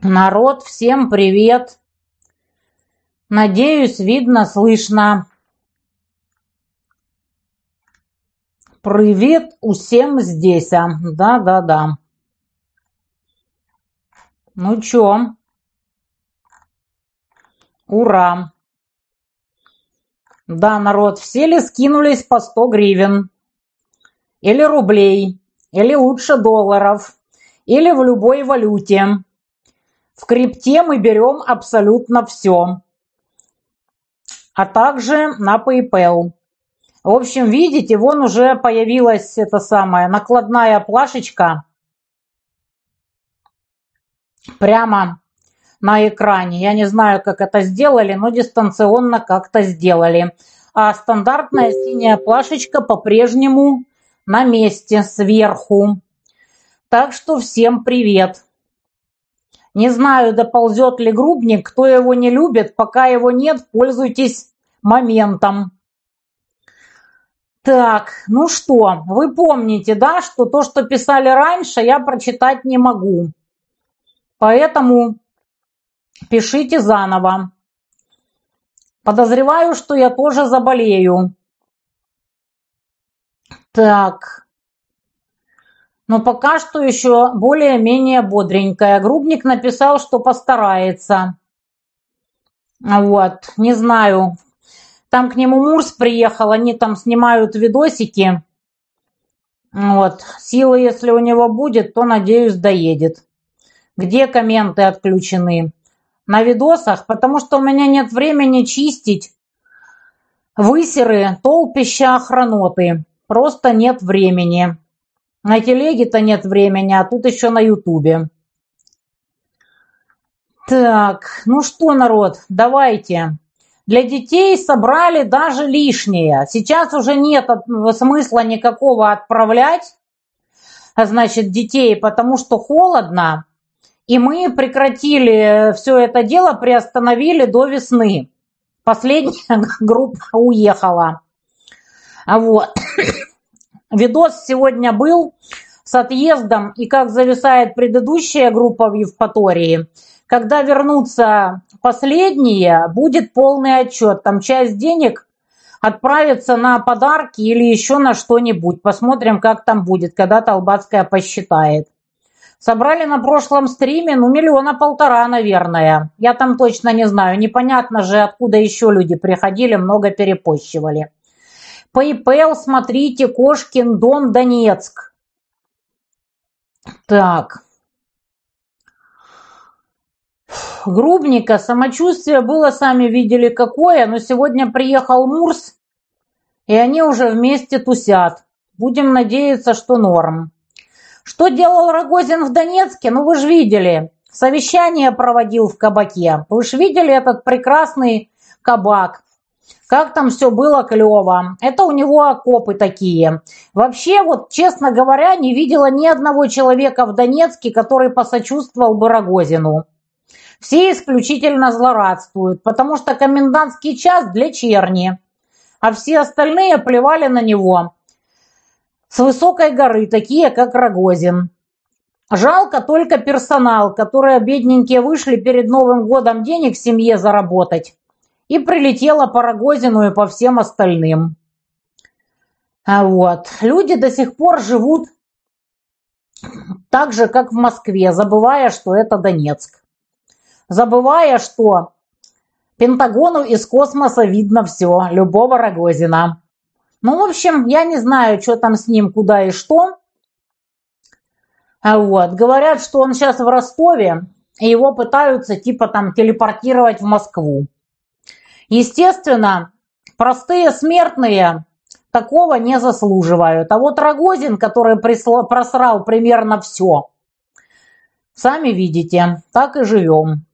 Народ, всем привет. Надеюсь, видно, слышно. Привет усем здесь. а. Да-да-да. Ну чё? Ура! Да, народ, все ли скинулись по 100 гривен? Или рублей? Или лучше долларов? Или в любой валюте? В крипте мы берем абсолютно все. А также на PayPal. В общем, видите, вон уже появилась эта самая накладная плашечка прямо на экране. Я не знаю, как это сделали, но дистанционно как-то сделали. А стандартная синяя плашечка по-прежнему на месте сверху. Так что всем привет. Не знаю, доползет ли грубник, кто его не любит, пока его нет, пользуйтесь моментом. Так, ну что, вы помните, да, что то, что писали раньше, я прочитать не могу. Поэтому пишите заново. Подозреваю, что я тоже заболею. Так. Но пока что еще более-менее бодренькая. Грубник написал, что постарается. Вот, не знаю. Там к нему Мурс приехал, они там снимают видосики. Вот, силы, если у него будет, то, надеюсь, доедет. Где комменты отключены? На видосах, потому что у меня нет времени чистить высеры, толпища охраноты. Просто нет времени. На телеге-то нет времени, а тут еще на ютубе. Так, ну что, народ, давайте. Для детей собрали даже лишнее. Сейчас уже нет смысла никакого отправлять, значит, детей, потому что холодно. И мы прекратили все это дело, приостановили до весны. Последняя группа уехала. Вот. Видос сегодня был с отъездом и как зависает предыдущая группа в Евпатории. Когда вернутся последние, будет полный отчет. Там часть денег отправится на подарки или еще на что-нибудь. Посмотрим, как там будет, когда Толбацкая посчитает. Собрали на прошлом стриме, ну, миллиона полтора, наверное. Я там точно не знаю. Непонятно же, откуда еще люди приходили, много перепощивали. PayPal, смотрите, Кошкин дом, Донецк. Так. Грубника, самочувствие было, сами видели какое, но сегодня приехал Мурс, и они уже вместе тусят. Будем надеяться, что норм. Что делал Рогозин в Донецке? Ну вы же видели, совещание проводил в кабаке. Вы же видели этот прекрасный кабак как там все было клево. Это у него окопы такие. Вообще, вот, честно говоря, не видела ни одного человека в Донецке, который посочувствовал бы Рогозину. Все исключительно злорадствуют, потому что комендантский час для черни, а все остальные плевали на него с высокой горы, такие как Рогозин. Жалко только персонал, которые бедненькие вышли перед Новым годом денег семье заработать и прилетела по Рогозину и по всем остальным. А вот. Люди до сих пор живут так же, как в Москве, забывая, что это Донецк. Забывая, что Пентагону из космоса видно все, любого Рогозина. Ну, в общем, я не знаю, что там с ним, куда и что. А вот. Говорят, что он сейчас в Ростове, и его пытаются типа там телепортировать в Москву. Естественно, простые смертные такого не заслуживают. А вот Рогозин, который просрал примерно все, сами видите, так и живем.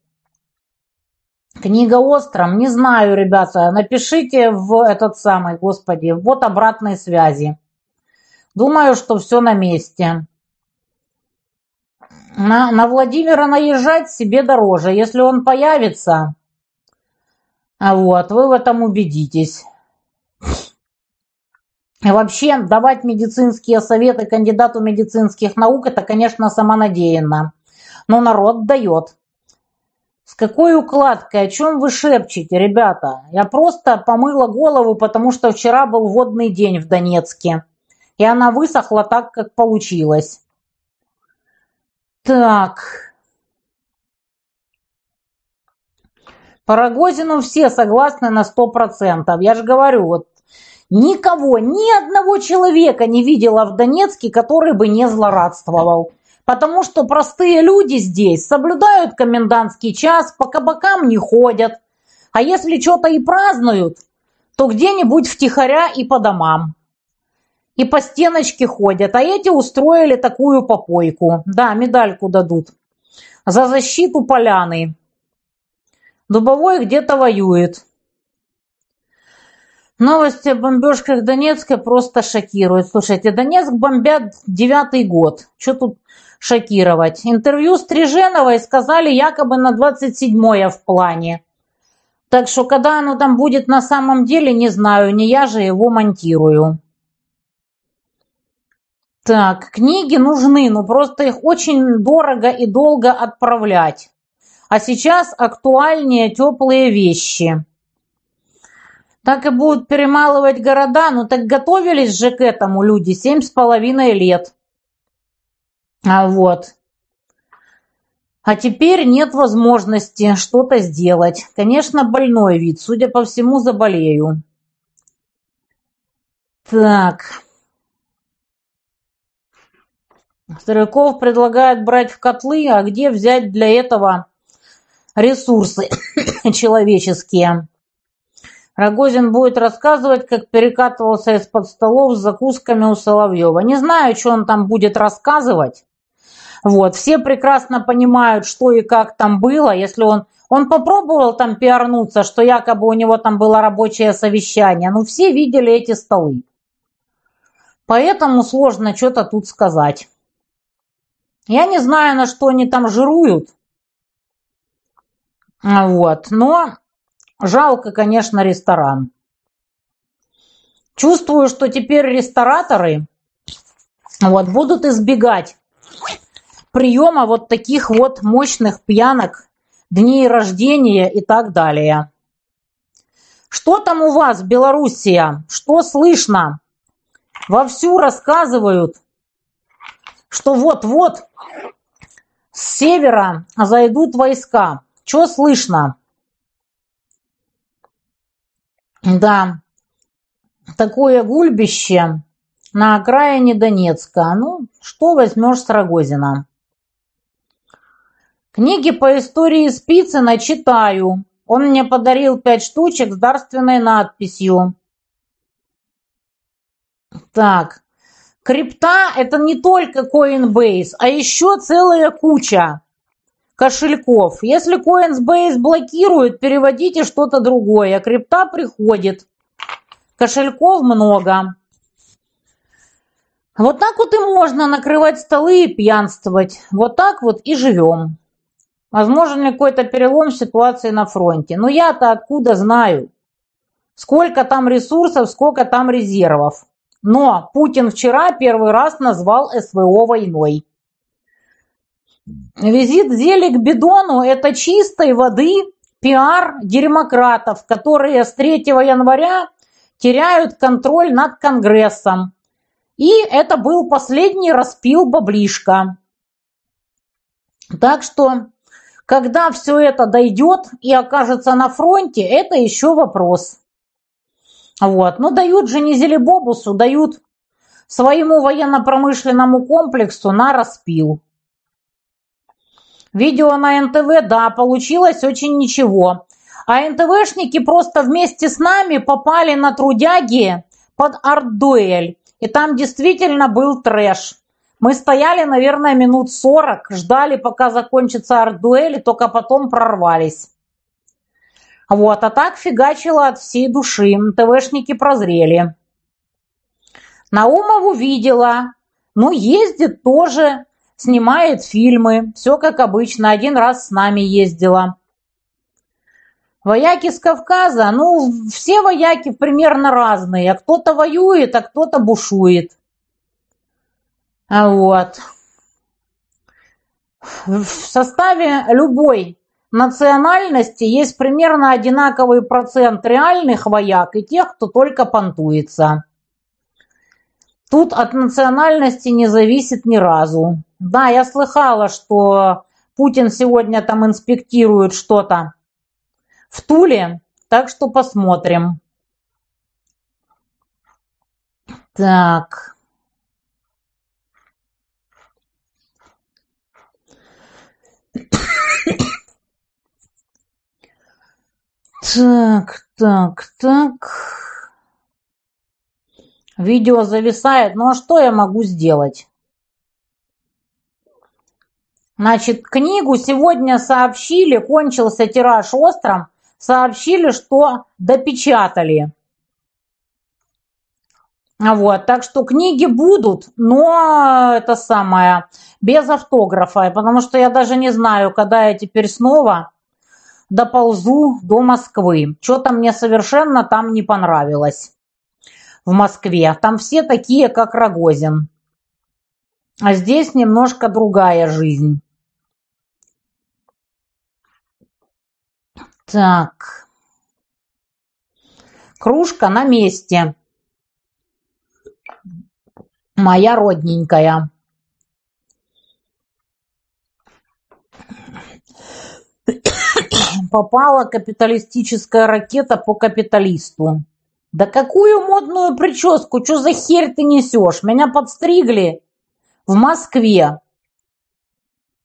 Книга Остром, не знаю, ребята, напишите в этот самый, господи, вот обратной связи. Думаю, что все на месте. На, на Владимира наезжать себе дороже. Если он появится, а вот, вы в этом убедитесь. Вообще, давать медицинские советы кандидату медицинских наук, это, конечно, самонадеянно. Но народ дает. С какой укладкой? О чем вы шепчете, ребята? Я просто помыла голову, потому что вчера был водный день в Донецке. И она высохла так, как получилось. Так. По Рогозину все согласны на сто процентов. Я же говорю, вот никого, ни одного человека не видела в Донецке, который бы не злорадствовал. Потому что простые люди здесь соблюдают комендантский час, по кабакам не ходят. А если что-то и празднуют, то где-нибудь втихаря и по домам. И по стеночке ходят. А эти устроили такую попойку. Да, медальку дадут. За защиту поляны. Дубовой где-то воюет. Новости о бомбежках Донецка просто шокируют. Слушайте, Донецк бомбят девятый год. Что тут шокировать. Интервью с Триженовой сказали якобы на 27-е в плане. Так что когда оно там будет на самом деле, не знаю, не я же его монтирую. Так, книги нужны, но просто их очень дорого и долго отправлять. А сейчас актуальнее теплые вещи. Так и будут перемалывать города, ну так готовились же к этому люди семь с половиной лет. А вот. А теперь нет возможности что-то сделать. Конечно, больной вид. Судя по всему, заболею. Так. Стариков предлагает брать в котлы, а где взять для этого ресурсы человеческие? Рогозин будет рассказывать, как перекатывался из-под столов с закусками у Соловьева. Не знаю, что он там будет рассказывать. Вот. Все прекрасно понимают, что и как там было. Если он, он попробовал там пиарнуться, что якобы у него там было рабочее совещание, но все видели эти столы. Поэтому сложно что-то тут сказать. Я не знаю, на что они там жируют. Вот. Но жалко, конечно, ресторан. Чувствую, что теперь рестораторы вот, будут избегать приема вот таких вот мощных пьянок, дней рождения и так далее. Что там у вас, Белоруссия? Что слышно? Вовсю рассказывают, что вот-вот с севера зайдут войска. Что слышно? Да, такое гульбище на окраине Донецка. Ну, что возьмешь с Рогозина? Книги по истории Спицына читаю. Он мне подарил пять штучек с дарственной надписью. Так, крипта это не только Coinbase, а еще целая куча кошельков. Если Coinbase блокирует, переводите что-то другое. Крипта приходит. Кошельков много. Вот так вот и можно накрывать столы и пьянствовать. Вот так вот и живем. Возможен ли какой-то перелом ситуации на фронте? Но я-то откуда знаю? Сколько там ресурсов, сколько там резервов. Но Путин вчера первый раз назвал СВО войной. Визит Зели к Бидону – это чистой воды пиар демократов, которые с 3 января теряют контроль над Конгрессом. И это был последний распил баблишка. Так что когда все это дойдет и окажется на фронте, это еще вопрос. Вот. Но дают же не Зелебобусу, дают своему военно-промышленному комплексу на распил. Видео на НТВ, да, получилось очень ничего. А НТВшники просто вместе с нами попали на трудяги под арт-дуэль. И там действительно был трэш. Мы стояли, наверное, минут сорок, ждали, пока закончится арт-дуэль, и только потом прорвались. Вот, а так фигачило от всей души. ТВшники прозрели. Наумову видела. Ну, ездит тоже, снимает фильмы. Все как обычно, один раз с нами ездила. Вояки с Кавказа, ну, все вояки примерно разные. Кто-то воюет, а кто-то бушует. А вот. В составе любой национальности есть примерно одинаковый процент реальных вояк и тех, кто только понтуется. Тут от национальности не зависит ни разу. Да, я слыхала, что Путин сегодня там инспектирует что-то в Туле, так что посмотрим. Так. Так, так, так. Видео зависает. Ну а что я могу сделать? Значит, книгу сегодня сообщили, кончился тираж остром, сообщили, что допечатали. Вот, так что книги будут, но это самое, без автографа, потому что я даже не знаю, когда я теперь снова доползу до Москвы. Что-то мне совершенно там не понравилось в Москве. Там все такие, как Рогозин. А здесь немножко другая жизнь. Так. Кружка на месте. Моя родненькая. Попала капиталистическая ракета по капиталисту. Да какую модную прическу? Что за херь ты несешь? Меня подстригли в Москве.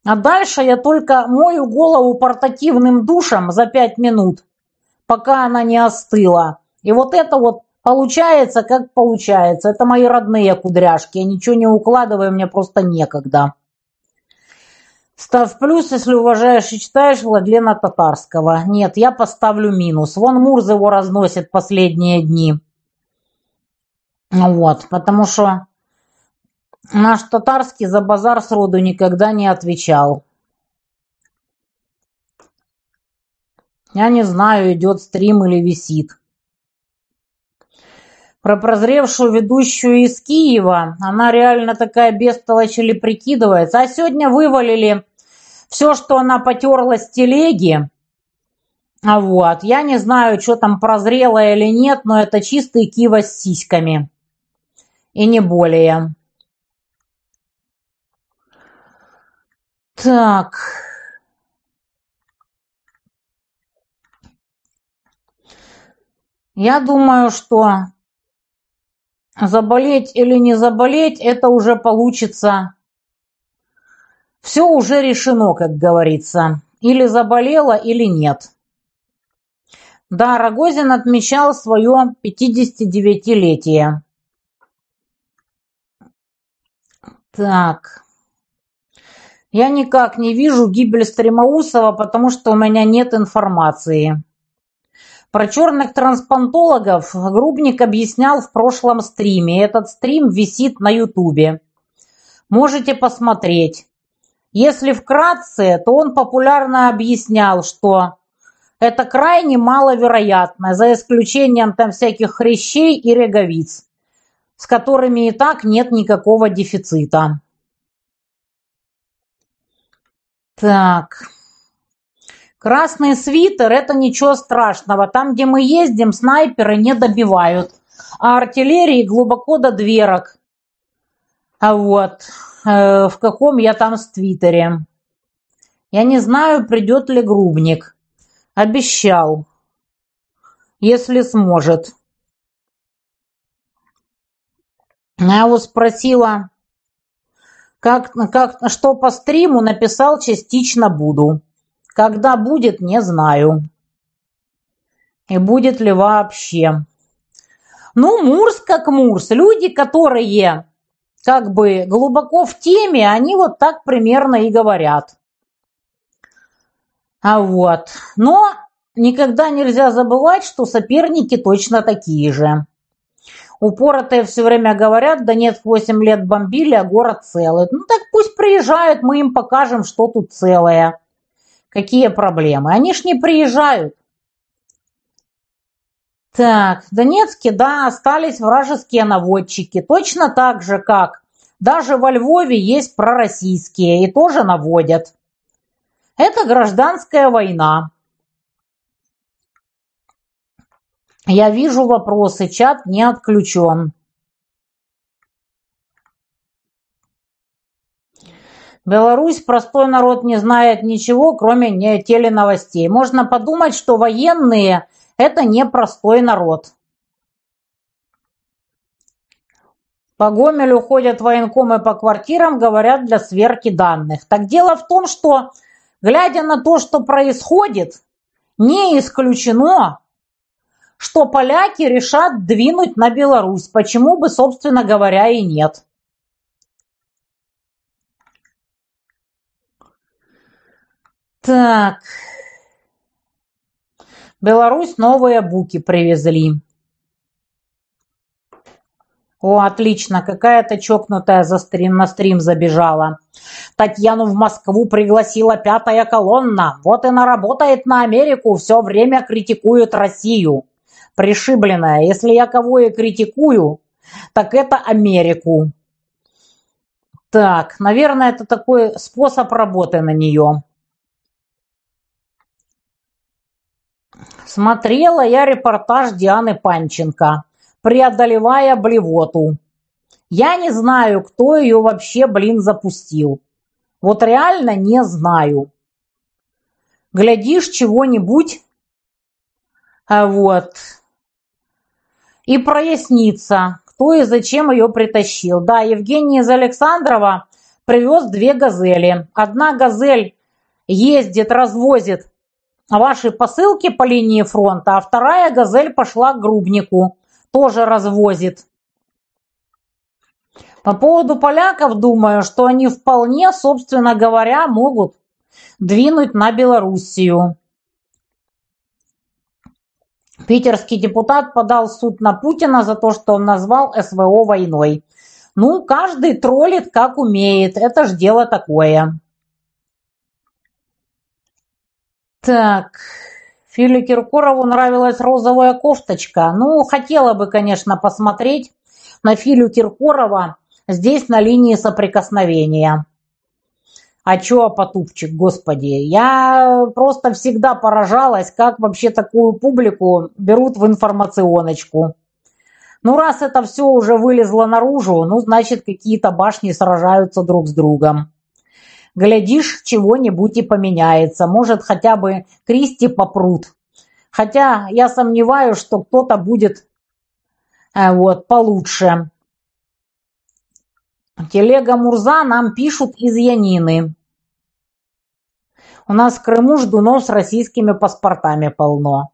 А дальше я только мою голову портативным душем за пять минут, пока она не остыла. И вот это вот получается, как получается. Это мои родные кудряшки. Я ничего не укладываю, мне просто некогда. Ставь плюс, если уважаешь и читаешь Владлена Татарского. Нет, я поставлю минус. Вон Мурз его разносит последние дни. Вот, потому что Наш татарский за базар сроду никогда не отвечал. Я не знаю, идет стрим или висит. Про прозревшую ведущую из Киева, она реально такая бестолочь или прикидывается. А сегодня вывалили все, что она потерла с телеги. А вот, я не знаю, что там прозрело или нет, но это чистый кива с сиськами. И не более. Так. Я думаю, что заболеть или не заболеть, это уже получится. Все уже решено, как говорится. Или заболела, или нет. Да, Рогозин отмечал свое 59-летие. Так. Я никак не вижу гибель Стремоусова, потому что у меня нет информации. Про черных трансплантологов Грубник объяснял в прошлом стриме. Этот стрим висит на ютубе. Можете посмотреть. Если вкратце, то он популярно объяснял, что это крайне маловероятно, за исключением там всяких хрящей и реговиц, с которыми и так нет никакого дефицита. Так. Красный свитер – это ничего страшного. Там, где мы ездим, снайперы не добивают. А артиллерии глубоко до дверок. А вот, э, в каком я там с твиттере. Я не знаю, придет ли грубник. Обещал. Если сможет. Я его спросила, как, как, что по стриму написал частично буду. Когда будет, не знаю. И будет ли вообще. Ну, Мурс как Мурс. Люди, которые как бы глубоко в теме, они вот так примерно и говорят. А вот. Но никогда нельзя забывать, что соперники точно такие же. Упоротые все время говорят, да нет, 8 лет бомбили, а город целый. Ну так пусть приезжают, мы им покажем, что тут целое. Какие проблемы? Они ж не приезжают. Так, в Донецке, да, остались вражеские наводчики. Точно так же, как даже во Львове есть пророссийские и тоже наводят. Это гражданская война. Я вижу вопросы, чат не отключен. Беларусь простой народ не знает ничего, кроме теленовостей. Можно подумать, что военные – это не простой народ. По Гомелю ходят военкомы по квартирам, говорят для сверки данных. Так дело в том, что, глядя на то, что происходит, не исключено, что поляки решат двинуть на Беларусь. Почему бы, собственно говоря, и нет. Так. Беларусь новые буки привезли. О, отлично, какая-то чокнутая за стрим, на стрим забежала. Татьяну в Москву пригласила пятая колонна. Вот и наработает на Америку, все время критикует Россию. Пришибленная, если я кого и критикую, так это Америку. Так, наверное, это такой способ работы на нее. Смотрела я репортаж Дианы Панченко, преодолевая блевоту. Я не знаю, кто ее вообще, блин, запустил. Вот реально не знаю. Глядишь чего-нибудь, а вот, и прояснится, кто и зачем ее притащил. Да, Евгений из Александрова привез две газели. Одна газель ездит, развозит ваши посылки по линии фронта, а вторая «Газель» пошла к Грубнику, тоже развозит. По поводу поляков думаю, что они вполне, собственно говоря, могут двинуть на Белоруссию. Питерский депутат подал в суд на Путина за то, что он назвал СВО войной. Ну, каждый троллит как умеет, это ж дело такое. Так, Филе Киркорову нравилась розовая кофточка. Ну, хотела бы, конечно, посмотреть на Филю Киркорова здесь на линии соприкосновения. А чё, Потупчик, господи, я просто всегда поражалась, как вообще такую публику берут в информационочку. Ну, раз это все уже вылезло наружу, ну, значит, какие-то башни сражаются друг с другом. Глядишь, чего-нибудь и поменяется. Может, хотя бы Кристи попрут. Хотя я сомневаюсь, что кто-то будет э, вот, получше. Телега Мурза нам пишут из Янины. У нас в Крыму ждунов с российскими паспортами полно.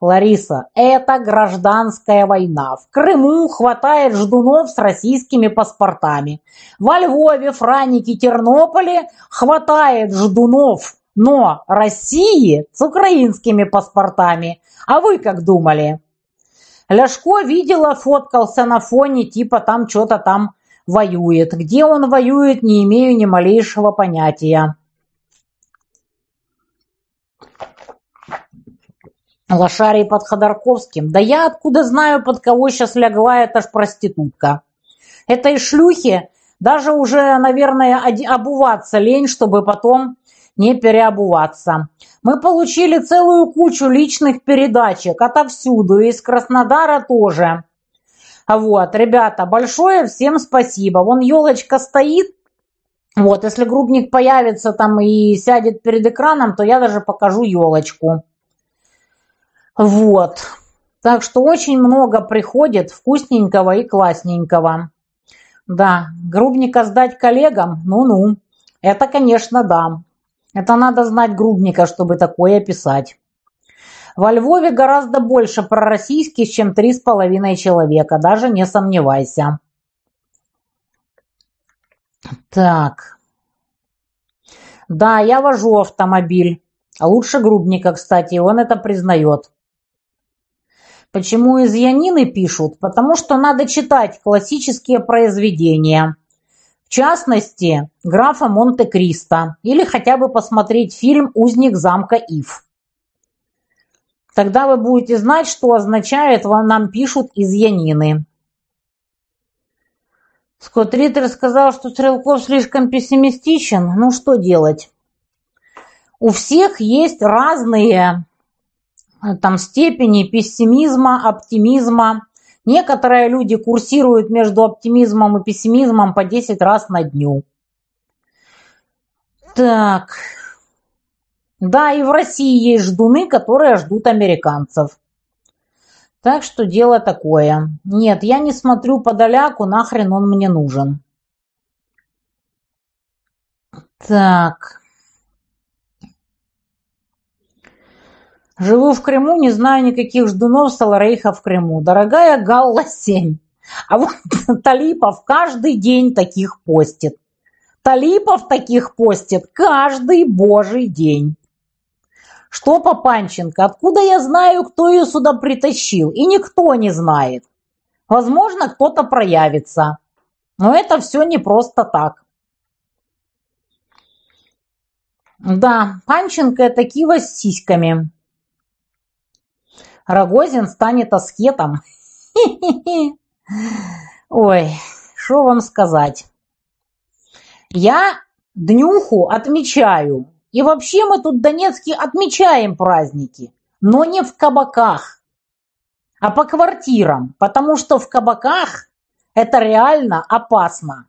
Лариса, это гражданская война. В Крыму хватает ждунов с российскими паспортами. Во Львове, Франике, Тернополе хватает ждунов, но России с украинскими паспортами. А вы как думали? Ляшко видела, фоткался на фоне, типа там что-то там воюет. Где он воюет, не имею ни малейшего понятия. Лошарий под Ходорковским. Да я откуда знаю, под кого сейчас лягла эта ж проститутка. Этой шлюхе даже уже, наверное, обуваться лень, чтобы потом не переобуваться. Мы получили целую кучу личных передачек отовсюду, из Краснодара тоже. Вот, ребята, большое всем спасибо. Вон елочка стоит. Вот, если грубник появится там и сядет перед экраном, то я даже покажу елочку. Вот. Так что очень много приходит вкусненького и классненького. Да, грубника сдать коллегам? Ну-ну. Это, конечно, да. Это надо знать грубника, чтобы такое писать. Во Львове гораздо больше пророссийских, чем три с половиной человека, даже не сомневайся. Так. Да, я вожу автомобиль. Лучше грубника, кстати, он это признает. Почему из Янины пишут? Потому что надо читать классические произведения. В частности, графа Монте-Кристо или хотя бы посмотреть фильм «Узник замка Ив». Тогда вы будете знать, что означает «нам пишут из Янины». Скотт Риттер сказал, что Стрелков слишком пессимистичен. Ну что делать? у всех есть разные э, там степени пессимизма, оптимизма. Некоторые люди курсируют между оптимизмом и пессимизмом по 10 раз на дню. Так. Да, и в России есть ждуны, которые ждут американцев. Так что дело такое. Нет, я не смотрю подаляку, нахрен он мне нужен. Так. Живу в Крыму, не знаю никаких ждунов Саларейха в Крыму. Дорогая Галла-7. А вот Талипов каждый день таких постит. Талипов таких постит каждый божий день. Что Папанченко? Откуда я знаю, кто ее сюда притащил? И никто не знает. Возможно, кто-то проявится. Но это все не просто так. Да, Панченко это Кива с сиськами. Рогозин станет аскетом. Ой, что вам сказать. Я днюху отмечаю. И вообще мы тут в Донецке отмечаем праздники, но не в кабаках, а по квартирам, потому что в кабаках это реально опасно.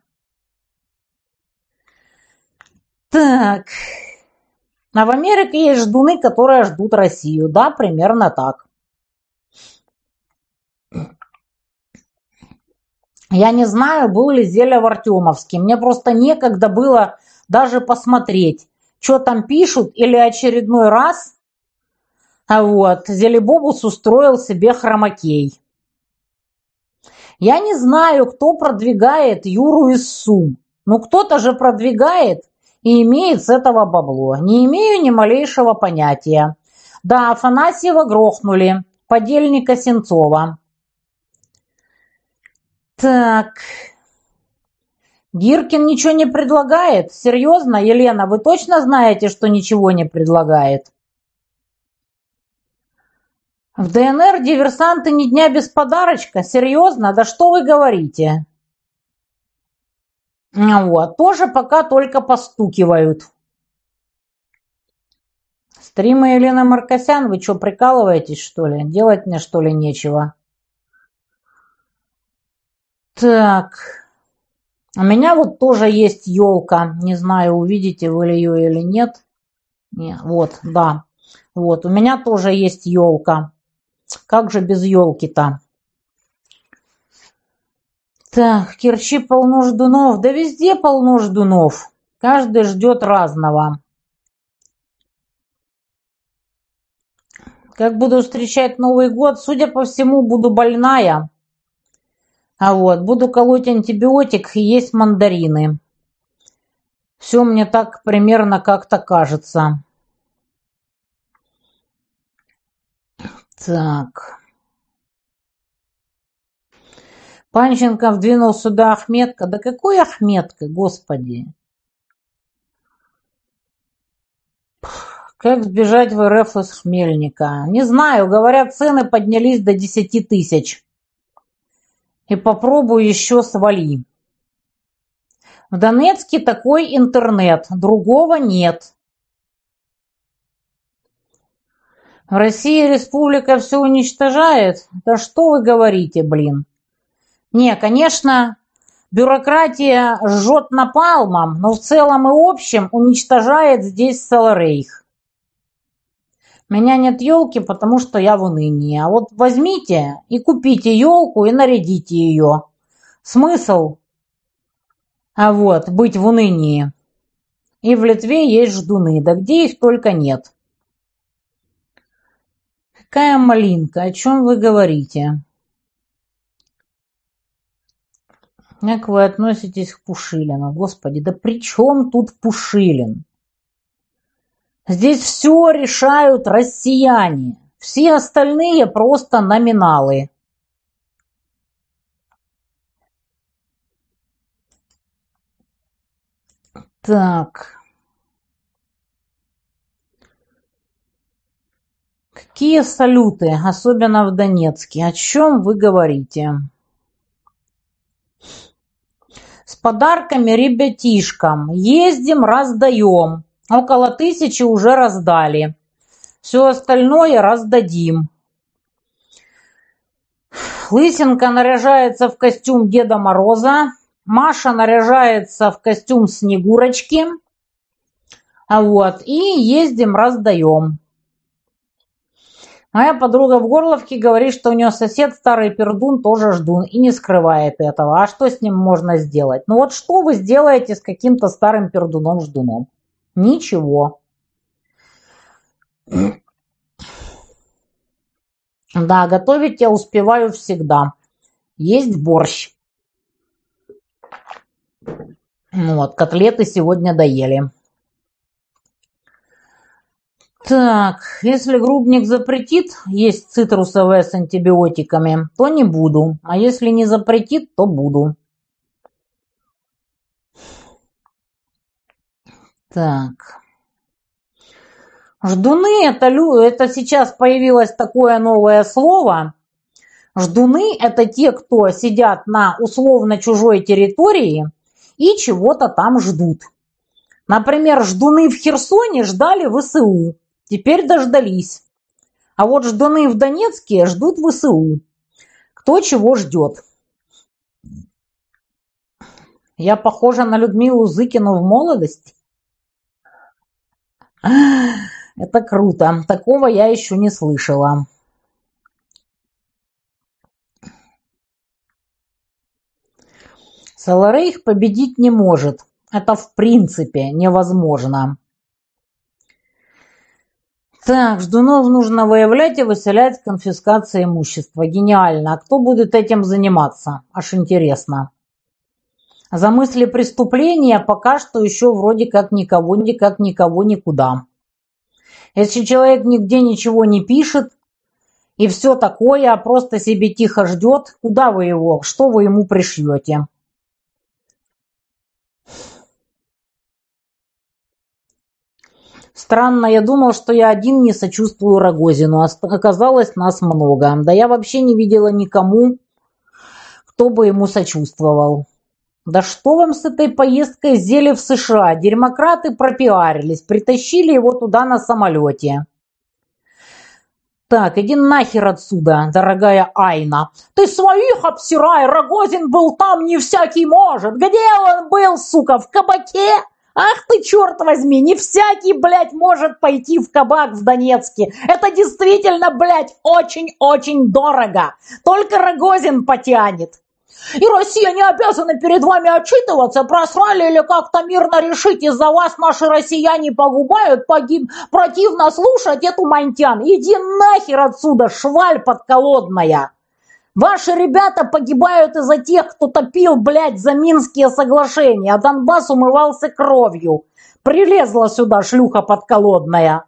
Так, а в Америке есть ждуны, которые ждут Россию. Да, примерно так. Я не знаю, был ли Зеля в Артемовске. Мне просто некогда было даже посмотреть, что там пишут, или очередной раз а вот, Зелебобус устроил себе хромакей. Я не знаю, кто продвигает Юру из Сум. но кто-то же продвигает и имеет с этого бабло. Не имею ни малейшего понятия. Да, Афанасьева грохнули, подельника Сенцова. Так. Гиркин ничего не предлагает? Серьезно, Елена, вы точно знаете, что ничего не предлагает? В ДНР диверсанты ни дня без подарочка? Серьезно? Да что вы говорите? Вот, тоже пока только постукивают. Стримы Елены Маркосян, вы что, прикалываетесь, что ли? Делать мне, что ли, нечего? Так. У меня вот тоже есть елка. Не знаю, увидите вы ее или нет. Не, вот, да. Вот, у меня тоже есть елка. Как же без елки-то? Так, Керчи полно ждунов. Да везде полно ждунов. Каждый ждет разного. Как буду встречать Новый год? Судя по всему, буду больная. А вот, буду колоть антибиотик и есть мандарины. Все мне так примерно как-то кажется. Так. Панченко вдвинул сюда Ахметка. Да какой Ахметка, господи? Как сбежать в РФ из Хмельника? Не знаю, говорят, цены поднялись до 10 тысяч. И попробую еще свали. В Донецке такой интернет, другого нет. В России республика все уничтожает? Да что вы говорите, блин? Не, конечно, бюрократия жжет напалмом, но в целом и общем уничтожает здесь Саларейх. Меня нет елки, потому что я в унынии. А вот возьмите и купите елку и нарядите ее. Смысл? А вот, быть в унынии. И в Литве есть ждуны, да где их только нет. Какая малинка, о чем вы говорите? Как вы относитесь к Пушилину? Господи, да при чем тут Пушилин? Здесь все решают россияне. Все остальные просто номиналы. Так. Какие салюты, особенно в Донецке? О чем вы говорите? с подарками ребятишкам. Ездим, раздаем. Около тысячи уже раздали. Все остальное раздадим. Лысенко наряжается в костюм Деда Мороза. Маша наряжается в костюм Снегурочки. А вот, и ездим, раздаем. Моя подруга в Горловке говорит, что у нее сосед старый пердун тоже ждун и не скрывает этого. А что с ним можно сделать? Ну вот что вы сделаете с каким-то старым пердуном-ждуном? Ничего. Да, готовить я успеваю всегда. Есть борщ. Вот, котлеты сегодня доели. Так, если грубник запретит есть цитрусовые с антибиотиками, то не буду. А если не запретит, то буду. Так. Ждуны это, это сейчас появилось такое новое слово. Ждуны это те, кто сидят на условно чужой территории и чего-то там ждут. Например, ждуны в Херсоне ждали ВСУ. Теперь дождались. А вот ждуны в Донецке ждут ВСУ. Кто чего ждет. Я похожа на Людмилу Зыкину в молодости? Это круто. Такого я еще не слышала. Саларейх победить не может. Это в принципе невозможно. Так, ждунов нужно выявлять и выселять с имущества. Гениально. А кто будет этим заниматься? Аж интересно. За мысли преступления пока что еще вроде как никого, никак никого никуда. Если человек нигде ничего не пишет и все такое, а просто себе тихо ждет, куда вы его, что вы ему пришьете? Странно, я думал, что я один не сочувствую Рогозину, а оказалось нас много. Да я вообще не видела никому, кто бы ему сочувствовал. Да что вам с этой поездкой зели в США? Демократы пропиарились, притащили его туда на самолете. Так, иди нахер отсюда, дорогая Айна. Ты своих обсирай, Рогозин был там, не всякий может. Где он был, сука, в кабаке? Ах ты, черт возьми, не всякий, блядь, может пойти в кабак в Донецке. Это действительно, блядь, очень-очень дорого. Только Рогозин потянет. И Россия не обязана перед вами отчитываться, просрали или как-то мирно решить, из-за вас наши россияне погубают, погиб... противно слушать эту мантян. Иди нахер отсюда, шваль подколодная. Ваши ребята погибают из-за тех, кто топил, блядь, за Минские соглашения, а Донбасс умывался кровью. Прилезла сюда шлюха подколодная.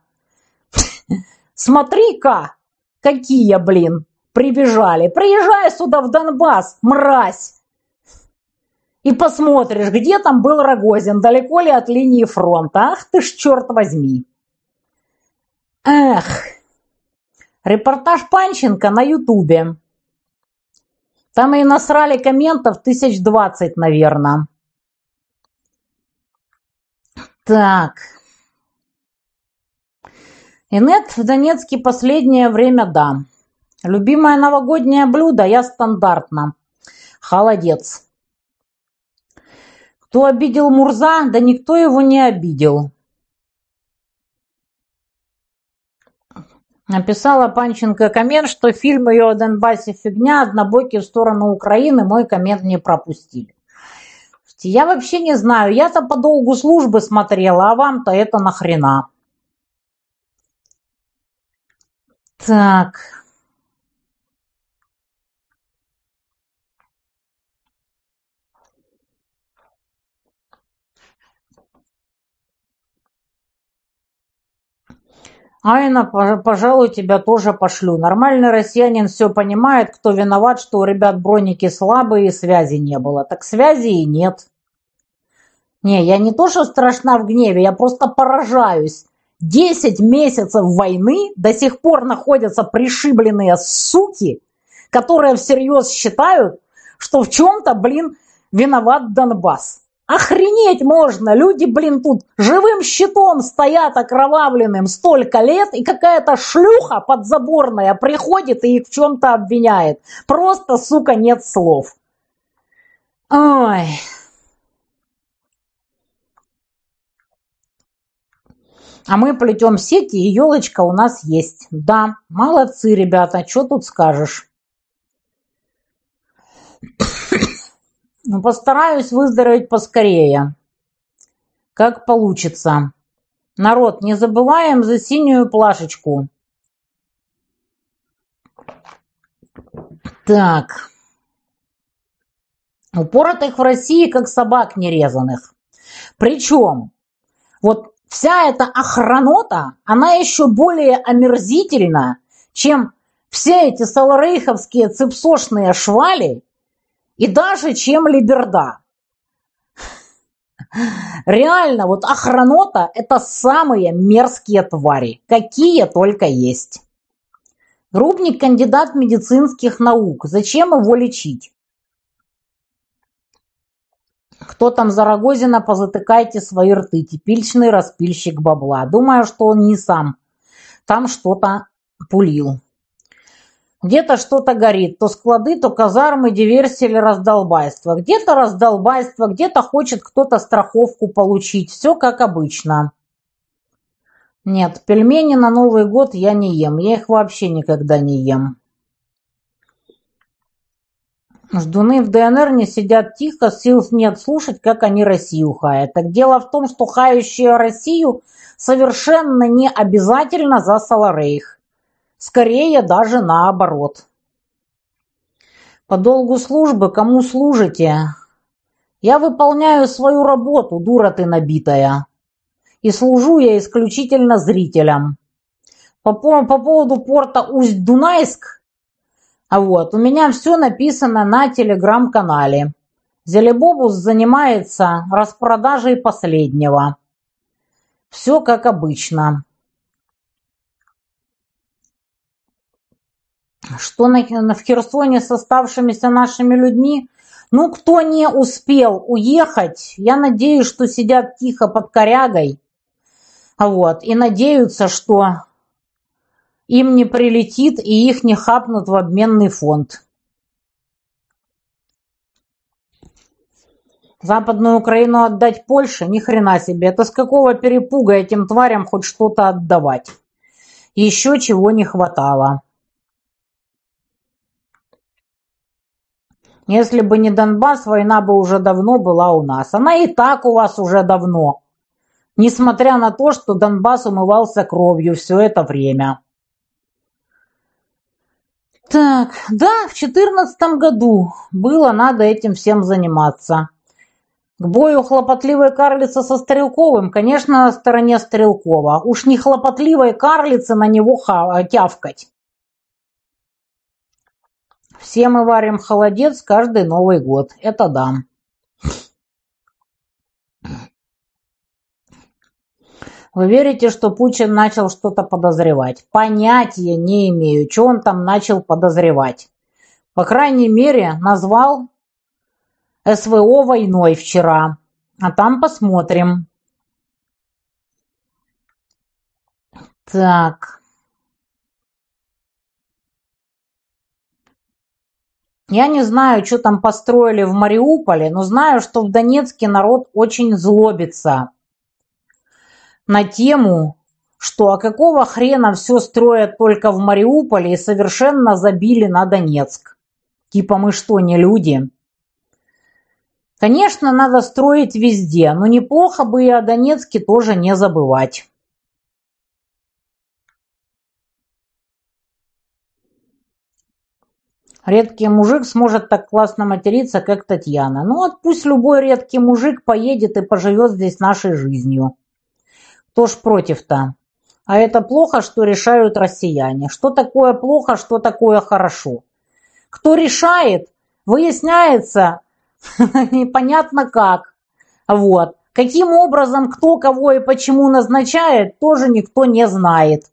Смотри-ка, какие, блин прибежали. Приезжай сюда в Донбасс, мразь! И посмотришь, где там был Рогозин, далеко ли от линии фронта. Ах ты ж, черт возьми! Эх! Репортаж Панченко на ютубе. Там и насрали комментов тысяч двадцать, наверное. Так. Инет в Донецке последнее время да. Любимое новогоднее блюдо я стандартно. Холодец. Кто обидел Мурза? Да никто его не обидел. Написала Панченко коммент, что фильм ее о Донбассе фигня, однобокий в сторону Украины, мой коммент не пропустили. Я вообще не знаю, я-то по долгу службы смотрела, а вам-то это нахрена. Так. Айна, пожалуй, тебя тоже пошлю. Нормальный россиянин все понимает, кто виноват, что у ребят броники слабые и связи не было. Так связи и нет. Не, я не то, что страшна в гневе, я просто поражаюсь. Десять месяцев войны до сих пор находятся пришибленные суки, которые всерьез считают, что в чем-то, блин, виноват Донбасс. Охренеть можно! Люди, блин, тут живым щитом стоят окровавленным столько лет, и какая-то шлюха подзаборная приходит и их в чем-то обвиняет. Просто, сука, нет слов. Ой... А мы плетем сети, и елочка у нас есть. Да, молодцы, ребята, что тут скажешь? Ну, постараюсь выздороветь поскорее. Как получится. Народ, не забываем за синюю плашечку. Так. Упоротых в России, как собак нерезанных. Причем, вот вся эта охранота, она еще более омерзительна, чем все эти саларейховские цепсошные швали и даже чем либерда. Реально, вот охранота – это самые мерзкие твари, какие только есть. Грубник – кандидат медицинских наук. Зачем его лечить? Кто там за Рогозина, позатыкайте свои рты. Типичный распильщик бабла. Думаю, что он не сам. Там что-то пулил. Где-то что-то горит. То склады, то казармы, диверсия или раздолбайство. Где-то раздолбайство, где-то хочет кто-то страховку получить. Все как обычно. Нет, пельмени на Новый год я не ем. Я их вообще никогда не ем. Ждуны в ДНР не сидят тихо, сил нет слушать, как они Россию хаят. Так дело в том, что хающие Россию совершенно не обязательно за Саларейх. Скорее даже наоборот. По долгу службы кому служите? Я выполняю свою работу, дура ты набитая. И служу я исключительно зрителям. По, по, по поводу порта Усть-Дунайск а вот, у меня все написано на телеграм-канале. Зелебобус занимается распродажей последнего. Все как обычно. Что на, в Херсоне с оставшимися нашими людьми? Ну, кто не успел уехать, я надеюсь, что сидят тихо под корягой. Вот, и надеются, что им не прилетит и их не хапнут в обменный фонд. Западную Украину отдать Польше? Ни хрена себе. Это с какого перепуга этим тварям хоть что-то отдавать? Еще чего не хватало. Если бы не Донбасс, война бы уже давно была у нас. Она и так у вас уже давно. Несмотря на то, что Донбасс умывался кровью все это время. Так, да, в четырнадцатом году было надо этим всем заниматься. К бою хлопотливой карлицы со Стрелковым, конечно, на стороне Стрелкова. Уж не хлопотливой карлицы на него тявкать. Все мы варим холодец каждый Новый год. Это да. Вы верите, что Путин начал что-то подозревать? Понятия не имею, что он там начал подозревать. По крайней мере, назвал СВО войной вчера. А там посмотрим. Так. Я не знаю, что там построили в Мариуполе, но знаю, что в Донецке народ очень злобится на тему, что а какого хрена все строят только в Мариуполе и совершенно забили на Донецк. Типа мы что, не люди? Конечно, надо строить везде, но неплохо бы и о Донецке тоже не забывать. Редкий мужик сможет так классно материться, как Татьяна. Ну вот пусть любой редкий мужик поедет и поживет здесь нашей жизнью. Кто ж против-то? А это плохо, что решают россияне. Что такое плохо, что такое хорошо? Кто решает, выясняется непонятно как. Вот. Каким образом, кто кого и почему назначает, тоже никто не знает.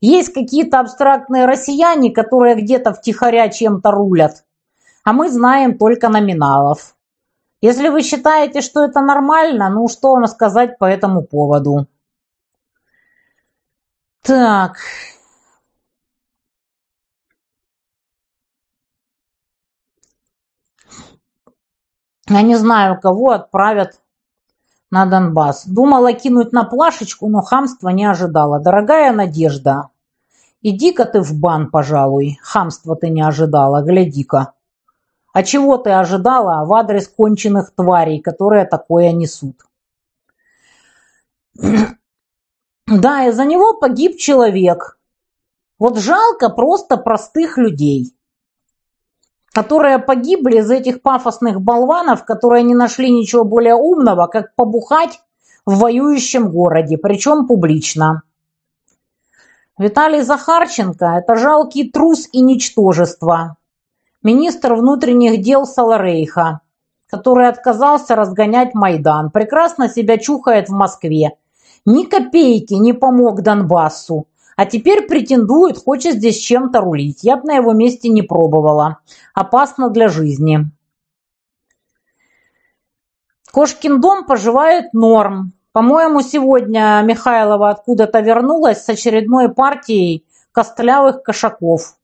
Есть какие-то абстрактные россияне, которые где-то втихаря чем-то рулят. А мы знаем только номиналов. Если вы считаете, что это нормально, ну что вам сказать по этому поводу? Так. Я не знаю, кого отправят на Донбасс. Думала кинуть на плашечку, но хамства не ожидала. Дорогая Надежда, иди-ка ты в бан, пожалуй. Хамства ты не ожидала, гляди-ка. А чего ты ожидала в адрес конченых тварей, которые такое несут? Да, из-за него погиб человек. Вот жалко просто простых людей, которые погибли из этих пафосных болванов, которые не нашли ничего более умного, как побухать в воюющем городе, причем публично. Виталий Захарченко – это жалкий трус и ничтожество. Министр внутренних дел Саларейха, который отказался разгонять Майдан, прекрасно себя чухает в Москве – ни копейки не помог Донбассу. А теперь претендует, хочет здесь чем-то рулить. Я бы на его месте не пробовала. Опасно для жизни. Кошкин дом поживает норм. По-моему, сегодня Михайлова откуда-то вернулась с очередной партией костлявых кошаков.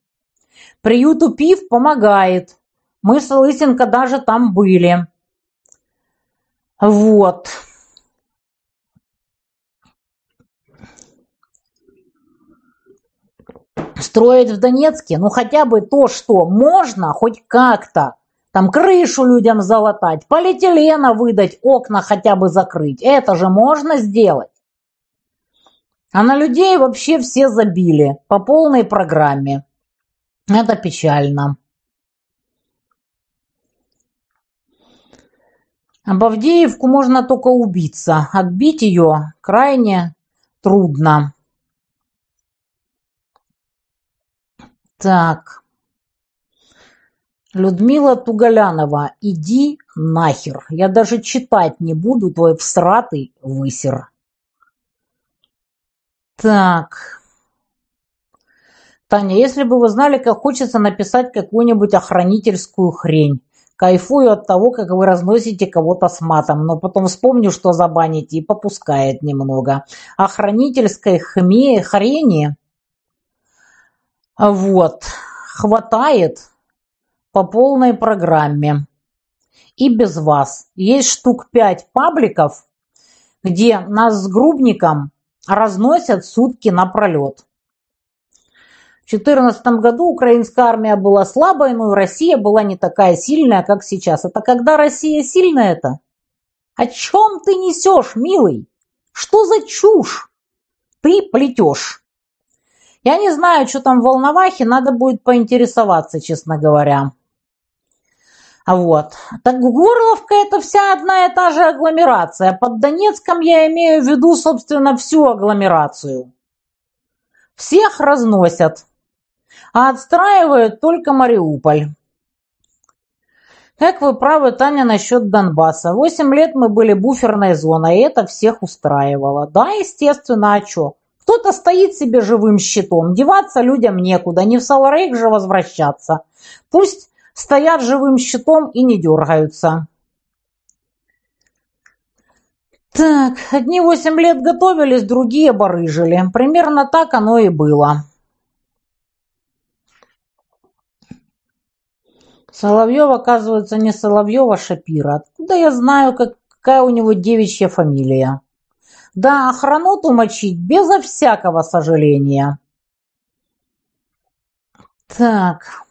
Приюту пив помогает. Мы с Лысенко даже там были. Вот. Строить в Донецке, ну хотя бы то, что можно, хоть как-то. Там крышу людям залатать, полиэтилена выдать, окна хотя бы закрыть. Это же можно сделать. А на людей вообще все забили по полной программе. Это печально. Об Авдеевку можно только убиться. Отбить ее крайне трудно. Так. Людмила Туголянова, иди нахер. Я даже читать не буду твой всратый высер. Так. Таня, если бы вы знали, как хочется написать какую-нибудь охранительскую хрень. Кайфую от того, как вы разносите кого-то с матом, но потом вспомню, что забаните, и попускает немного. Охранительской хме хрени вот. Хватает по полной программе. И без вас. Есть штук пять пабликов, где нас с Грубником разносят сутки напролет. В 2014 году украинская армия была слабой, но и Россия была не такая сильная, как сейчас. Это когда Россия сильная это? О чем ты несешь, милый? Что за чушь ты плетешь? Я не знаю, что там в Волновахе, надо будет поинтересоваться, честно говоря. Вот. Так Горловка это вся одна и та же агломерация. Под Донецком я имею в виду, собственно, всю агломерацию. Всех разносят, а отстраивают только Мариуполь. Как вы правы, Таня, насчет Донбасса. Восемь лет мы были буферной зоной, и это всех устраивало. Да, естественно, а что? Кто-то стоит себе живым щитом, деваться людям некуда, не в Саларейк же возвращаться. Пусть стоят живым щитом и не дергаются. Так, одни восемь лет готовились, другие барыжили. Примерно так оно и было. Соловьев, оказывается, не Соловьев, а Шапира. Откуда я знаю, какая у него девичья фамилия? Да охрануту мочить безо всякого сожаления. Так.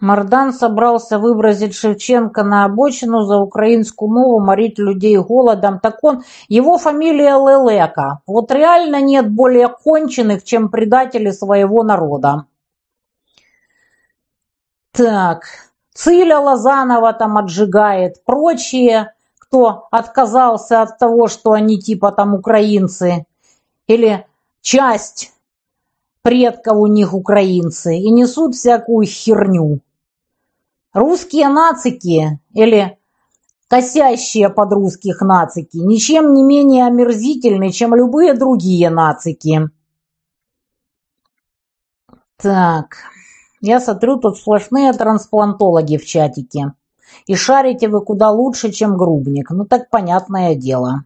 Мардан собрался выбросить Шевченко на обочину за украинскую мову, морить людей голодом. Так он, его фамилия Лелека. Вот реально нет более конченых, чем предатели своего народа. Так. Циля Лозанова там отжигает, прочие, кто отказался от того, что они типа там украинцы, или часть предков у них украинцы, и несут всякую херню. Русские нацики или косящие под русских нацики ничем не менее омерзительны, чем любые другие нацики. Так... Я смотрю, тут сплошные трансплантологи в чатике. И шарите вы куда лучше, чем грубник. Ну так понятное дело.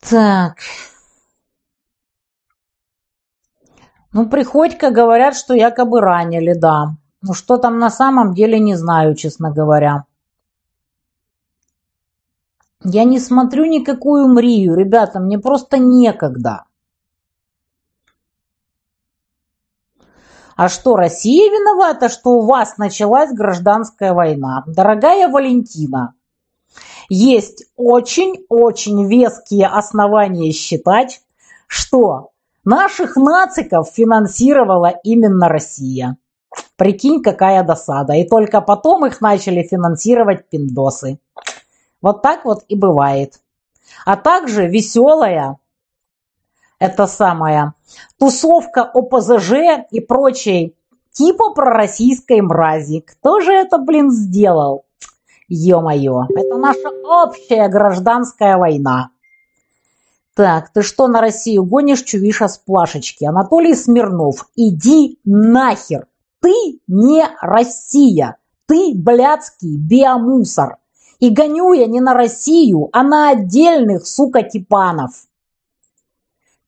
Так. Ну, Приходько говорят, что якобы ранили, да. Ну, что там на самом деле, не знаю, честно говоря. Я не смотрю никакую мрию, ребята, мне просто некогда. А что, Россия виновата, что у вас началась гражданская война? Дорогая Валентина, есть очень-очень веские основания считать, что наших нациков финансировала именно Россия. Прикинь, какая досада. И только потом их начали финансировать пиндосы. Вот так вот и бывает. А также веселая, это самая, тусовка ОПЗЖ и прочей типа пророссийской мрази. Кто же это, блин, сделал? Ё-моё, это наша общая гражданская война. Так, ты что на Россию гонишь, чувиша с плашечки? Анатолий Смирнов, иди нахер. Ты не Россия. Ты блядский биомусор. И гоню я не на Россию, а на отдельных, сука, типанов,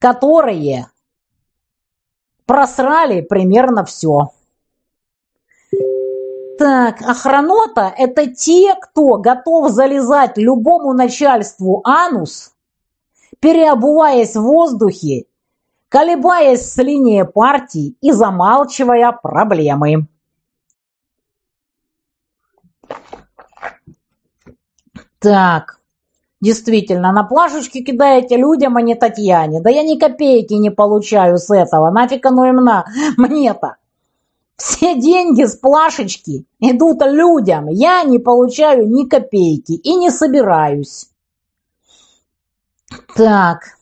которые просрали примерно все. Так, охранота – это те, кто готов залезать любому начальству анус, переобуваясь в воздухе, колебаясь с линии партии и замалчивая проблемы. Так, действительно, на плашечки кидаете людям, а не Татьяне. Да я ни копейки не получаю с этого. Нафиг оно им на мне-то. Все деньги с плашечки идут людям. Я не получаю ни копейки и не собираюсь. Так,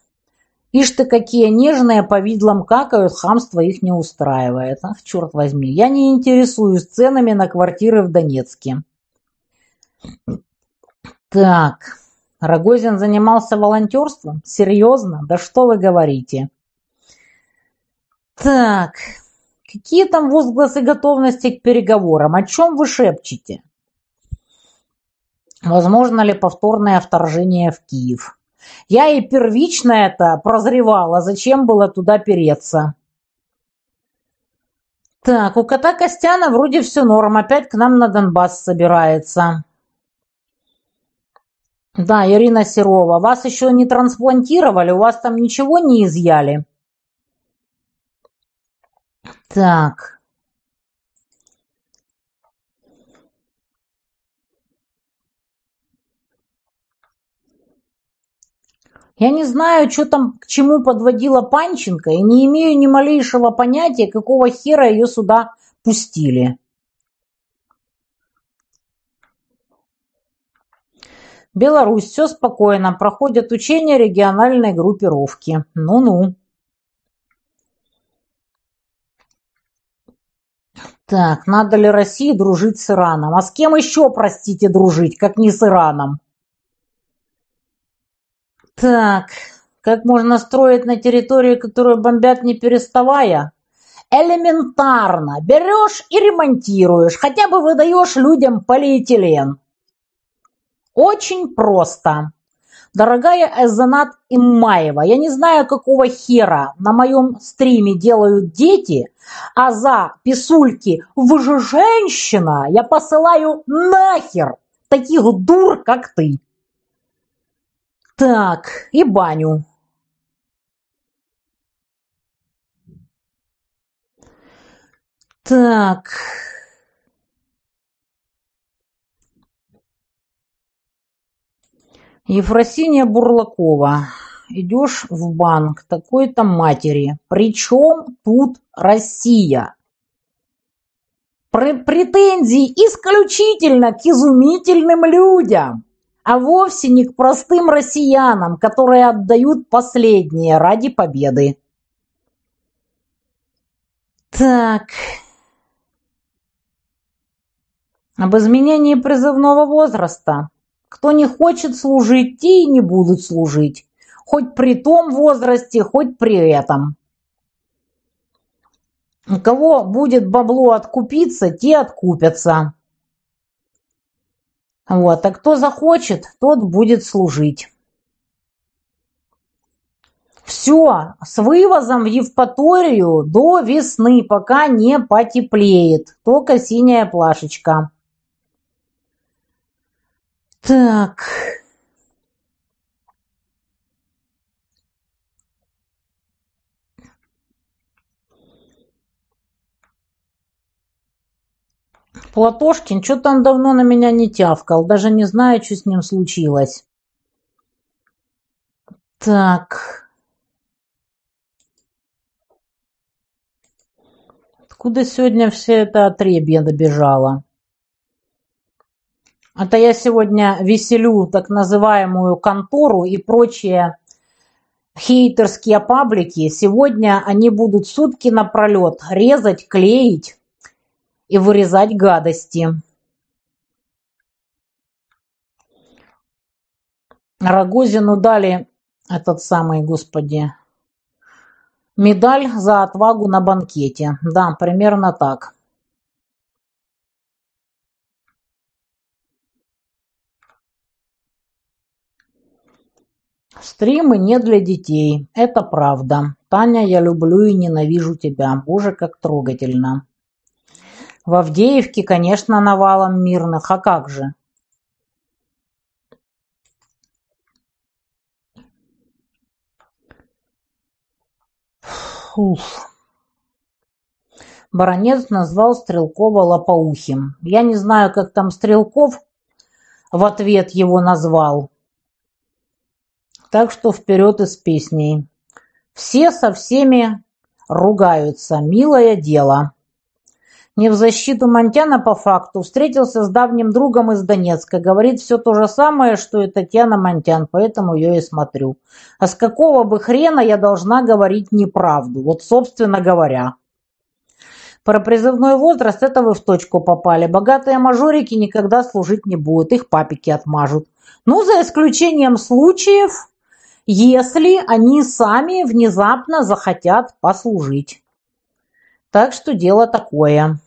ишь ты какие нежные по видлам какают, хамство их не устраивает. Ах, черт возьми, я не интересуюсь ценами на квартиры в Донецке. Так, Рогозин занимался волонтерством? Серьезно? Да что вы говорите? Так, какие там возгласы готовности к переговорам? О чем вы шепчете? Возможно ли повторное вторжение в Киев? Я и первично это прозревала, зачем было туда переться? Так, у кота Костяна вроде все норм, опять к нам на Донбасс собирается. Да, Ирина Серова, вас еще не трансплантировали, у вас там ничего не изъяли? Так. Я не знаю, что там к чему подводила Панченко, и не имею ни малейшего понятия, какого хера ее сюда пустили. Беларусь, все спокойно, проходят учения региональной группировки. Ну-ну. Так, надо ли России дружить с Ираном? А с кем еще, простите, дружить, как не с Ираном? Так, как можно строить на территории, которую бомбят не переставая? Элементарно. Берешь и ремонтируешь, хотя бы выдаешь людям полиэтилен. Очень просто. Дорогая Эзанат Иммаева, я не знаю, какого хера на моем стриме делают дети, а за писульки «Вы же женщина!» я посылаю нахер таких дур, как ты. Так, и баню. Так... Ефросиния Бурлакова. Идешь в банк такой-то матери. Причем тут Россия? Претензии исключительно к изумительным людям, а вовсе не к простым россиянам, которые отдают последнее ради победы. Так. Об изменении призывного возраста. Кто не хочет служить, те и не будут служить. Хоть при том возрасте, хоть при этом. У кого будет бабло откупиться, те откупятся. Вот, а кто захочет, тот будет служить. Все, с вывозом в Евпаторию до весны, пока не потеплеет. Только синяя плашечка. Так. Платошкин что-то он давно на меня не тявкал. Даже не знаю, что с ним случилось. Так. Откуда сегодня все это отребье добежало? Это я сегодня веселю так называемую контору и прочие хейтерские паблики. Сегодня они будут сутки напролет резать, клеить и вырезать гадости. Рогозину дали этот самый, господи, медаль за отвагу на банкете. Да, примерно так. Стримы не для детей. Это правда. Таня, я люблю и ненавижу тебя. Боже, как трогательно. В Авдеевке, конечно, навалом мирных. А как же? Уф. Баронец назвал Стрелкова лопоухим. Я не знаю, как там Стрелков в ответ его назвал. Так что вперед из песней. Все со всеми ругаются. Милое дело. Не в защиту Монтяна по факту. Встретился с давним другом из Донецка. Говорит все то же самое, что и Татьяна Монтян, поэтому ее и смотрю. А с какого бы хрена я должна говорить неправду? Вот, собственно говоря. Про призывной возраст это вы в точку попали. Богатые мажорики никогда служить не будут, их папики отмажут. Ну, за исключением случаев, если они сами внезапно захотят послужить. Так что дело такое.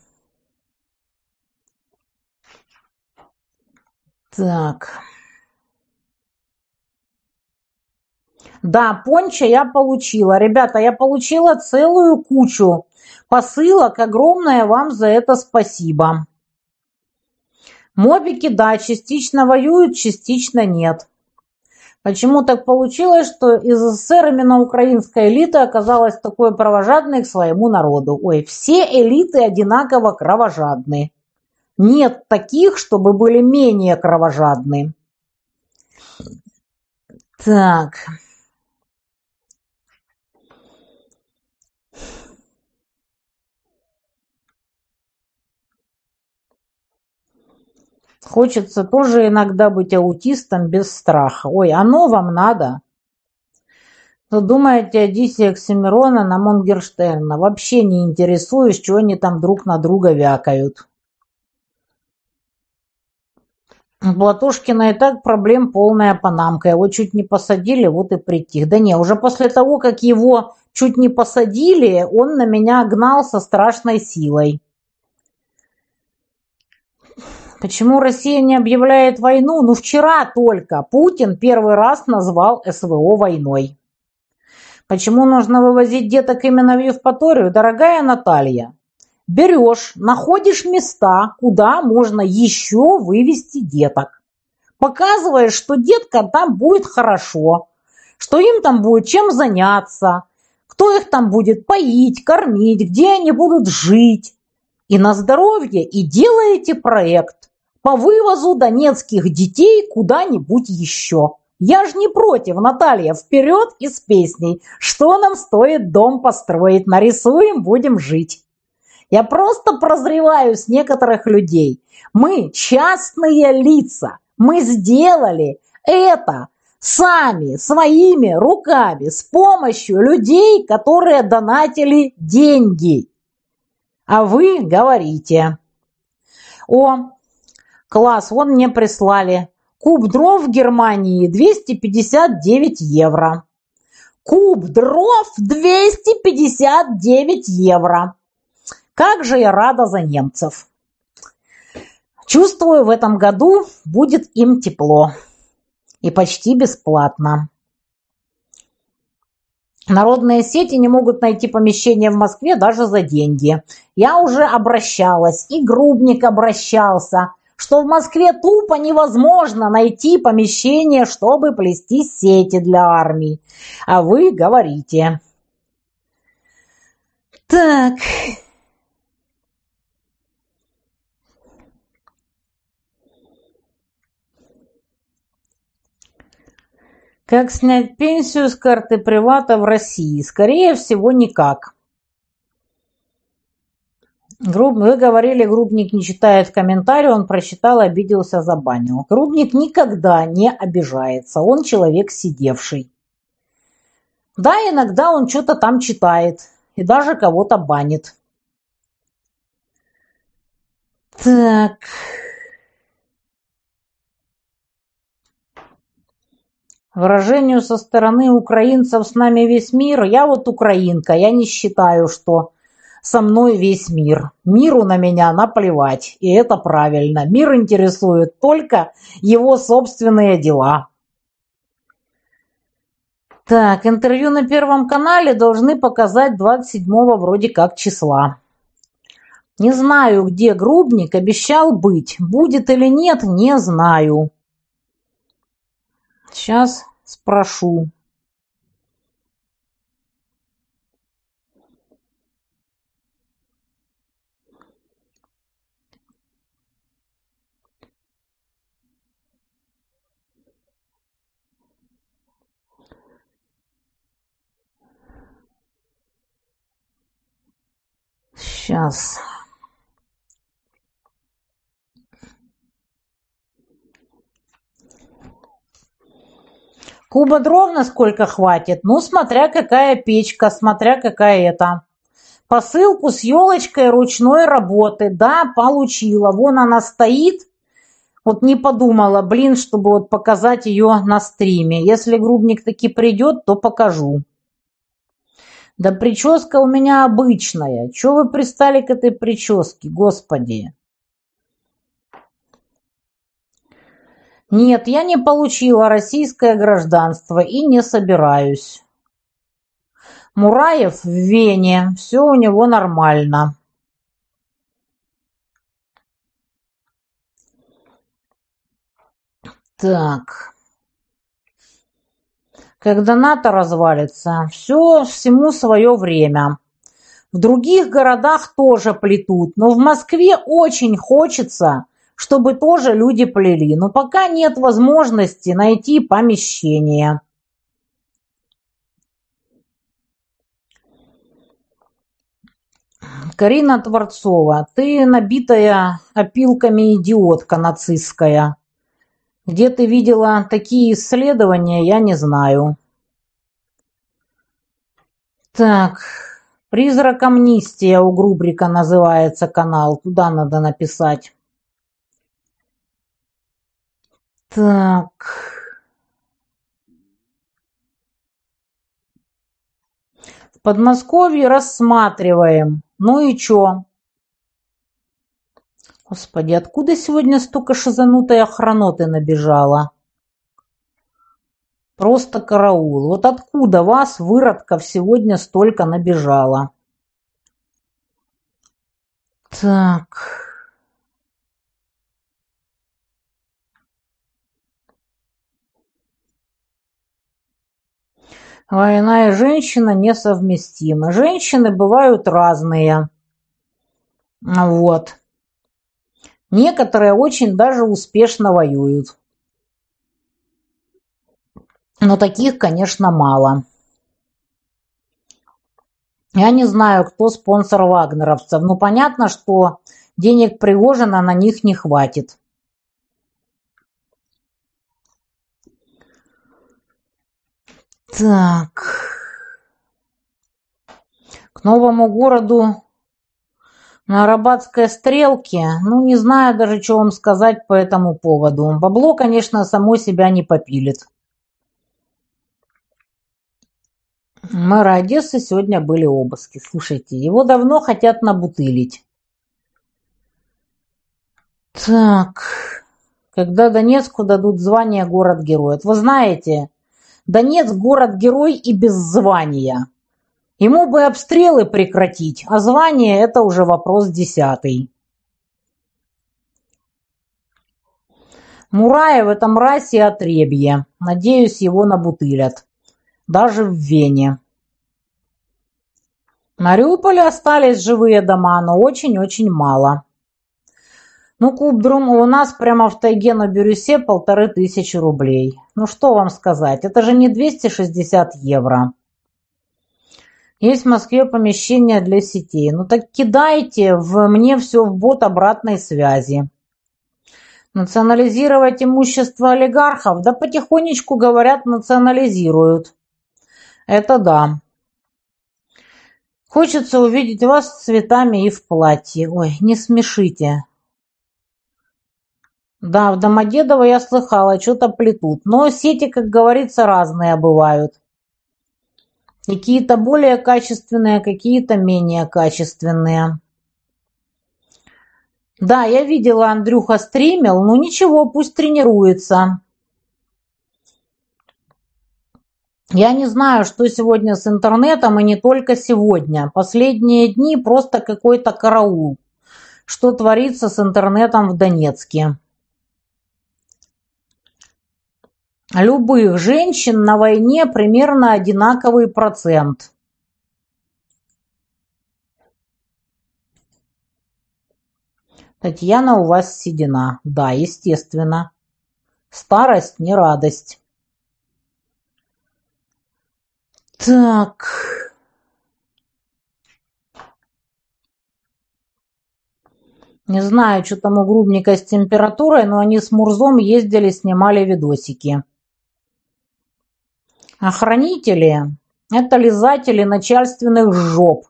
Так. Да, понча я получила. Ребята, я получила целую кучу посылок. Огромное вам за это спасибо. Мобики, да, частично воюют, частично нет. Почему так получилось, что из СССР именно украинская элита оказалась такой кровожадной к своему народу? Ой, все элиты одинаково кровожадные. Нет таких, чтобы были менее кровожадны. Так. Хочется тоже иногда быть аутистом без страха. Ой, оно вам надо? Что думаете Одиссея Оксимирона на Монгерштерна? Вообще не интересуюсь, что они там друг на друга вякают. Платошкина и так проблем полная панамка. Его чуть не посадили, вот и притих. Да не, уже после того, как его чуть не посадили, он на меня гнал со страшной силой. Почему Россия не объявляет войну? Ну, вчера только Путин первый раз назвал СВО войной. Почему нужно вывозить деток именно в Евпаторию? Дорогая Наталья, берешь, находишь места, куда можно еще вывести деток. Показываешь, что деткам там будет хорошо, что им там будет чем заняться, кто их там будет поить, кормить, где они будут жить. И на здоровье, и делаете проект по вывозу донецких детей куда-нибудь еще. Я ж не против, Наталья, вперед и с песней. Что нам стоит дом построить? Нарисуем, будем жить. Я просто прозреваю с некоторых людей. Мы частные лица. Мы сделали это сами, своими руками, с помощью людей, которые донатили деньги. А вы говорите, о, класс, вон мне прислали, куб дров в Германии 259 евро. Куб дров 259 евро. Как же я рада за немцев. Чувствую, в этом году будет им тепло. И почти бесплатно. Народные сети не могут найти помещение в Москве даже за деньги. Я уже обращалась, и Грубник обращался, что в Москве тупо невозможно найти помещение, чтобы плести сети для армии. А вы говорите. Так, Как снять пенсию с карты привата в России? Скорее всего, никак. Вы говорили, Грубник не читает комментарии, он прочитал, обиделся, забанил. Грубник никогда не обижается, он человек сидевший. Да, иногда он что-то там читает и даже кого-то банит. Так... Выражению со стороны украинцев с нами весь мир. Я вот украинка, я не считаю, что со мной весь мир. Миру на меня наплевать, и это правильно. Мир интересует только его собственные дела. Так, интервью на Первом канале должны показать 27-го вроде как числа. Не знаю, где Грубник, обещал быть. Будет или нет, не знаю. Сейчас спрошу. Сейчас. Куба дров насколько хватит? Ну, смотря какая печка, смотря какая это. Посылку с елочкой ручной работы. Да, получила. Вон она стоит. Вот не подумала, блин, чтобы вот показать ее на стриме. Если грубник таки придет, то покажу. Да прическа у меня обычная. Чего вы пристали к этой прическе, господи? Нет, я не получила российское гражданство и не собираюсь. Мураев в Вене, все у него нормально. Так. Когда НАТО развалится, все всему свое время. В других городах тоже плетут, но в Москве очень хочется чтобы тоже люди плели. Но пока нет возможности найти помещение. Карина Творцова, ты набитая опилками идиотка нацистская. Где ты видела такие исследования, я не знаю. Так, «Призрак амнистия» у Грубрика называется канал. Туда надо написать. Так. В Подмосковье рассматриваем. Ну и чё? Господи, откуда сегодня столько шизанутой охраноты набежала? Просто караул. Вот откуда вас, выродков, сегодня столько набежало? Так... Война и женщина несовместимы. Женщины бывают разные. Вот. Некоторые очень даже успешно воюют. Но таких, конечно, мало. Я не знаю, кто спонсор вагнеровцев. Ну, понятно, что денег Пригожина на них не хватит. Так. К новому городу на Арабатской стрелке, ну, не знаю даже, что вам сказать по этому поводу. Бабло, конечно, само себя не попилит. Мэра Одессы сегодня были обыски. Слушайте, его давно хотят набутылить. Так, когда Донецку дадут звание город-герой. Вы знаете, Донецк город-герой и без звания. Ему бы обстрелы прекратить, а звание – это уже вопрос десятый. Мураев – это мразь и отребье. Надеюсь, его набутылят. Даже в Вене. В Мариуполе остались живые дома, но очень-очень мало. Ну, Друм у нас прямо в тайге на Бирюсе полторы тысячи рублей. Ну, что вам сказать, это же не 260 евро. Есть в Москве помещение для сетей. Ну так кидайте в мне все в бот обратной связи. Национализировать имущество олигархов? Да потихонечку, говорят, национализируют. Это да. Хочется увидеть вас с цветами и в платье. Ой, не смешите. Да, в Домодедово я слыхала, что-то плетут. Но сети, как говорится, разные бывают. Какие-то более качественные, какие-то менее качественные. Да, я видела, Андрюха стримил, ну ничего, пусть тренируется. Я не знаю, что сегодня с интернетом, и не только сегодня. Последние дни просто какой-то караул. Что творится с интернетом в Донецке. Любых женщин на войне примерно одинаковый процент. Татьяна, у вас седина. Да, естественно. Старость не радость. Так. Не знаю, что там у Грубника с температурой, но они с Мурзом ездили, снимали видосики. Охранители – это лизатели начальственных жоп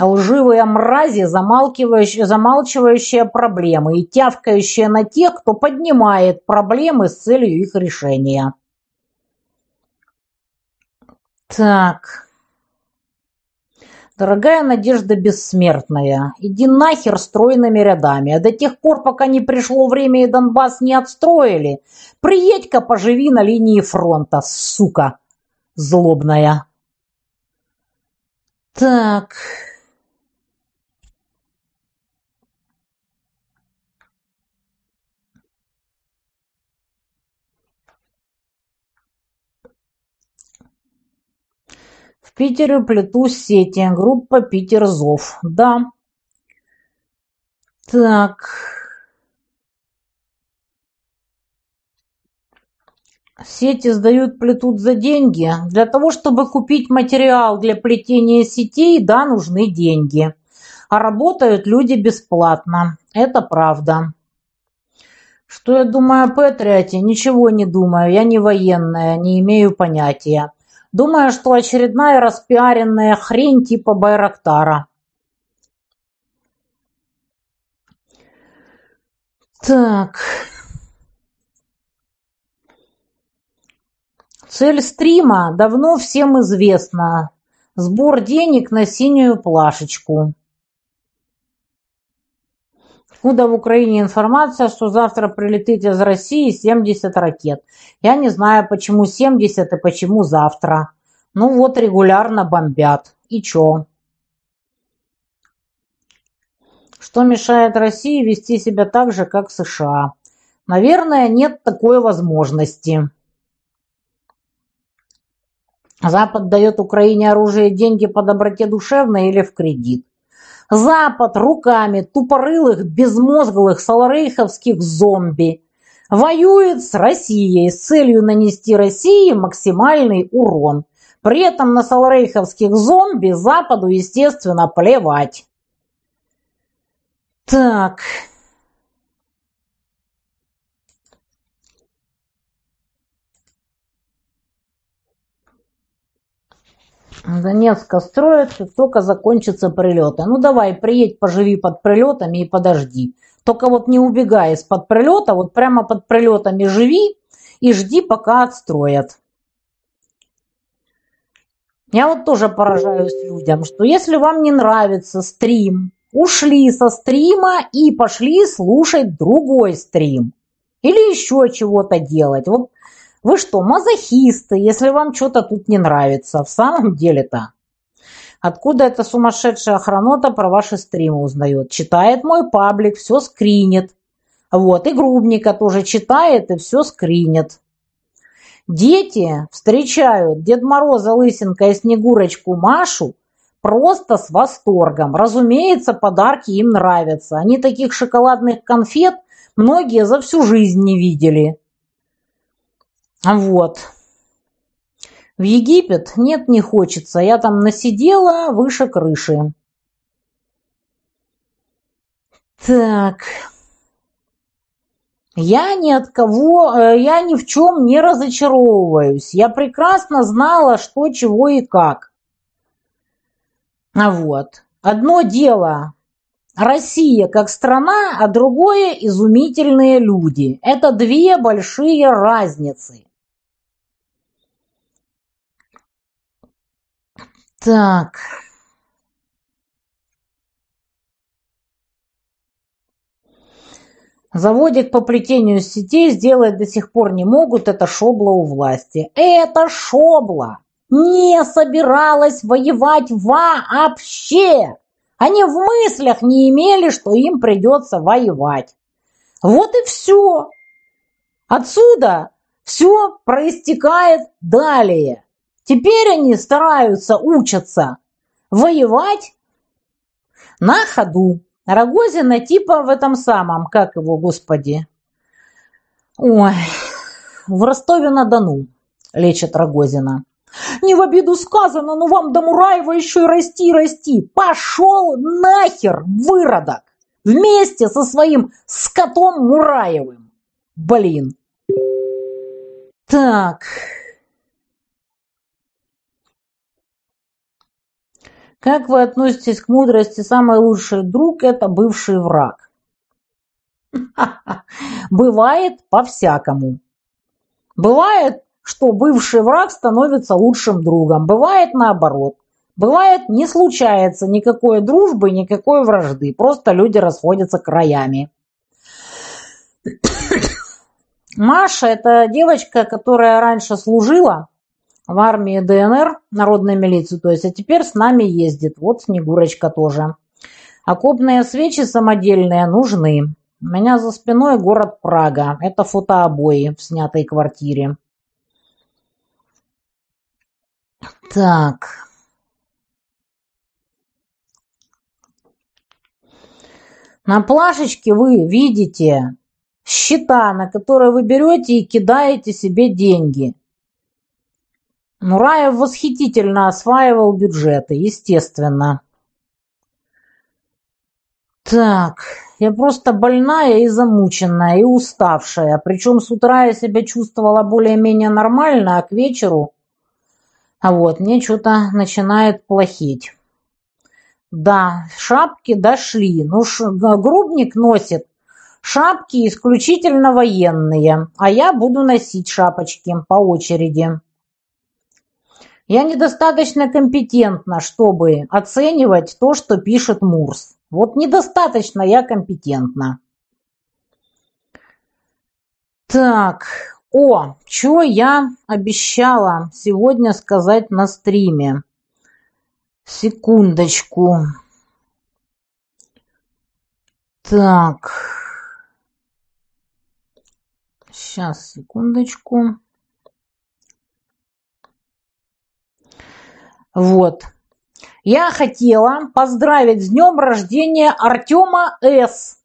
лживые мрази, замалчивающие, замалчивающие проблемы и тявкающие на тех, кто поднимает проблемы с целью их решения. Так. Дорогая Надежда Бессмертная, иди нахер стройными рядами, а до тех пор, пока не пришло время и Донбасс не отстроили, приедь-ка поживи на линии фронта, сука злобная. Так... В Питере плету сети. Группа Питерзов. Да. Так. Сети сдают, плетут за деньги. Для того, чтобы купить материал для плетения сетей, да, нужны деньги. А работают люди бесплатно. Это правда. Что я думаю о Патриоте? Ничего не думаю. Я не военная, не имею понятия. Думаю, что очередная распиаренная хрень типа Байрактара. Так. Цель стрима давно всем известна. Сбор денег на синюю плашечку. Откуда в Украине информация, что завтра прилетит из России 70 ракет? Я не знаю, почему 70 и почему завтра. Ну вот регулярно бомбят. И чё? Что мешает России вести себя так же, как США? Наверное, нет такой возможности. Запад дает Украине оружие и деньги по доброте душевной или в кредит. Запад руками тупорылых, безмозглых саларейховских зомби воюет с Россией с целью нанести России максимальный урон. При этом на саларейховских зомби Западу, естественно, плевать. Так, Донецка строят, только закончатся прилеты. Ну давай, приедь, поживи под прилетами и подожди. Только вот не убегай из-под прилета, вот прямо под прилетами живи и жди, пока отстроят. Я вот тоже поражаюсь людям, что если вам не нравится стрим, ушли со стрима и пошли слушать другой стрим. Или еще чего-то делать. Вот вы что, мазохисты, если вам что-то тут не нравится? В самом деле-то. Откуда эта сумасшедшая охранота про ваши стримы узнает? Читает мой паблик, все скринит. Вот, и Грубника тоже читает и все скринит. Дети встречают Дед Мороза, Лысенко и Снегурочку Машу просто с восторгом. Разумеется, подарки им нравятся. Они таких шоколадных конфет многие за всю жизнь не видели. Вот. В Египет? Нет, не хочется. Я там насидела выше крыши. Так. Я ни от кого, э, я ни в чем не разочаровываюсь. Я прекрасно знала, что, чего и как. А вот. Одно дело Россия как страна, а другое изумительные люди. Это две большие разницы. Так. Заводик по плетению сетей сделать до сих пор не могут, это шобла у власти. Это шобла не собиралась воевать вообще. Они в мыслях не имели, что им придется воевать. Вот и все. Отсюда все проистекает далее. Теперь они стараются, учатся воевать на ходу. Рогозина типа в этом самом, как его, господи. Ой, в Ростове-на-Дону лечат Рогозина. Не в обиду сказано, но вам до Мураева еще и расти, расти. Пошел нахер, выродок! Вместе со своим скотом Мураевым. Блин. Так. Как вы относитесь к мудрости? Самый лучший друг – это бывший враг. Бывает по-всякому. Бывает, что бывший враг становится лучшим другом. Бывает наоборот. Бывает, не случается никакой дружбы, никакой вражды. Просто люди расходятся краями. Маша – это девочка, которая раньше служила в армии ДНР, народной милиции, то есть, а теперь с нами ездит. Вот Снегурочка тоже. Окопные свечи самодельные нужны. У меня за спиной город Прага. Это фотообои в снятой квартире. Так. На плашечке вы видите счета, на которые вы берете и кидаете себе деньги. Мураев восхитительно осваивал бюджеты, естественно. Так, я просто больная и замученная, и уставшая. Причем с утра я себя чувствовала более-менее нормально, а к вечеру... А вот, мне что-то начинает плохить. Да, шапки дошли. Ну, ш... грубник носит шапки исключительно военные, а я буду носить шапочки по очереди. Я недостаточно компетентна, чтобы оценивать то, что пишет Мурс. Вот недостаточно я компетентна. Так, о, что я обещала сегодня сказать на стриме. Секундочку. Так. Сейчас, секундочку. Вот. Я хотела поздравить с днем рождения Артема С.,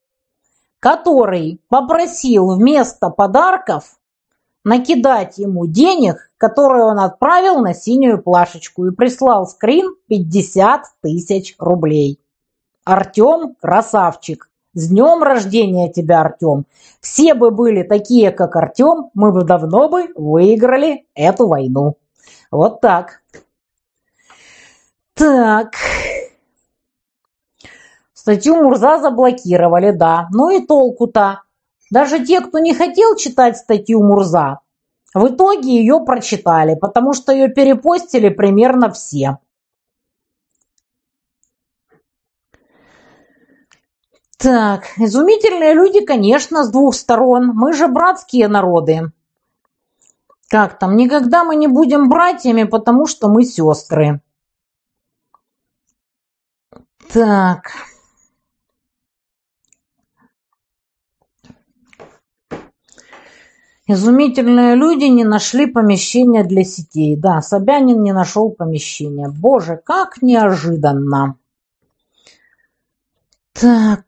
который попросил вместо подарков накидать ему денег, которые он отправил на синюю плашечку и прислал скрин 50 тысяч рублей. Артем красавчик. С днем рождения тебя, Артем. Все бы были такие, как Артем, мы бы давно бы выиграли эту войну. Вот так. Так. Статью Мурза заблокировали, да. Ну и толку-то. Даже те, кто не хотел читать статью Мурза, В итоге ее прочитали, потому что ее перепостили примерно все. Так, изумительные люди, конечно, с двух сторон. Мы же братские народы. Как там? Никогда мы не будем братьями, потому что мы сестры. Так. Изумительные люди не нашли помещения для сетей. Да, Собянин не нашел помещения. Боже, как неожиданно. Так.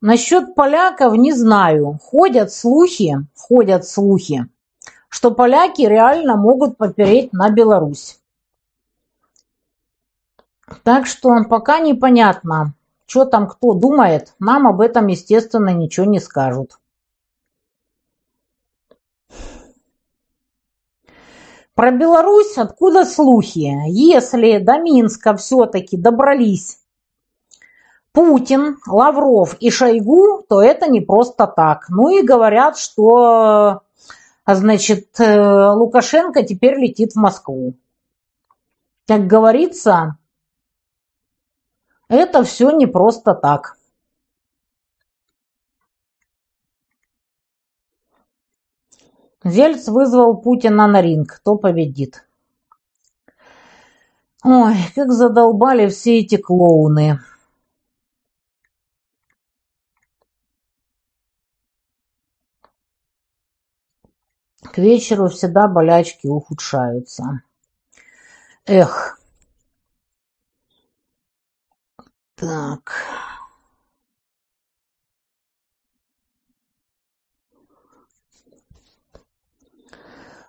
Насчет поляков не знаю. Ходят слухи, ходят слухи, что поляки реально могут попереть на Беларусь. Так что пока непонятно, что там кто думает, нам об этом, естественно, ничего не скажут. Про Беларусь откуда слухи? Если до Минска все-таки добрались Путин, Лавров и Шойгу, то это не просто так. Ну и говорят, что значит, э, Лукашенко теперь летит в Москву. Как говорится, это все не просто так. Зельц вызвал Путина на ринг. Кто победит? Ой, как задолбали все эти клоуны. К вечеру всегда болячки ухудшаются. Эх. Так.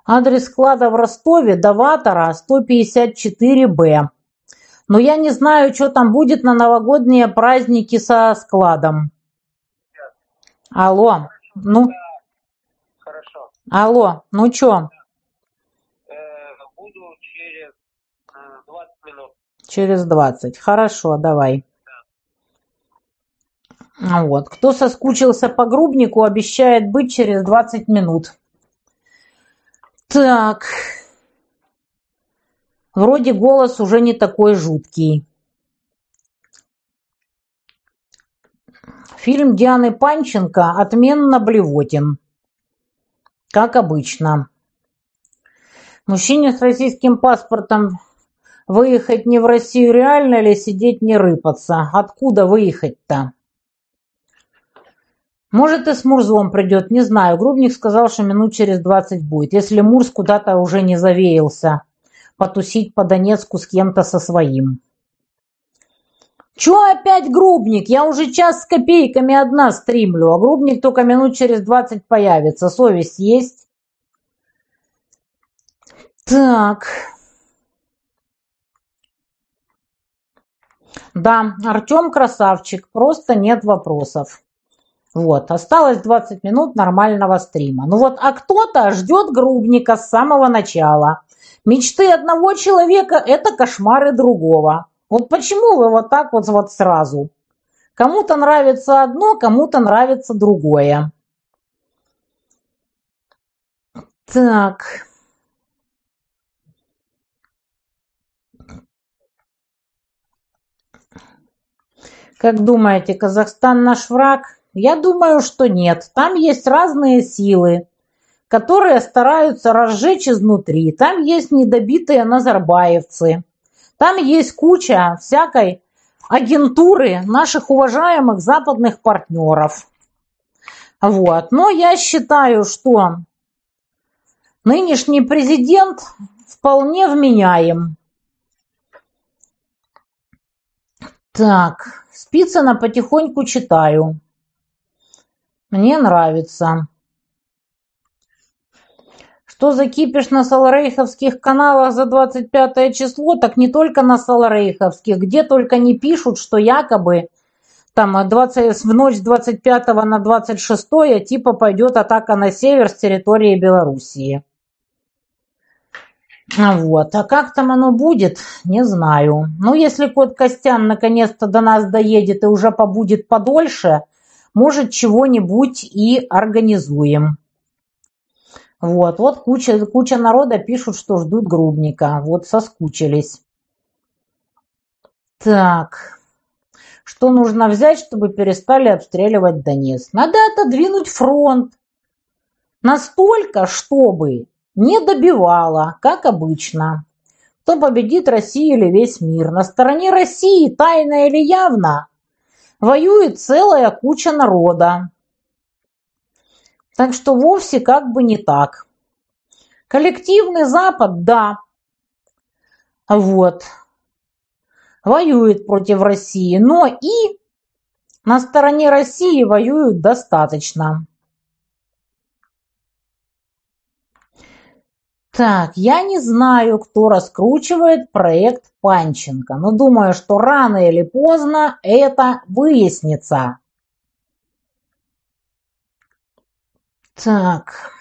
Адрес склада в Ростове, Даватора, 154Б. Но я не знаю, что там будет на новогодние праздники со складом. Алло, ну... Хорошо. Алло, ну что? Э, буду через 20 э, минут. Через 20. Хорошо, давай. Да. Вот. Кто соскучился по грубнику, обещает быть через 20 минут. Так. Вроде голос уже не такой жуткий. Фильм Дианы Панченко отменно блевотен. Как обычно. Мужчине с российским паспортом выехать не в Россию реально ли сидеть не рыпаться? Откуда выехать-то? Может, и с Мурзом придет, не знаю. Грубник сказал, что минут через двадцать будет. Если Мурз куда-то уже не завеялся. Потусить по Донецку с кем-то со своим. Чё опять Грубник? Я уже час с копейками одна стримлю, а Грубник только минут через двадцать появится. Совесть есть? Так. Да, Артем красавчик, просто нет вопросов. Вот, осталось 20 минут нормального стрима. Ну вот, а кто-то ждет грубника с самого начала. Мечты одного человека – это кошмары другого. Вот почему вы вот так вот, вот сразу? Кому-то нравится одно, кому-то нравится другое. Так. Как думаете, Казахстан наш враг? Я думаю, что нет. Там есть разные силы, которые стараются разжечь изнутри. Там есть недобитые назарбаевцы. Там есть куча всякой агентуры наших уважаемых западных партнеров. Вот. Но я считаю, что нынешний президент вполне вменяем. Так, Спицына потихоньку читаю. Мне нравится. Что за кипиш на саларейховских каналах за 25 число, так не только на саларейховских, где только не пишут, что якобы там 20, в ночь с 25 на 26 типа пойдет атака на север с территории Белоруссии. Вот. А как там оно будет, не знаю. Ну, если кот Костян наконец-то до нас доедет и уже побудет подольше, может, чего-нибудь и организуем. Вот, вот куча, куча народа пишут, что ждут грубника. Вот соскучились. Так. Что нужно взять, чтобы перестали обстреливать Донецк? Надо отодвинуть фронт. Настолько, чтобы не добивало, как обычно. Кто победит Россию или весь мир? На стороне России, тайно или явно, воюет целая куча народа. Так что вовсе как бы не так. Коллективный Запад, да. Вот. Воюет против России, но и на стороне России воюют достаточно. Так, я не знаю, кто раскручивает проект Панченко, но думаю, что рано или поздно это выяснится. Так.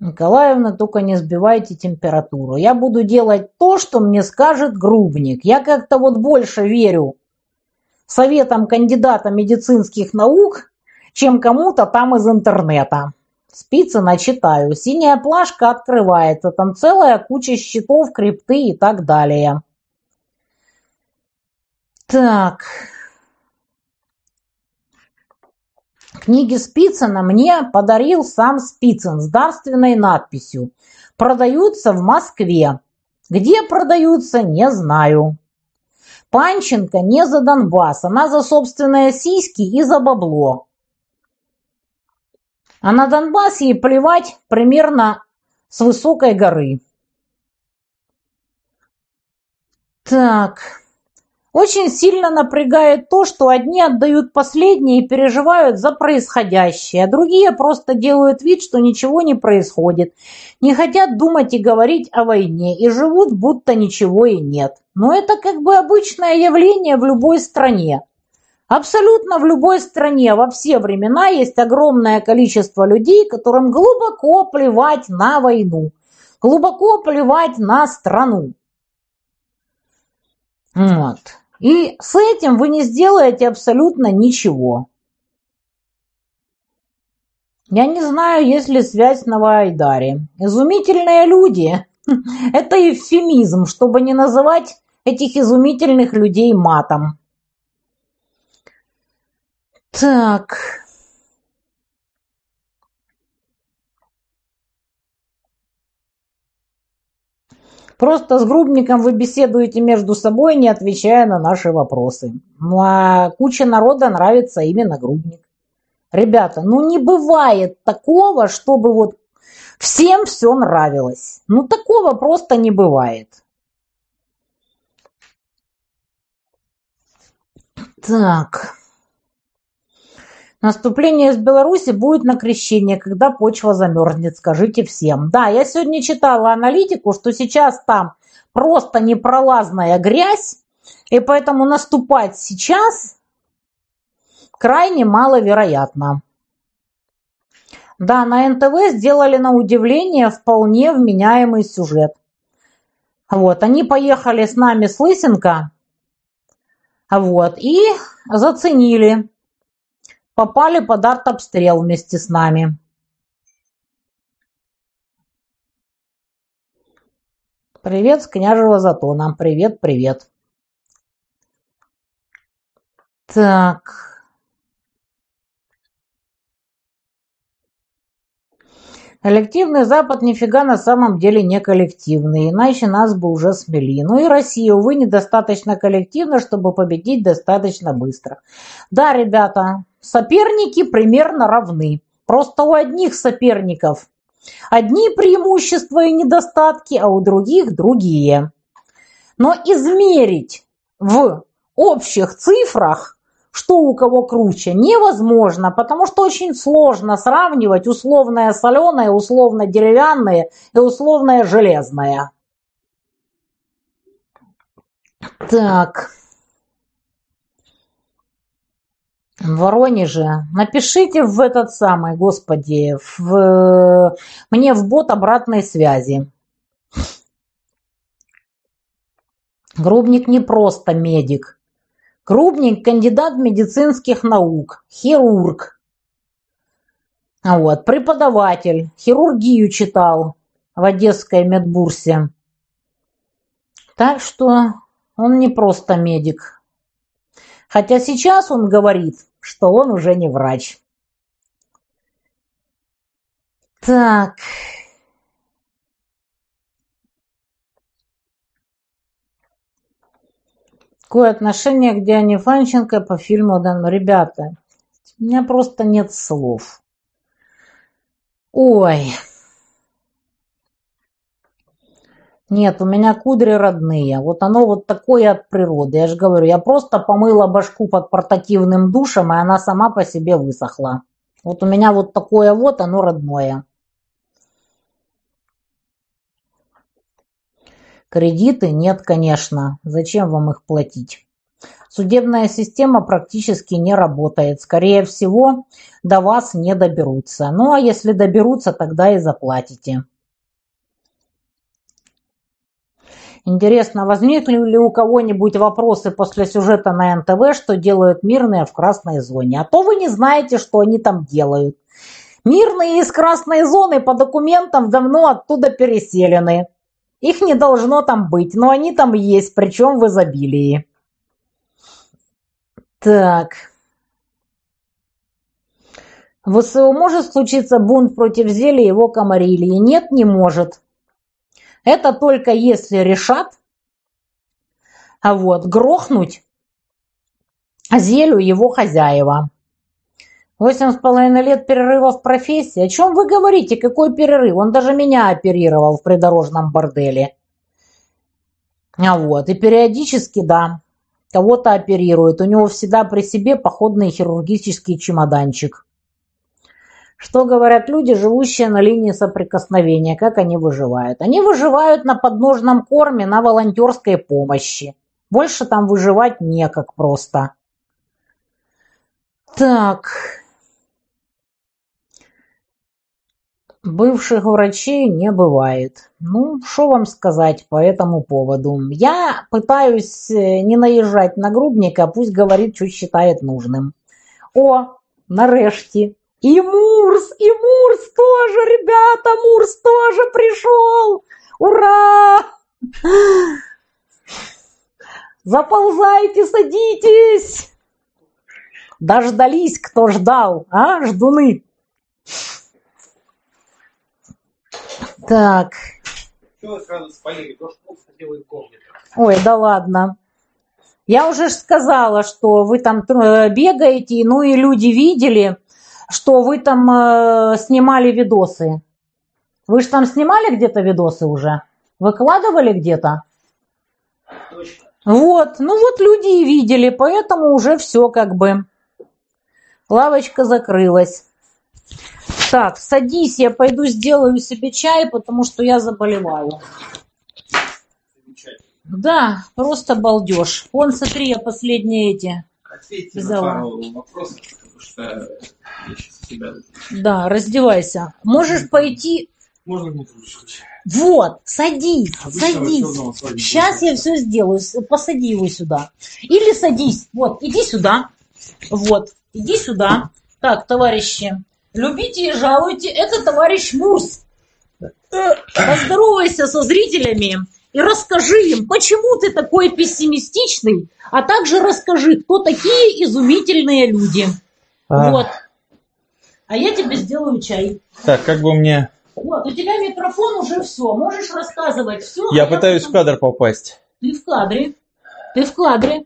Николаевна, только не сбивайте температуру. Я буду делать то, что мне скажет грубник. Я как-то вот больше верю советам кандидата медицинских наук, чем кому-то там из интернета. Спицына читаю. Синяя плашка открывается. Там целая куча счетов, крипты и так далее. Так. Книги Спицына мне подарил сам Спицын с дарственной надписью. Продаются в Москве. Где продаются, не знаю. Панченко не за Донбасс, она за собственные сиськи и за бабло. А на Донбасс ей плевать примерно с высокой горы. Так. Очень сильно напрягает то, что одни отдают последнее и переживают за происходящее, а другие просто делают вид, что ничего не происходит, не хотят думать и говорить о войне и живут, будто ничего и нет. Но это как бы обычное явление в любой стране. Абсолютно в любой стране во все времена есть огромное количество людей, которым глубоко плевать на войну, глубоко плевать на страну. Вот. И с этим вы не сделаете абсолютно ничего. Я не знаю, есть ли связь с Новоайдаре. Изумительные люди. Это эвфемизм, чтобы не называть этих изумительных людей матом. Так. Просто с Грубником вы беседуете между собой, не отвечая на наши вопросы. Ну а куча народа нравится именно Грубник. Ребята, ну не бывает такого, чтобы вот всем все нравилось. Ну такого просто не бывает. Так. Наступление из Беларуси будет на крещение, когда почва замерзнет, скажите всем. Да, я сегодня читала аналитику, что сейчас там просто непролазная грязь, и поэтому наступать сейчас крайне маловероятно. Да, на НТВ сделали на удивление вполне вменяемый сюжет. Вот, они поехали с нами с Лысенко, вот, и заценили попали под артобстрел вместе с нами. Привет с княжего Затона. Привет, привет. Так. Коллективный Запад нифига на самом деле не коллективный, иначе нас бы уже смели. Ну и Россия, увы, недостаточно коллективна, чтобы победить достаточно быстро. Да, ребята, соперники примерно равны. Просто у одних соперников одни преимущества и недостатки, а у других другие. Но измерить в общих цифрах что у кого круче, невозможно, потому что очень сложно сравнивать условное соленое, условно деревянное и условное железное. Так. В Воронеже. Напишите в этот самый, господи, в, мне в бот обратной связи. Грубник не просто медик. Крупник – кандидат медицинских наук, хирург. Вот, преподаватель, хирургию читал в Одесской медбурсе. Так что он не просто медик. Хотя сейчас он говорит, что он уже не врач. Так. Какое отношение к Диане Фанченко по фильму данному? Ребята, у меня просто нет слов. Ой. Нет, у меня кудри родные. Вот оно вот такое от природы. Я же говорю, я просто помыла башку под портативным душем, и она сама по себе высохла. Вот у меня вот такое вот, оно родное. Кредиты нет, конечно. Зачем вам их платить? Судебная система практически не работает. Скорее всего, до вас не доберутся. Ну а если доберутся, тогда и заплатите. Интересно, возникли ли у кого-нибудь вопросы после сюжета на НТВ, что делают мирные в красной зоне? А то вы не знаете, что они там делают. Мирные из красной зоны по документам давно оттуда переселены. Их не должно там быть, но они там есть, причем в изобилии. Так. В ВСУ может случиться бунт против зелья его комарилии? Нет, не может. Это только если решат а вот, грохнуть зелю его хозяева. Восемь с половиной лет перерыва в профессии. О чем вы говорите? Какой перерыв? Он даже меня оперировал в придорожном борделе. А вот, и периодически, да, кого-то оперирует. У него всегда при себе походный хирургический чемоданчик. Что говорят люди, живущие на линии соприкосновения, как они выживают? Они выживают на подножном корме, на волонтерской помощи. Больше там выживать некак просто. Так. Бывших врачей не бывает. Ну, что вам сказать по этому поводу? Я пытаюсь э, не наезжать на грубника, пусть говорит, что считает нужным. О, нарешті, и Мурс, и Мурс тоже, ребята, Мурс тоже пришел. Ура! Заползайте, садитесь. Дождались, кто ждал, а, ждуны. Так. Ой, да ладно. Я уже сказала, что вы там э, бегаете, ну и люди видели, что вы там э, снимали видосы. Вы же там снимали где-то видосы уже? Выкладывали где-то? Точно. Вот, ну вот люди и видели, поэтому уже все как бы. Лавочка закрылась. Так, садись, я пойду сделаю себе чай, потому что я заболеваю. Да, просто балдеж. Вон, смотри, я последние эти Ответьте взяла. на пару вопросов, что я сейчас себя... Да, раздевайся. Можешь пойти... Можно мне включить? Вот, садись, Обычно садись. Сейчас я все сделаю. Посади его сюда. Или садись. Вот, иди сюда. Вот, иди сюда. Так, товарищи, любите и жалуйте. Это товарищ Мурс. Поздоровайся со зрителями и расскажи им, почему ты такой пессимистичный, а также расскажи, кто такие изумительные люди. А... Вот. А я тебе сделаю чай. Так, как бы мне... Вот, у тебя микрофон уже все, можешь рассказывать все. Я а пытаюсь я потом... в кадр попасть. Ты в кадре. Ты в кадре.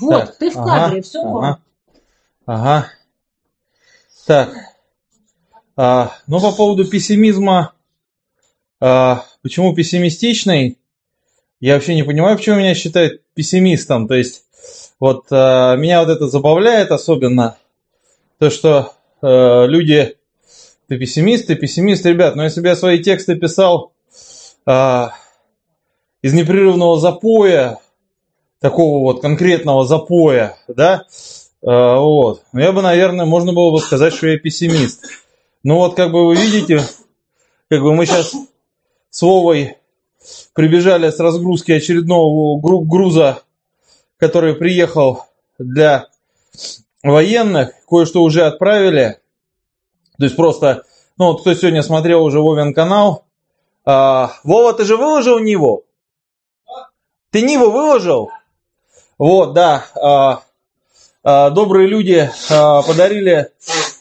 Вот, так, ты в кадре, ага, все ага, ага. Так. А, ну, по поводу пессимизма, а, почему пессимистичный? Я вообще не понимаю, почему меня считают пессимистом. То есть, вот а, меня вот это забавляет особенно, то, что а, люди, ты пессимист, ты пессимист, ребят, но если бы я свои тексты писал а, из непрерывного запоя, такого вот конкретного запоя, да, а, вот, я бы, наверное, можно было бы сказать, что я пессимист. Ну вот, как бы вы видите, как бы мы сейчас с Вовой прибежали с разгрузки очередного груза, который приехал для военных, кое-что уже отправили. То есть просто, ну вот кто сегодня смотрел уже Вовин канал, а, Вова, ты же выложил Ниву? Ты Ниву выложил? Вот, да. А, а, добрые люди а, подарили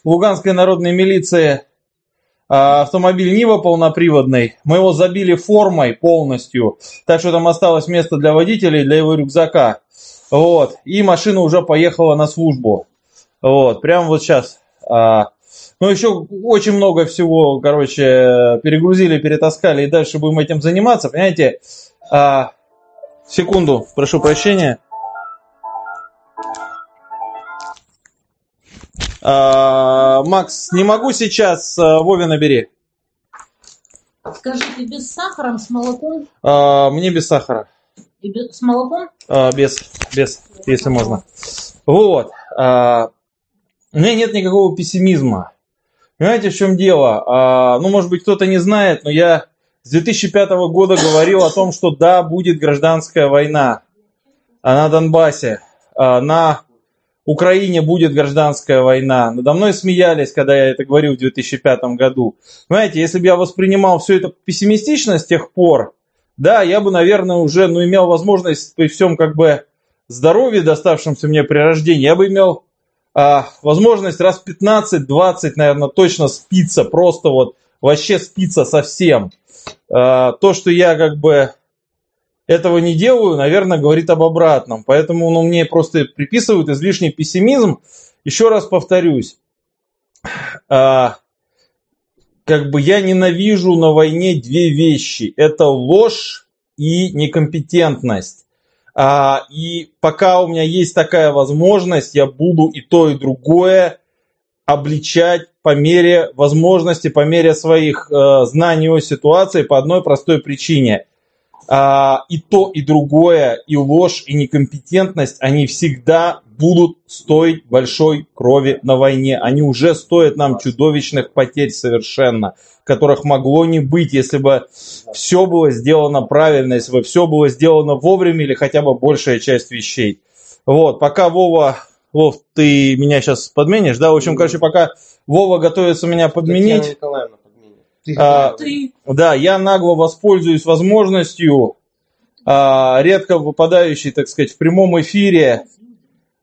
Луганской народной милиции а, автомобиль Нива полноприводный. Мы его забили формой полностью, так что там осталось место для водителя и для его рюкзака. Вот. И машина уже поехала на службу. Вот. Прямо вот сейчас. А, ну, еще очень много всего, короче, перегрузили, перетаскали, и дальше будем этим заниматься, понимаете? А, секунду, прошу прощения. А, Макс, не могу сейчас, а, Вове набери. Скажите, без сахара, с молоком? А, мне без сахара. И без, с молоком? А, без, без, если можно. Вот. А, у меня нет никакого пессимизма. Понимаете, в чем дело? А, ну, может быть, кто-то не знает, но я с 2005 года говорил о том, что да, будет гражданская война на Донбассе, на Украине будет гражданская война. Надо мной смеялись, когда я это говорил в 2005 году. Понимаете, если бы я воспринимал все это пессимистично с тех пор, да, я бы, наверное, уже ну, имел возможность при всем как бы здоровье, доставшемся мне при рождении, я бы имел а, возможность раз 15-20, наверное, точно спиться, просто вот вообще спиться совсем. А, то, что я как бы этого не делаю, наверное, говорит об обратном. Поэтому ну, мне просто приписывают излишний пессимизм. Еще раз повторюсь, а, как бы я ненавижу на войне две вещи. Это ложь и некомпетентность. А, и пока у меня есть такая возможность, я буду и то, и другое обличать по мере возможности, по мере своих э, знаний о ситуации по одной простой причине. А, и то, и другое, и ложь, и некомпетентность, они всегда будут стоить большой крови на войне. Они уже стоят нам чудовищных потерь совершенно которых могло не быть, если бы все было сделано правильно, если бы все было сделано вовремя или хотя бы большая часть вещей. Вот, пока Вова, Вов, ты меня сейчас подменишь, да? В общем, короче, пока Вова готовится меня подменить. А, да, я нагло воспользуюсь возможностью, а, редко выпадающей, так сказать, в прямом эфире,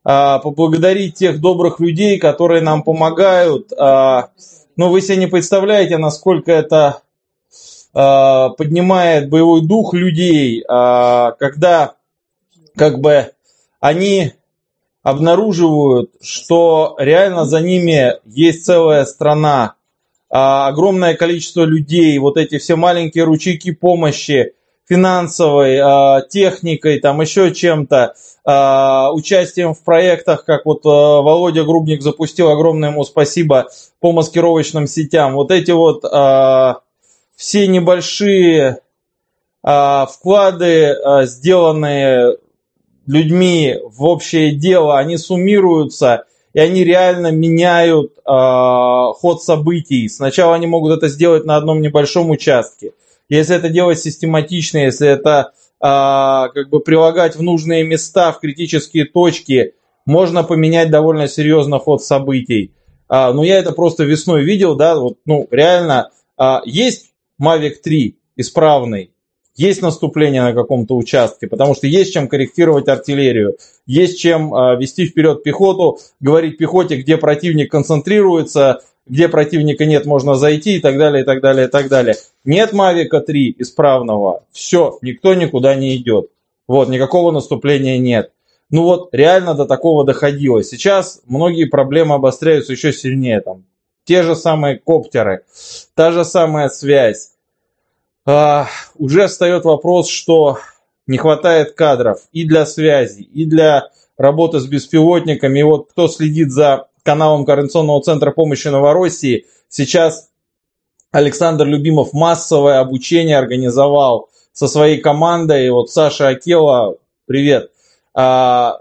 поблагодарить тех добрых людей, которые нам помогают. А, но вы себе не представляете, насколько это э, поднимает боевой дух людей, когда как бы они обнаруживают, что реально за ними есть целая страна, огромное количество людей, вот эти все маленькие ручейки помощи, финансовой, э, техникой, там еще чем-то, а, участием в проектах, как вот а, Володя Грубник запустил, огромное ему спасибо, по маскировочным сетям. Вот эти вот а, все небольшие вклады, сделанные людьми в общее дело, они суммируются, и они реально меняют ход событий. Сначала они могут это сделать на одном небольшом участке. Если это делать систематично, если это а, как бы прилагать в нужные места, в критические точки, можно поменять довольно серьезно ход событий. А, ну, я это просто весной видел, да, вот, ну, реально, а, есть Mavic 3 исправный, есть наступление на каком-то участке, потому что есть чем корректировать артиллерию, есть чем а, вести вперед пехоту, говорить пехоте, где противник концентрируется, где противника нет, можно зайти и так далее, и так далее, и так далее. Нет Мавика 3 исправного, все, никто никуда не идет. Вот, никакого наступления нет. Ну вот, реально до такого доходило. Сейчас многие проблемы обостряются еще сильнее. Там, те же самые коптеры, та же самая связь. А, уже встает вопрос, что не хватает кадров и для связи, и для работы с беспилотниками. И вот кто следит за каналом Координационного центра помощи Новороссии. Сейчас Александр Любимов массовое обучение организовал со своей командой. Вот Саша Акела, привет. А,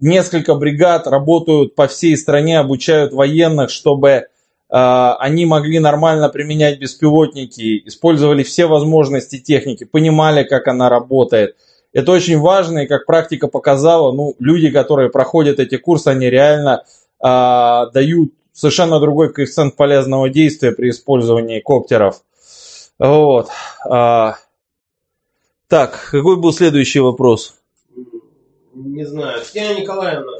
несколько бригад работают по всей стране, обучают военных, чтобы а, они могли нормально применять беспилотники, использовали все возможности техники, понимали, как она работает. Это очень важно, и как практика показала, ну, люди, которые проходят эти курсы, они реально а, дают совершенно другой коэффициент полезного действия при использовании коптеров. Вот. А, так, какой был следующий вопрос? Не знаю. Татьяна Николаевна.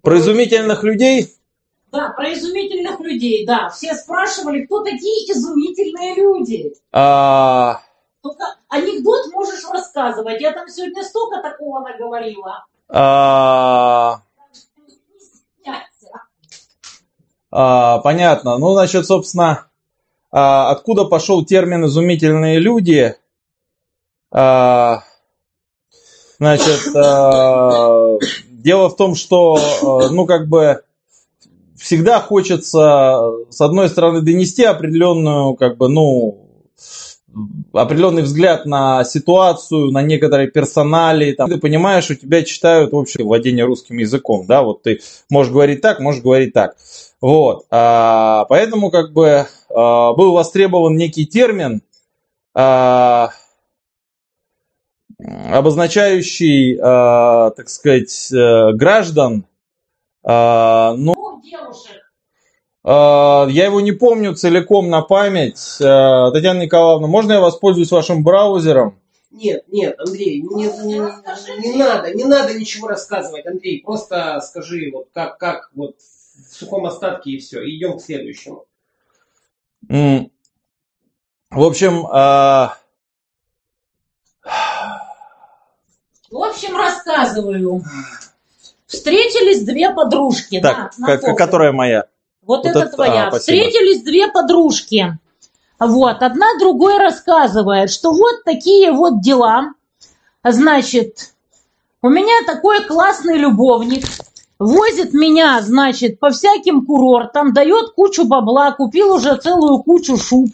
Про изумительных людей? Да, про изумительных людей, да. Все спрашивали, кто такие изумительные люди. А, Только анекдот можешь рассказывать. Я там сегодня столько такого наговорила. а, Не стесняйся. А, понятно. Ну, значит, собственно, а, откуда пошел термин «изумительные люди»? А, значит, а, дело в том, что, а, ну, как бы, всегда хочется, с одной стороны, донести определенную, как бы, ну, определенный взгляд на ситуацию, на некоторые персонали. Там. Ты понимаешь, у тебя читают, в общем, владение русским языком, да, вот ты можешь говорить так, можешь говорить так. Вот, а, поэтому как бы а, был востребован некий термин, а, обозначающий, а, так сказать, э, граждан, а, ну, девушек. а, я его не помню целиком на память. А, Татьяна Николаевна, можно я воспользуюсь вашим браузером? Нет, нет, Андрей, не, не- не надо, не надо ничего рассказывать, Андрей. Просто скажи, вот как, как вот сухом остатке и все. Идем к следующему. М. В общем, а, В общем, рассказываю. Встретились две подружки. так, на как- которая моя? Вот, Вот это это- твоя. а, спасибо. Встретились две подружки. Вот, одна другой рассказывает, что вот такие вот дела. Значит, у меня такой классный любовник, возит меня, значит, по всяким курортам, дает кучу бабла, купил уже целую кучу шуб,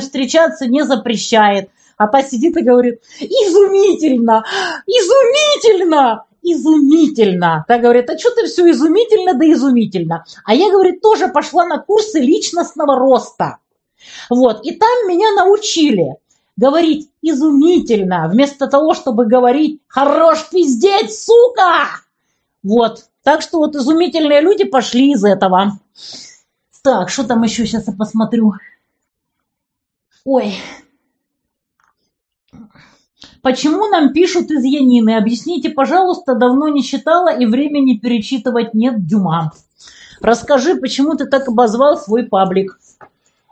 встречаться не запрещает. А та сидит и говорит, изумительно, изумительно, изумительно. Та говорит, а что ты все изумительно да изумительно. А я, говорит, тоже пошла на курсы личностного роста. Вот, и там меня научили говорить изумительно, вместо того, чтобы говорить «хорош пиздеть, сука!» Вот, так что вот изумительные люди пошли из этого. Так, что там еще сейчас я посмотрю. Ой. Почему нам пишут из Янины? Объясните, пожалуйста, давно не читала и времени перечитывать нет Дюма. Расскажи, почему ты так обозвал свой паблик.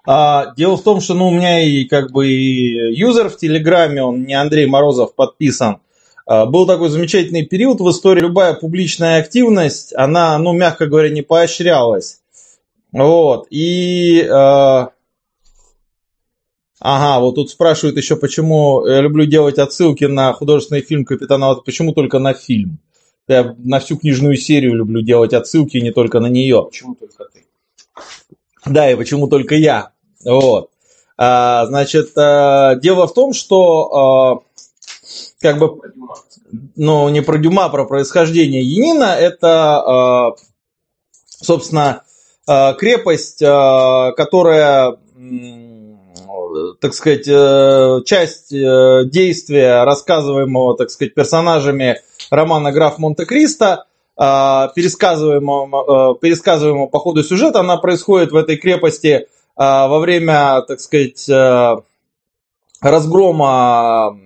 А, дело в том, что ну, у меня и как бы и юзер в Телеграме, он не Андрей Морозов подписан. А, был такой замечательный период в истории. Любая публичная активность, она, ну, мягко говоря, не поощрялась. Вот. И... а, Ага, вот тут спрашивают еще, почему я люблю делать отсылки на художественный фильм «Капитан Аватар». Почему только на фильм? Я на всю книжную серию люблю делать отсылки, не только на нее. Почему только ты? Да, и почему только я. Вот. А, значит, а, дело в том, что а, как бы, ну, не про Дюма, а про происхождение Янина, это, а, собственно, а, крепость, которая, так сказать, э, часть э, действия, рассказываемого, так сказать, персонажами романа «Граф Монте-Кристо», пересказываемого, пересказываемого по ходу сюжета, она происходит в этой крепости во время, так сказать, э, разгрома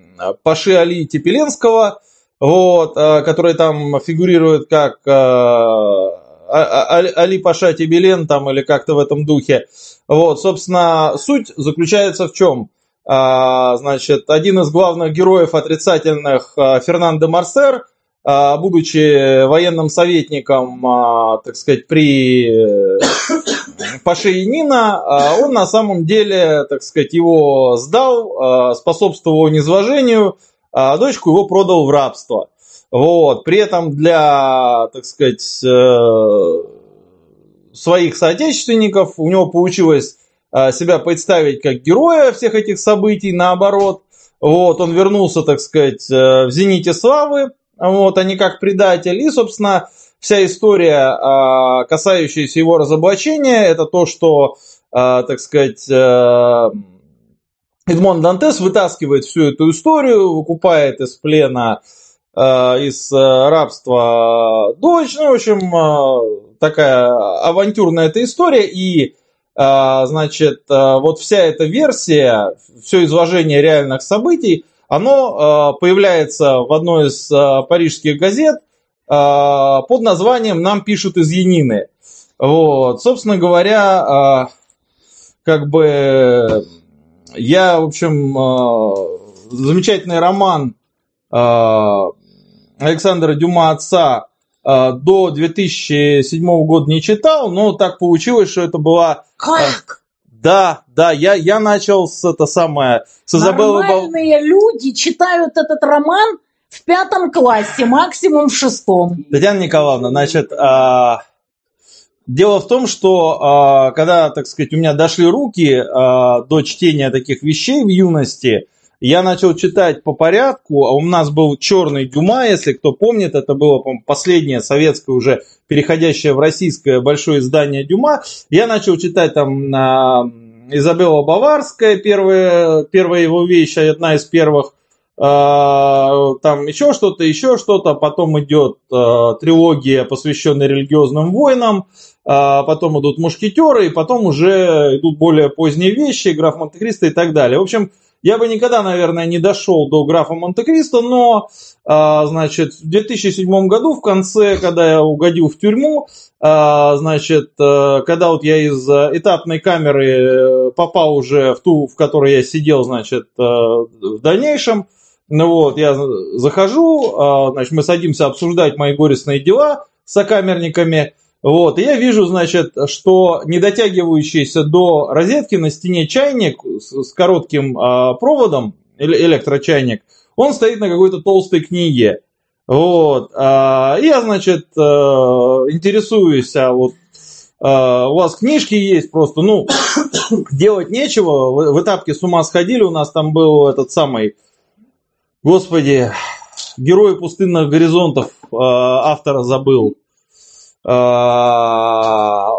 Паши Али Тепеленского, вот, э, который там фигурирует как э, А- А- Али Али Паша Тебелен там или как-то в этом духе. Вот, собственно, суть заключается в чем? А, Значит, один из главных героев отрицательных, а, Фернандо Марсер, а, будучи военным советником, а, так сказать, при Паше Янина, а, он на самом деле, так сказать, его сдал, а, способствовал низвожению, а дочку его продал в рабство. Вот. При этом для, так сказать, э, своих соотечественников у него получилось э, себя представить как героя всех этих событий, наоборот. Вот, он вернулся, так сказать, э, в зените славы, вот, а не как предатель. И, собственно, вся история, э, касающаяся его разоблачения, это то, что, э, так сказать, э, Эдмон Дантес вытаскивает всю эту историю, выкупает из плена, э, из э, рабства дочь. Ну, в общем, такая авантюрная эта история. И, значит, вот вся эта версия, все изложение реальных событий, оно появляется в одной из парижских газет под названием «Нам пишут из Янины». Вот, собственно говоря, э, как бы я, в общем, э, замечательный роман Александра Дюма «Отца» до 2007 года не читал, но так получилось, что это была... Как? Да, да, я, я начал с это самое, с Изабеллы Бал- Нормальные люди читают этот роман в пятом классе, максимум в шестом. Татьяна Николаевна, значит, а, дело в том, что а, когда, так сказать, у меня дошли руки а, до чтения таких вещей в юности, я начал читать по порядку, а у нас был черный Дюма, если кто помнит, это было, по последнее советское уже переходящее в российское большое издание Дюма. Я начал читать там на Изабелла Баварская, первая, первая его вещь, одна из первых, там еще что-то, еще что-то, потом идет а, трилогия, посвященная религиозным войнам, а, потом идут мушкетеры, и потом уже идут более поздние вещи, граф Монте-Кристо и так далее. В общем, я бы никогда, наверное, не дошел до графа Монте-Кристо, но, а, значит, в 2007 году, в конце, когда я угодил в тюрьму, а, значит, а, когда вот я из а, этапной камеры э, попал уже в ту, в которой я сидел, значит, а, в дальнейшем, ну вот, я захожу, а, значит, мы садимся обсуждать мои горестные дела с сокамерниками, вот, и я вижу, значит, что не дотягивающийся до розетки на стене чайник с, коротким а, проводом, эле- электрочайник, он стоит на какой-то толстой книге. Вот, а, и я, значит, а, интересуюсь, а вот а, у вас книжки есть просто, ну, делать нечего, в, в этапке с ума сходили, у нас там был этот самый, господи, герой пустынных горизонтов, а, автора забыл, а,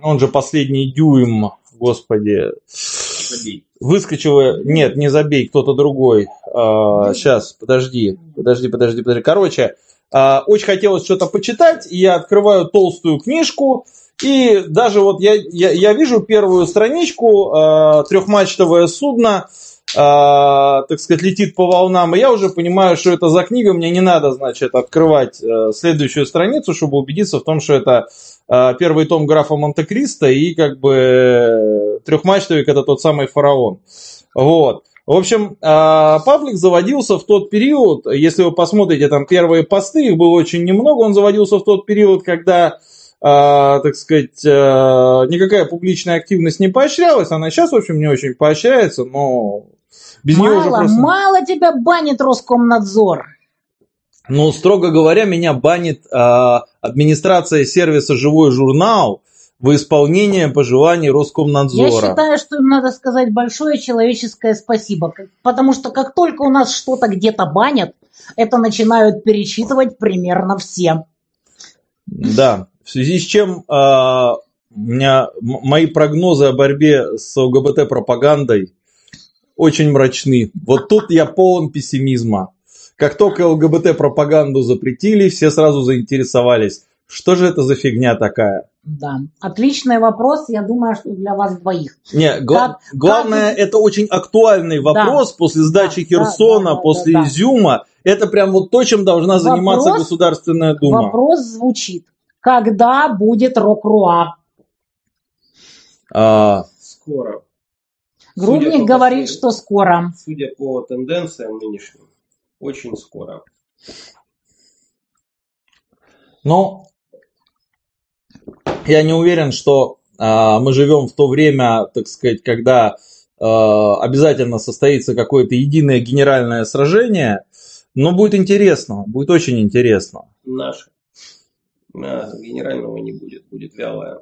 он же последний дюйм, господи, Забей. выскочила, нет, не забей, кто-то другой. А, сейчас, подожди, подожди, подожди, подожди. Короче, а, очень хотелось что-то почитать, и я открываю толстую книжку, и даже вот я, я, я вижу первую страничку, а, трехмачтовое судно, а, так сказать, летит по волнам, и я уже понимаю, что это за книга, мне не надо, значит, открывать э, следующую страницу, чтобы убедиться в том, что это э, первый том графа Монте-Кристо, и как бы трехмачтовик это тот самый фараон. Вот. В общем, э, паблик заводился в тот период, если вы посмотрите там первые посты, их было очень немного, он заводился в тот период, когда, так сказать, никакая публичная активность не поощрялась, она сейчас, в общем, не очень поощряется, но без нее уже Мало, просто... мало тебя банит Роскомнадзор. Ну, строго говоря, меня банит э, администрация сервиса «Живой журнал» в исполнении пожеланий Я Роскомнадзора. считаю, что им надо сказать большое человеческое спасибо, потому что как только у нас что-то где-то банят, это начинают перечитывать примерно все. Да, в связи с чем э, у меня мои прогнозы о борьбе с ЛГБТ-пропагандой очень мрачны. Вот тут я полон пессимизма. Как только ЛГБТ-пропаганду запретили, все сразу заинтересовались. Что же это за фигня такая? Да, отличный вопрос, я думаю, что для вас двоих. Не, гла- Как- главное, как- это очень актуальный вопрос после сдачи Да, да, Херсона, да, да, после да, да. Изюма. Это прям вот то, чем должна заниматься Вопрос- Государственная Дума. Вопрос звучит, когда будет Рок-Руа? А, Скоро. Грубник Судя по говорит, последним- что скоро. Судя по тенденциям нынешним, очень скоро. Но я не уверен, что а, мы живем в то время, так сказать, когда а, обязательно состоится какое-то единое генеральное сражение. Но будет интересно, будет очень интересно. Наше. А, генерального не будет, будет вялое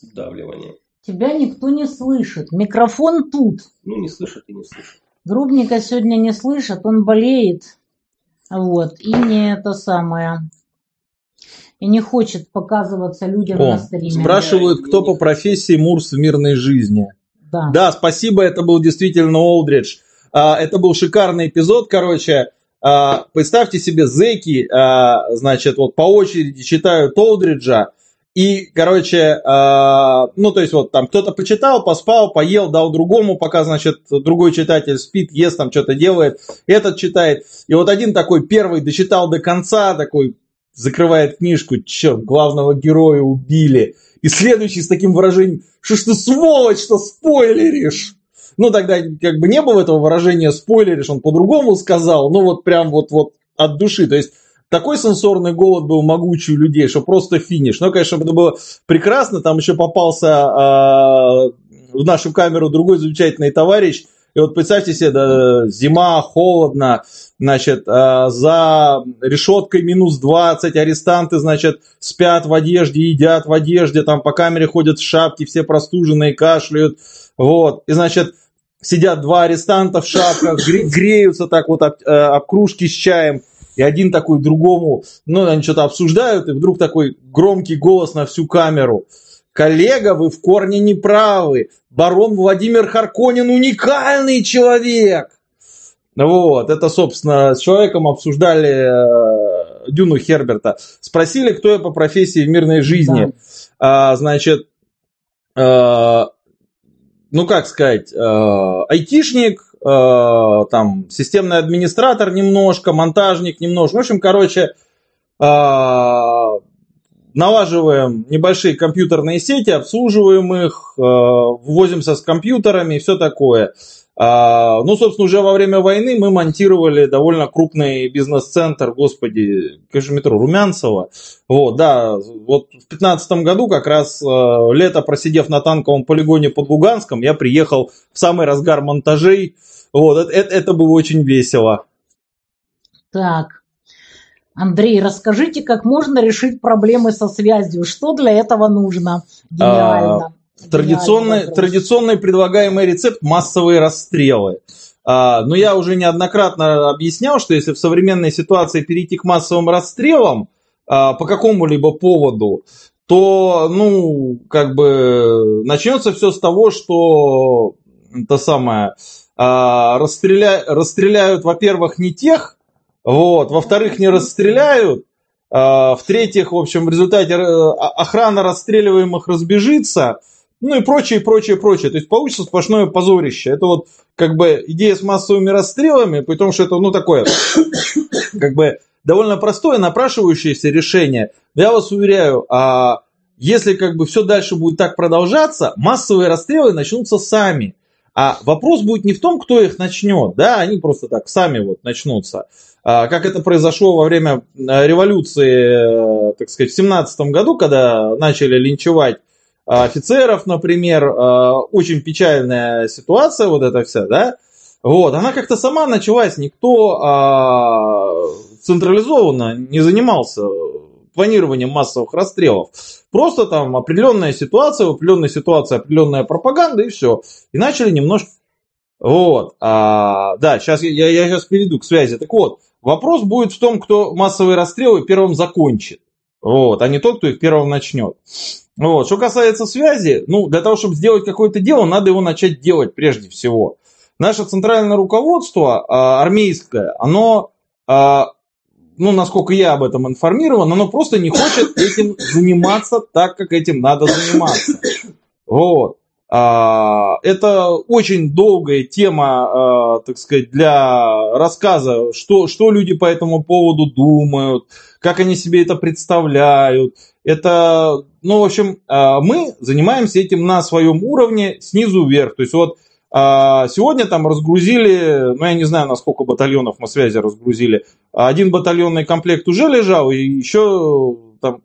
вдавливание. Тебя никто не слышит. Микрофон тут. Ну, не слышит и не слышит. Грубника сегодня не слышат, он болеет. Вот, и не это самое. И не хочет показываться людям О, на стриме. спрашивают, кто по профессии Мурс в мирной жизни. Да. Да, спасибо, это был действительно Олдридж. А, Это был шикарный эпизод, короче. А, Представьте себе, зеки, а, значит, вот по очереди читают Олдриджа, и, короче, а, ну, то есть вот там кто-то почитал, поспал, поел, дал другому, пока, значит, другой читатель спит, ест, там что-то делает, этот читает. И вот один такой первый дочитал до конца, такой закрывает книжку, черт, главного героя убили. И следующий с таким выражением, что ж ты сволочь, что спойлеришь. Ну, тогда как бы не было этого выражения спойлеришь, он по-другому сказал, ну, вот прям вот, вот от души. То есть такой сенсорный голод был могучий у людей, что просто финиш. Ну, конечно, это было прекрасно. Там еще попался э, в нашу камеру другой замечательный товарищ. И вот представьте себе, да, зима, холодно, значит, э, за решеткой минус 20, арестанты, значит, спят в одежде, едят в одежде, там по камере ходят в шапке, все простуженные, кашляют. Вот, и, значит, сидят два арестанта в шапках, греются так вот об, э, об кружки с чаем, и один такой другому, ну, они что-то обсуждают, и вдруг такой громкий голос на всю камеру. Коллега, вы в корне не правы. Барон Владимир Харконин уникальный человек. Вот, это, собственно, с человеком обсуждали э, Дюну Херберта. Спросили, кто я по профессии в мирной жизни. Да. А, значит, э, ну как сказать, э, айтишник, э, там, системный администратор немножко, монтажник немножко. В общем, короче, э, налаживаем небольшие компьютерные сети, обслуживаем их, э, с компьютерами и все такое. А, Ну, собственно, уже во время войны мы монтировали довольно крупный бизнес-центр, господи, конечно, метро Румянцево. Вот, да, вот в 2015 году, как раз э, лето просидев на танковом полигоне под Луганском, я приехал в самый разгар монтажей. Вот, это, это, было очень весело. Так. Андрей, расскажите, как можно решить проблемы со связью? Что для этого нужно? Гениально. Традиционный, традиционный предлагаемый рецепт – массовые расстрелы. А, но я уже неоднократно объяснял, что если в современной ситуации перейти к массовым расстрелам а, по какому-либо поводу, то, ну, как бы начнется все с того, что это самое, а, расстреля... расстреляют, во-первых, не тех, вот, во-вторых, не расстреляют, в-третьих, в общем, в результате э, охрана расстреливаемых разбежится, ну и прочее, прочее, прочее. То есть получится сплошное позорище. Это вот как бы идея с массовыми расстрелами, при том, что это, ну, такое, как бы довольно простое, напрашивающееся решение. Я вас уверяю, а если как бы все дальше будет так продолжаться, массовые расстрелы начнутся сами. А вопрос будет не в том, кто их начнет, да, они просто так сами вот начнутся. А, как это произошло во время э, революции, э, так сказать, в 17 году, когда начали линчевать офицеров, например, э, очень печальная ситуация вот эта вся, да, вот, она как-то сама началась, никто а, централизованно не занимался планированием массовых расстрелов. Просто там определенная ситуация, в определенной ситуации определенная пропаганда и все. И начали немножко... Вот. А, да, сейчас я, я сейчас перейду к связи. Так вот, вопрос будет в том, кто массовые расстрелы первым закончит. Вот, а не тот, кто их первым начнет. Вот. Что касается связи, ну, для того, чтобы сделать какое-то дело, надо его начать делать прежде всего. Наше центральное руководство а, армейское, оно, а, ну, насколько я об этом информирован, оно просто не хочет этим заниматься так, как этим надо заниматься. Вот. А, это очень долгая тема, так сказать, для рассказа, что, что люди по этому поводу думают, как они себе это представляют. Это, ну, в общем, а, мы занимаемся этим на своем уровне снизу вверх. То есть вот а, сегодня там разгрузили, ну, я не знаю, на сколько батальонов мы связи разгрузили. Один батальонный комплект уже лежал, и еще там...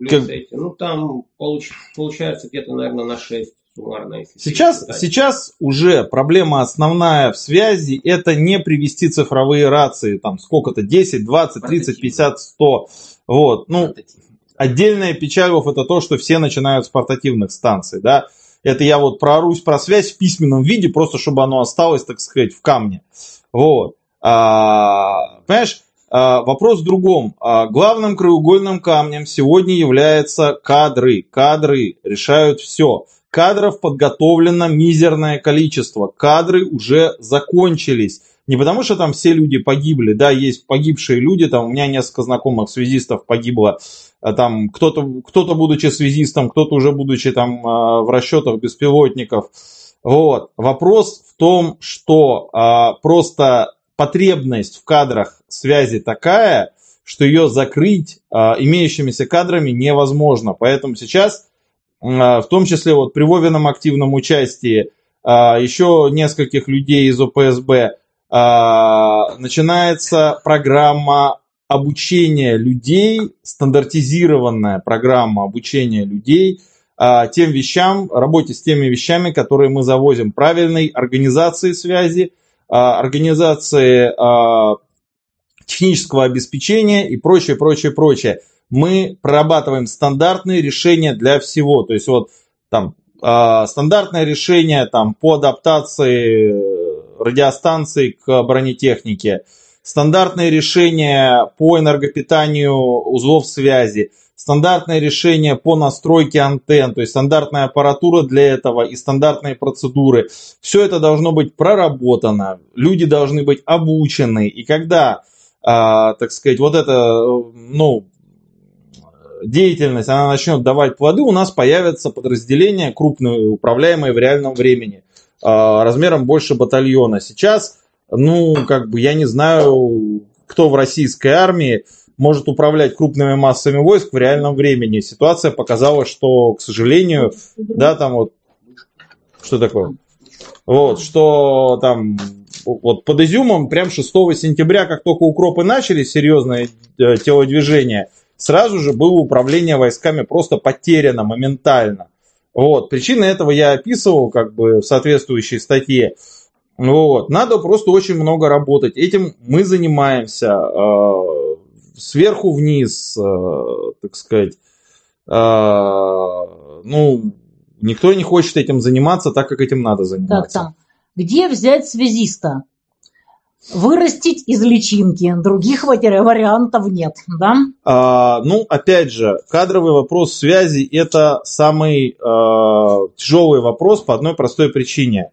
Как-. Ну, там получ- получается где-то, наверное, на 6 суммарно. Если Сейчас, сейчас уже проблема основная в связи это не привести цифровые рации, там сколько-то, 10, 20, 30, Портативные. 50, 100. Вот, ну. Отдельная печаль Вов, это то, что все начинают с портативных станций, да. Это я вот прорусь про связь в письменном виде, просто чтобы оно осталось, так сказать, в камне. Вот. А, понимаешь, а, вопрос в другом. А, главным краеугольным камнем сегодня являются кадры. Кадры решают все. Кадров подготовлено мизерное количество. Кадры уже закончились. Не потому, что там все люди погибли, да, есть погибшие люди, там у меня несколько знакомых связистов погибло, там кто-то, кто-то будучи связистом, кто-то уже будучи там а, в расчетах беспилотников. Вот. Вопрос в том, что а, просто потребность в кадрах связи такая, что ее закрыть имеющимися кадрами невозможно. Поэтому сейчас, в том числе вот при Вовином активном участии, еще нескольких людей из ОПСБ, начинается программа обучения людей, стандартизированная программа обучения людей тем вещам, работе с теми вещами, которые мы завозим, правильной организации связи, организации технического обеспечения и прочее, прочее, прочее. Мы прорабатываем стандартные решения для всего. То есть вот там стандартное решение там, по адаптации радиостанций к бронетехнике, стандартные решения по энергопитанию узлов связи, стандартные решения по настройке антенн, то есть стандартная аппаратура для этого и стандартные процедуры. Все это должно быть проработано, люди должны быть обучены. И когда, а, так сказать, вот эта ну, деятельность, она начнет давать плоды, у нас появятся подразделения крупные, управляемые в реальном времени. А, размером больше батальона. Сейчас, ну, как бы, я не знаю, кто в российской армии может управлять крупными массами войск в реальном времени. Ситуация показала, что, к сожалению, да, там вот, что такое? Вот, что там вот под Изюмом прям 6 сентября, как только укропы начали серьезное э, телодвижение, сразу же было управление войсками просто потеряно моментально. Вот. Причины этого я описывал как бы в соответствующей статье. Вот. Надо просто очень много работать. Этим мы занимаемся э, сверху вниз, э, так сказать. Э, ну, никто не хочет этим заниматься так, как этим надо заниматься. Так, там. Где взять связиста? вырастить из личинки. Других вариантов нет, да? А, ну, опять же, кадровый вопрос связи – это самый а, тяжелый вопрос по одной простой причине.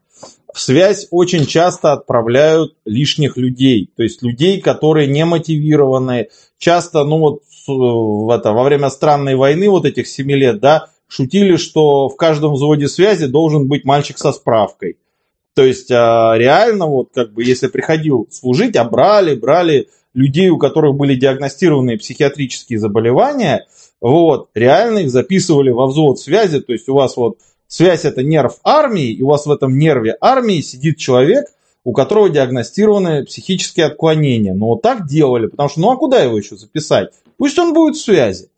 В связь очень часто отправляют лишних людей, то есть людей, которые не мотивированы. Часто, ну вот в это, во время странной войны вот этих семи лет, да, шутили, что в каждом взводе связи должен быть мальчик со справкой. То есть а, реально, вот как бы, если приходил служить, а брали, брали людей, у которых были диагностированы психиатрические заболевания, вот, реально их записывали во взвод связи, то есть у вас вот связь это нерв армии, и у вас в этом нерве армии сидит человек, у которого диагностированы психические отклонения. Но вот так делали, потому что ну а куда его еще записать? Пусть он будет в связи.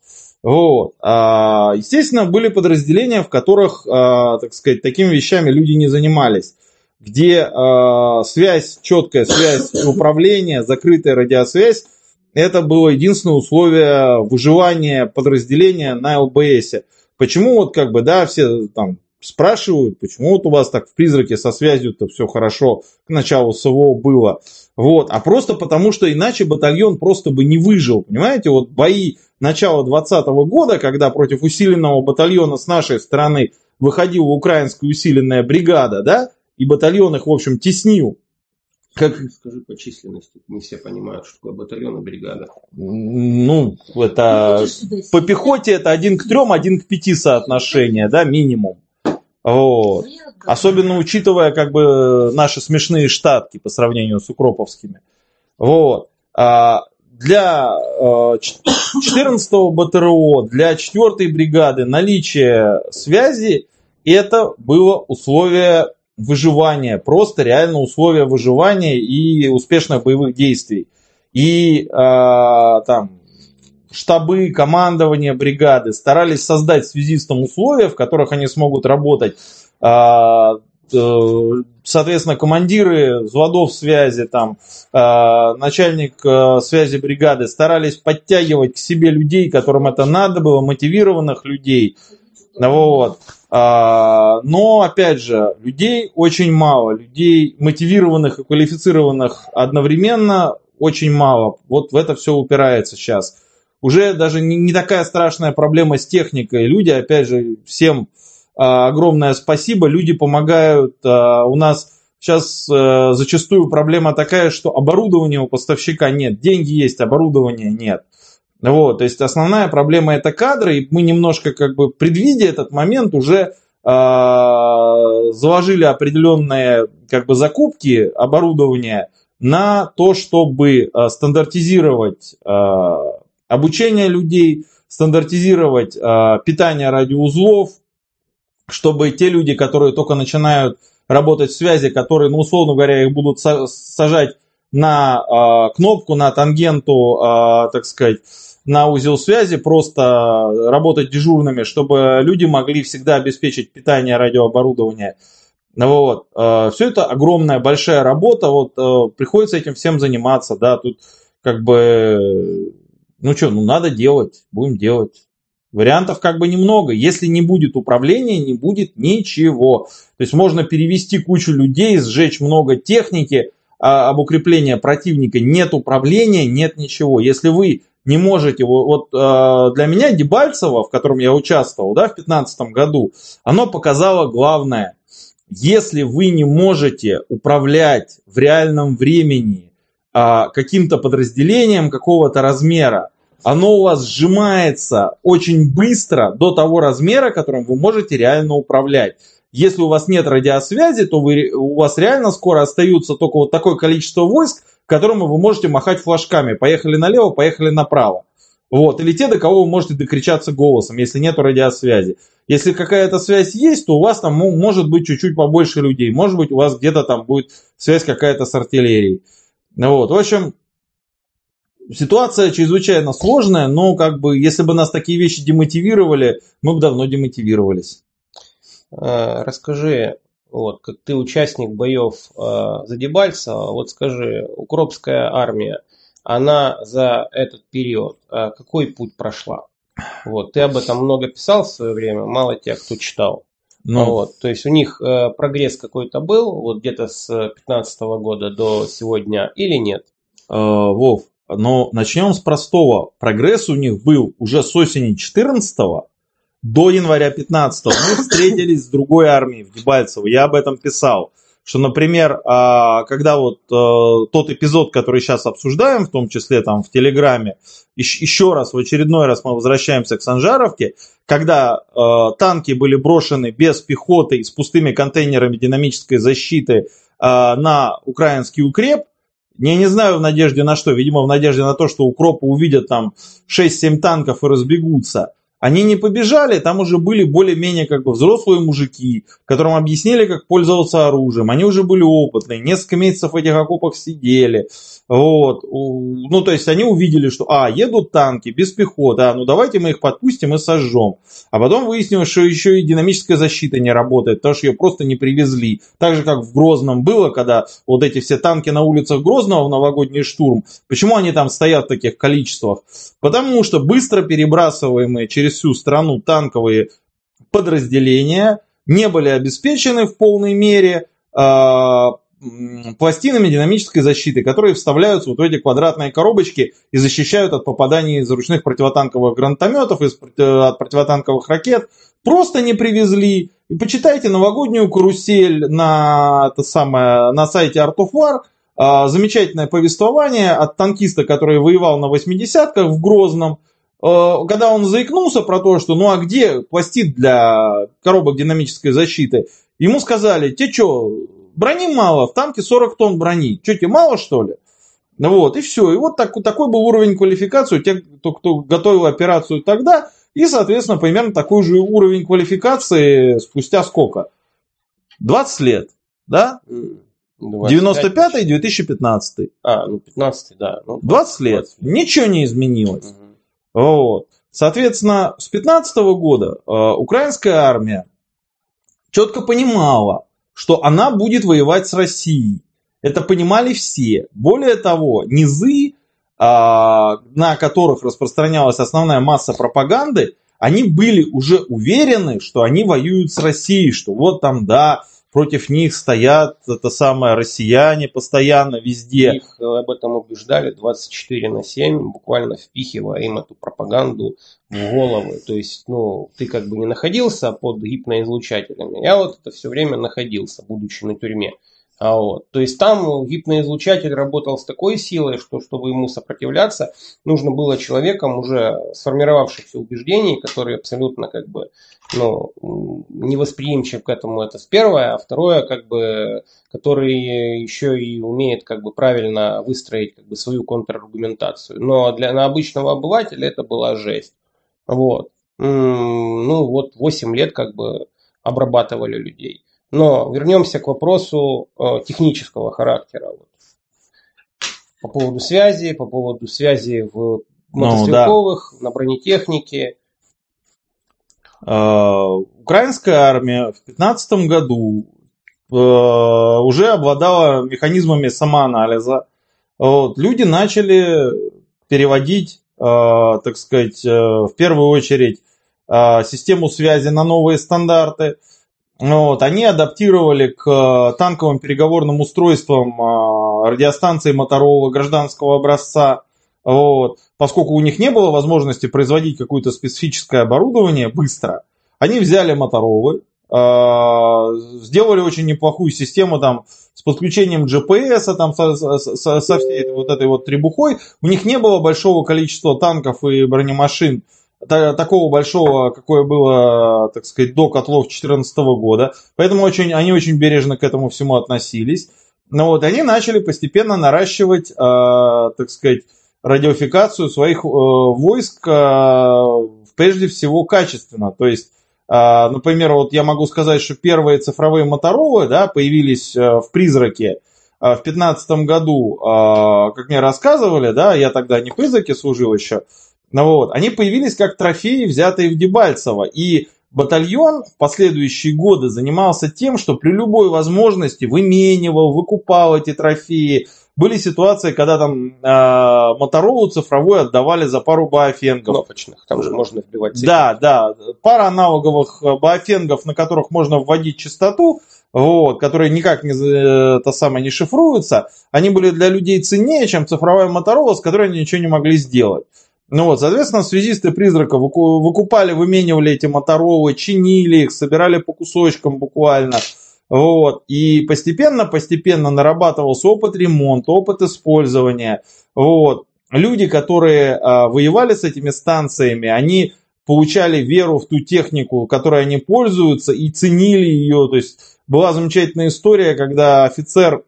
Вот. А, естественно, были подразделения, в которых, а, так сказать, такими вещами люди не занимались где э, связь, четкая связь управления, закрытая радиосвязь, это было единственное условие выживания подразделения на ЛБС. Почему вот как бы, да, все там спрашивают, почему вот у вас так в призраке со связью-то все хорошо к началу СВО было. Вот, а просто потому, что иначе батальон просто бы не выжил. Понимаете, вот бои начала 2020 года, когда против усиленного батальона с нашей стороны выходила украинская усиленная бригада, да, и батальон их, в общем, теснил. Как... Скажи по численности, не все понимают, что такое батальон и бригада. Ну, это по пехоте это один к трем, один к пяти соотношение, да, минимум. Вот. Особенно учитывая как бы наши смешные штатки по сравнению с укроповскими. Вот. А для 14-го э, БТРО, для 4-й бригады наличие связи это было условие выживания, просто реально условия выживания и успешных боевых действий. И э, там штабы, командование бригады старались создать связистам условия, в которых они смогут работать. Э, э, соответственно, командиры взводов связи, там, э, начальник э, связи бригады старались подтягивать к себе людей, которым это надо было, мотивированных людей. Вот. А, но, опять же, людей очень мало, людей мотивированных и квалифицированных одновременно очень мало. Вот в это все упирается сейчас. Уже даже не, такая страшная проблема с техникой. Люди, опять же, всем огромное спасибо. Люди помогают. У нас сейчас зачастую проблема такая, что оборудования у поставщика нет. Деньги есть, оборудования нет. Вот, то есть основная проблема это кадры, и мы немножко как бы предвидя этот момент уже э, заложили определенные как бы закупки оборудования на то, чтобы э, стандартизировать э, обучение людей, стандартизировать питание радиоузлов, чтобы те люди, которые только начинают работать в связи, которые, ну, условно говоря, их будут сажать на кнопку, на тангенту, так сказать, на узел связи, просто работать дежурными, чтобы люди могли всегда обеспечить питание радиооборудования. Вот. Э, Все это огромная, большая работа, вот э, приходится этим всем заниматься, да, тут как бы, ну что, ну надо делать, будем делать. Вариантов как бы немного. Если не будет управления, не будет ничего. То есть можно перевести кучу людей, сжечь много техники, а об укреплении противника нет управления, нет ничего. Если вы не можете, вот э, для меня Дебальцево, в котором я участвовал, да, в 2015 году, оно показало главное. Если вы не можете управлять в реальном времени э, каким-то подразделением какого-то размера, оно у вас сжимается очень быстро до того размера, которым вы можете реально управлять. Если у вас нет радиосвязи, то вы, у вас реально скоро остаются только вот такое количество войск, которому вы можете махать флажками. Поехали налево, поехали направо. Вот. Или те, до кого вы можете докричаться голосом, если нет радиосвязи. Если какая-то связь есть, то у вас там может быть чуть-чуть побольше людей. Может быть, у вас где-то там будет связь какая-то с артиллерией. Вот. В общем, ситуация чрезвычайно сложная, но как бы, если бы нас такие вещи демотивировали, мы бы давно демотивировались. Э, расскажи, вот, как ты участник боев э, за Дебальцево, вот скажи, Укропская армия, она за этот период э, какой путь прошла? Вот, ты об этом много писал в свое время, мало тебя кто читал. Ну, вот, то есть у них э, прогресс какой-то был, вот где-то с 2015 года до сегодня или нет? Э, Вов, но начнем с простого. Прогресс у них был уже с осени 14 до января 15 мы встретились с другой армией в Дебальцево. Я об этом писал. Что, например, а, когда вот э, тот эпизод, который сейчас обсуждаем, в том числе там в Телеграме, еще раз, в очередной раз мы возвращаемся к Санжаровке, когда э, танки были брошены без пехоты и с пустыми контейнерами динамической защиты э, на украинский укреп, я не знаю в надежде на что, видимо в надежде на то, что укропы увидят там 6-7 танков и разбегутся. Они не побежали, там уже были более-менее как бы взрослые мужики, которым объяснили, как пользоваться оружием. Они уже были опытные, несколько месяцев в этих окопах сидели. Вот. Ну, то есть они увидели, что, а, едут танки без пехоты, а, ну давайте мы их подпустим и сожжем. А потом выяснилось, что еще и динамическая защита не работает, потому что ее просто не привезли. Так же, как в Грозном было, когда вот эти все танки на улицах Грозного в новогодний штурм. Почему они там стоят в таких количествах? Потому что быстро перебрасываемые через через всю страну танковые подразделения не были обеспечены в полной мере э, пластинами динамической защиты, которые вставляются вот в эти квадратные коробочки и защищают от попаданий из ручных противотанковых гранатометов, из, от противотанковых ракет. Просто не привезли. И почитайте новогоднюю карусель на, это самое, на сайте Art of War. Э, замечательное повествование от танкиста, который воевал на 80-ках в Грозном. Э, когда он заикнулся про то, что ну а где пластид для коробок динамической защиты, ему сказали, тебе что, брони мало, в танке 40 тонн брони, что тебе мало что ли? Вот, и все. И вот так, такой был уровень квалификации у тех, кто, кто готовил операцию тогда, и, соответственно, примерно такой же уровень квалификации спустя сколько? 20 лет, да? 95 и 2015. А, ну 15 да. Ну, 20 лет. 20 лет. Ничего не изменилось. Угу. Вот. Соответственно, с 15 года э, украинская армия четко понимала, что она будет воевать с Россией. Это понимали все. Более того, низы, э, на которых распространялась основная масса пропаганды, они были уже уверены, что они воюют с Россией, что вот там, да, против них стоят это самое россияне постоянно везде. Их об этом убеждали 24 на 7, буквально впихивая им эту пропаганду в головы. То есть, ну, ты как бы не находился под гипноизлучателями. Я вот это все время находился, будучи на тюрьме. А вот. То есть там гипноизлучатель работал с такой силой, что чтобы ему сопротивляться, нужно было человеком уже сформировавшихся убеждений, которые абсолютно как бы ну, невосприимчив к этому, это с первое, а второе, как бы, который еще и умеет как бы правильно выстроить как бы свою контраргументацию. Но для на обычного обывателя это была жесть. Вот. Ну вот 8 лет как бы обрабатывали людей. Но вернемся к вопросу э, технического характера. По поводу связи, по поводу связи в мотострелковых, ну, да. на бронетехнике. Э, украинская армия в 2015 году э, уже обладала механизмами самоанализа. Вот, люди начали переводить, так сказать, в первую очередь систему связи на новые стандарты – вот, они адаптировали к э, танковым переговорным устройствам э, радиостанции Моторола гражданского образца, вот, поскольку у них не было возможности производить какое-то специфическое оборудование быстро, они взяли Моторолы, э, сделали очень неплохую систему там с подключением GPS, там, со, со, со всей вот этой вот требухой. У них не было большого количества танков и бронемашин, такого большого, какое было, так сказать, до котлов 2014 года. Поэтому очень, они очень бережно к этому всему относились. Но вот они начали постепенно наращивать, э, так сказать, радиофикацию своих э, войск, э, прежде всего, качественно. То есть, э, например, вот я могу сказать, что первые цифровые моторолы да, появились э, в «Призраке», в 2015 году, как мне рассказывали, да, я тогда не в призраке служил еще, ну вот, они появились как трофеи, взятые в Дебальцево. И батальон в последующие годы занимался тем, что при любой возможности выменивал, выкупал эти трофеи. Были ситуации, когда там э, Моторолу цифровой отдавали за пару баофенгов. Кнопочных, там же можно вбивать цифры. Да, да, пара аналоговых э, баофенгов, на которых можно вводить частоту, вот, которые никак не, э, то самое, не шифруются, они были для людей ценнее, чем цифровая Моторола, с которой они ничего не могли сделать. Ну вот, соответственно, связисты призрака выкупали, выменивали эти моторолы, чинили их, собирали по кусочкам буквально. Вот. И постепенно, постепенно нарабатывался опыт ремонта, опыт использования. Вот. Люди, которые а, воевали с этими станциями, они получали веру в ту технику, которой они пользуются, и ценили ее. То есть была замечательная история, когда офицер,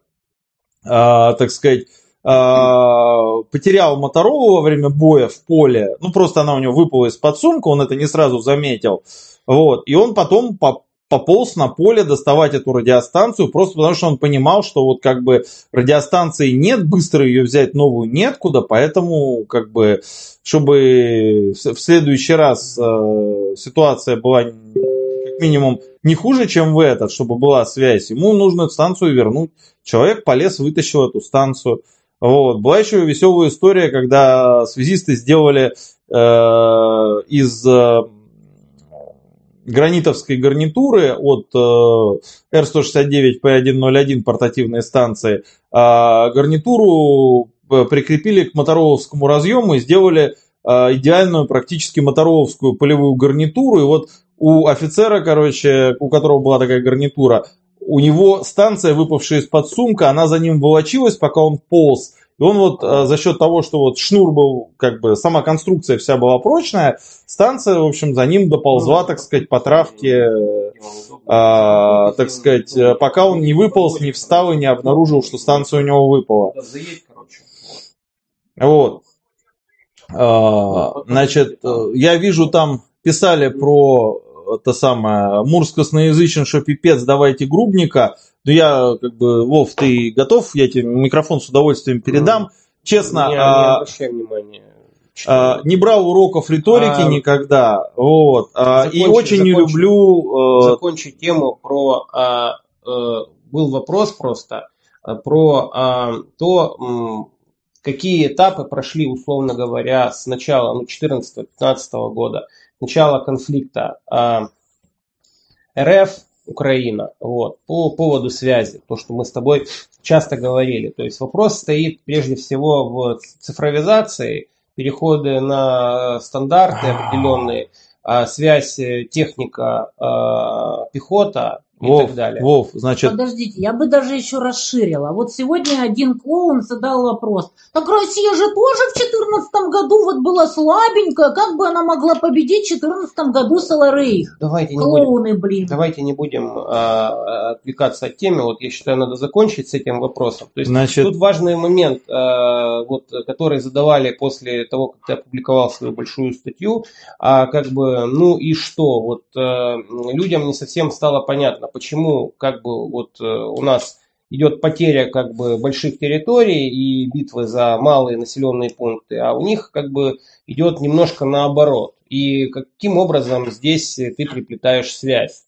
а, так сказать, потерял Моторолу во время боя в поле, ну просто она у него выпала из-под сумка, он это не сразу заметил, вот, и он потом пополз на поле доставать эту радиостанцию, просто потому что он понимал, что вот как бы радиостанции нет, быстро ее взять новую нет куда, поэтому как бы, чтобы в следующий раз э, ситуация была как минимум не хуже, чем в этот, чтобы была связь, ему нужно станцию вернуть. Человек полез, вытащил эту станцию. Вот. Была еще веселая история, когда связисты сделали э, из э, гранитовской гарнитуры от э, R169P101 портативной станции э, гарнитуру э, прикрепили к мотороловскому разъему и сделали э, идеальную практически мотороловскую полевую гарнитуру. И вот у офицера, короче, у которого была такая гарнитура, у него станция, выпавшая из-под сумка, она за ним волочилась, пока он полз. И он вот э, за счет того, что вот шнур был, как бы сама конструкция вся была прочная, станция, в общем, за ним доползла, так сказать, по травке, а, так сказать, э, пока он не выполз, не встал и не обнаружил, что станция у него выпала. Вот. А, значит, э, я вижу там писали про это самое, Мурс косноязычен, что пипец, давайте грубника. Но я, как бы, Вов, ты готов? Я тебе микрофон с удовольствием передам. Честно, не, а, не обращай внимания. А, не брал уроков риторики а, никогда, вот, а, закончи, и очень закончи, не люблю... Э... Закончи тему про... А, а, был вопрос просто а, про а, то, какие этапы прошли, условно говоря, с начала ну, 14-15 года начала конфликта РФ Украина, вот, по поводу связи, то, что мы с тобой часто говорили. То есть вопрос стоит прежде всего в цифровизации, переходы на стандарты определенные, а связь э, техника, а, пехота, и Вов, так далее. Вов, значит, Подождите, я бы даже еще расширила. Вот сегодня один клоун задал вопрос. Так Россия же тоже в 2014 году вот была слабенькая. Как бы она могла победить в 2014 году Саларейх? Давайте не будем, Клоуны, блин. давайте не будем а, отвлекаться от темы. Вот я считаю, надо закончить с этим вопросом. То есть значит, Тут важный момент, а, вот, который задавали после того, как ты опубликовал свою большую статью, а как бы, ну и что, вот а, людям не совсем стало понятно, почему как бы вот э, у нас идет потеря как бы больших территорий и битвы за малые населенные пункты, а у них как бы идет немножко наоборот. И каким образом здесь ты приплетаешь связь?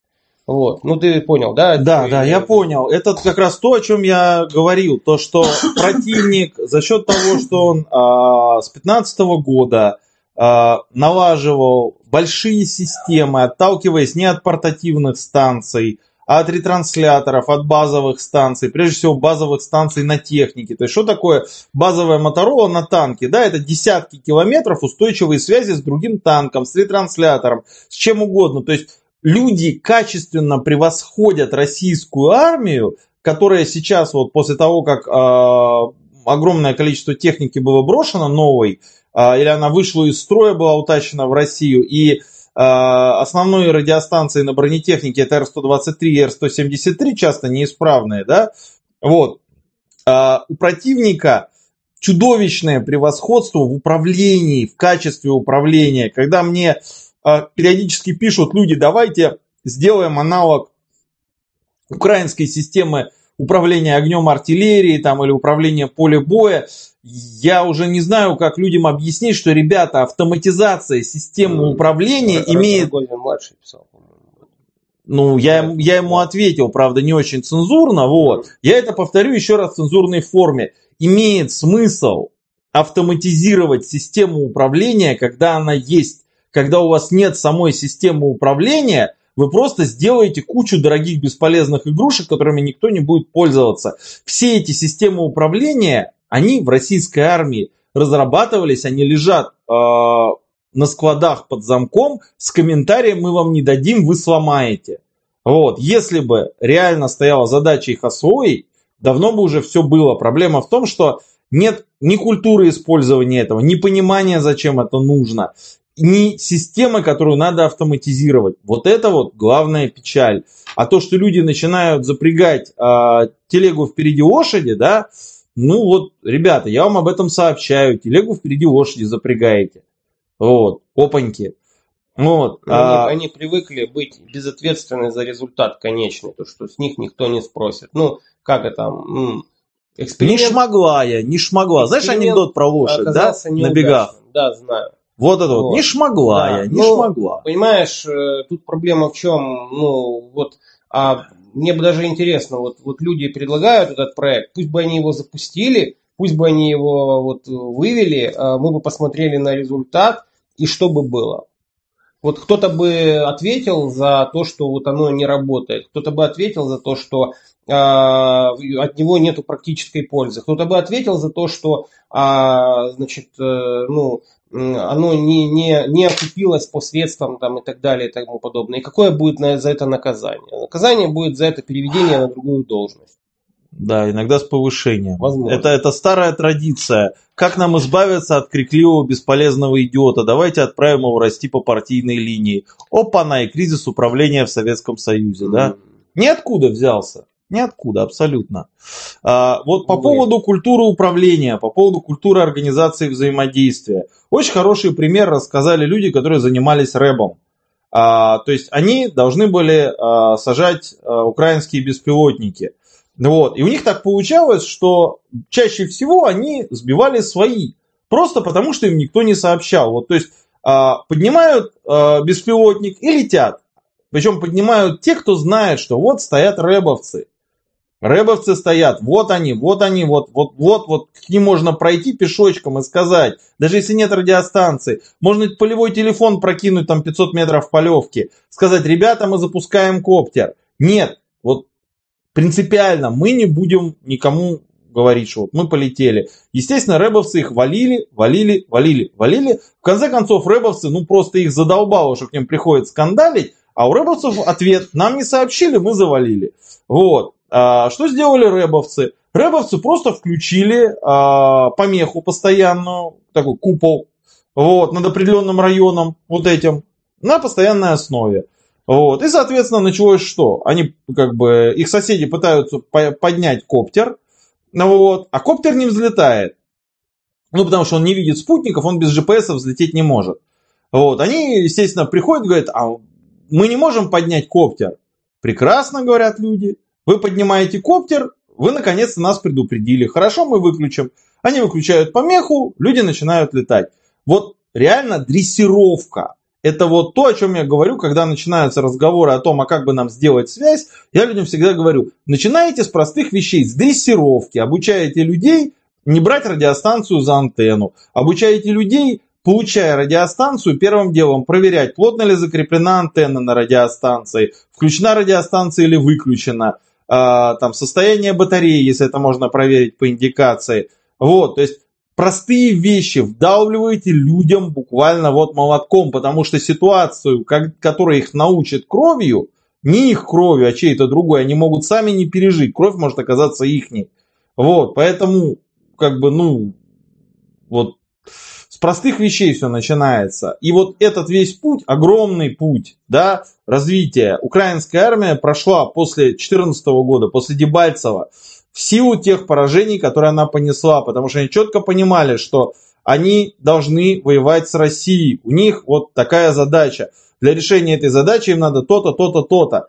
Вот, ну ты понял, да? Да, да, я понял. Это как раз то, о чем я говорил. То, что противник за счет того, что он а, с 15 года а, налаживал большие системы, отталкиваясь не от портативных станций, от ретрансляторов, от базовых станций, прежде всего базовых станций на технике. То есть что такое базовая Моторола на танке? Да, это десятки километров устойчивой связи с другим танком, с ретранслятором, с чем угодно. То есть люди качественно превосходят российскую армию, которая сейчас вот после того, как э, огромное количество техники было брошено новой, э, или она вышла из строя, была утащена в Россию, и э, основные радиостанции на бронетехнике это Р-123 и Р-173, часто неисправные, да, вот, э, у противника чудовищное превосходство в управлении, в качестве управления, когда мне а, периодически пишут люди, давайте сделаем аналог украинской системы управления огнем артиллерии там, или управления поле боя. Я уже не знаю, как людям объяснить, что, ребята, автоматизация системы управления Р- имеет... Младший писал. Ну, я, я ему ответил, правда, не очень цензурно, вот. Я это повторю еще раз в цензурной форме. Имеет смысл автоматизировать систему управления, когда она есть. Когда у вас нет самой системы управления, вы просто сделаете кучу дорогих бесполезных игрушек, которыми никто не будет пользоваться. Все эти системы управления, они в российской армии разрабатывались, они лежат э, на складах под замком с комментарием «мы вам не дадим, вы сломаете». Вот. Если бы реально стояла задача их освоить, давно бы уже все было. Проблема в том, что нет ни культуры использования этого, ни понимания, зачем это нужно, ни системы, которую надо автоматизировать. Вот это вот главная печаль. А то, что люди начинают запрягать э, телегу впереди лошади, да, ну вот, ребята, я вам об этом сообщаю. Телегу впереди лошади запрягаете. Вот, опаньки. Вот. Ну, а, Они, они привыкли быть безответственны за результат конечный, то что с них никто не спросит. Ну, как это, м, не эксперимент шмогла я, не шмогла. Знаешь анекдот про лошадь, да? оказался На неудачным. бегах. Да, знаю. Вот это вот. Вот. Не шмогла Да, я, не ну, шмогла. Понимаешь, э, тут проблема в чем, ну, вот, а мне бы даже интересно, вот, вот люди предлагают этот проект, пусть бы они его запустили, пусть бы они его вот вывели, а мы бы посмотрели на результат, и что бы было. Вот кто-то бы ответил за то, что вот оно не работает, кто-то бы ответил за то, что а, от него нету практической пользы, кто-то бы ответил за то, что а, значит, э, ну, оно не, не, не окупилось по средствам там, и так далее и тому подобное. И какое будет на, за это наказание? Наказание будет за это переведение на другую должность. Да, иногда с повышением. Возможно. Это, это старая традиция. Как нам избавиться от крикливого бесполезного идиота? Давайте отправим его расти по партийной линии. Опа-на, и кризис управления в Советском Союзе, да? М. Ниоткуда взялся. Ниоткуда, абсолютно. А, вот по Увы. поводу культуры управления, по поводу культуры организации взаимодействия. Очень хороший пример рассказали люди, которые занимались рэбом. А, то есть они должны были а, сажать а, украинские беспилотники. Вот. И у них так получалось, что чаще всего они сбивали свои. Просто потому, что им никто не сообщал. Вот, то есть а, поднимают а, беспилотник и летят. Причем поднимают те, кто знает, что вот стоят рэбовцы. Рэбовцы стоят, вот они, вот они, вот, вот, вот, вот, к ним можно пройти пешочком и сказать, даже если нет радиостанции, можно полевой телефон прокинуть там 500 метров полевки, сказать, ребята, мы запускаем коптер. Нет, вот принципиально мы не будем никому говорить, что вот мы полетели. Естественно, рэбовцы их валили, валили, валили, валили. В конце концов, рэбовцы, ну просто их задолбало, что к ним приходит скандалить, а у рэбовцев ответ, нам не сообщили, мы завалили. Вот. А, что сделали рэбовцы? Рэбовцы просто включили а, помеху постоянную, такой купол, вот, над определенным районом, вот этим, на постоянной основе. Вот. И, соответственно, началось что? Они, как бы, их соседи пытаются поднять коптер, вот, а коптер не взлетает. Ну, потому что он не видит спутников, он без GPS взлететь не может. Вот, они, естественно, приходят и говорят, а мы не можем поднять коптер. Прекрасно, говорят люди. Вы поднимаете коптер, вы наконец-то нас предупредили. Хорошо, мы выключим. Они выключают помеху, люди начинают летать. Вот реально дрессировка. Это вот то, о чем я говорю, когда начинаются разговоры о том, а как бы нам сделать связь. Я людям всегда говорю, начинайте с простых вещей, с дрессировки. Обучаете людей не брать радиостанцию за антенну. Обучаете людей, получая радиостанцию, первым делом проверять, плотно ли закреплена антенна на радиостанции, включена радиостанция или выключена, там состояние батареи, если это можно проверить по индикации. Вот, то есть простые вещи вдалбливаете людям буквально вот молотком, потому что ситуацию, как, которая их научит кровью, не их кровью, а чьей-то другой, они могут сами не пережить. Кровь может оказаться ихней. Вот, поэтому, как бы, ну, вот, простых вещей все начинается. И вот этот весь путь, огромный путь, да, развития, украинская армия прошла после 2014 года, после Дебальцева, в силу тех поражений, которые она понесла, потому что они четко понимали, что они должны воевать с Россией. У них вот такая задача. Для решения этой задачи им надо то-то, то-то, то-то.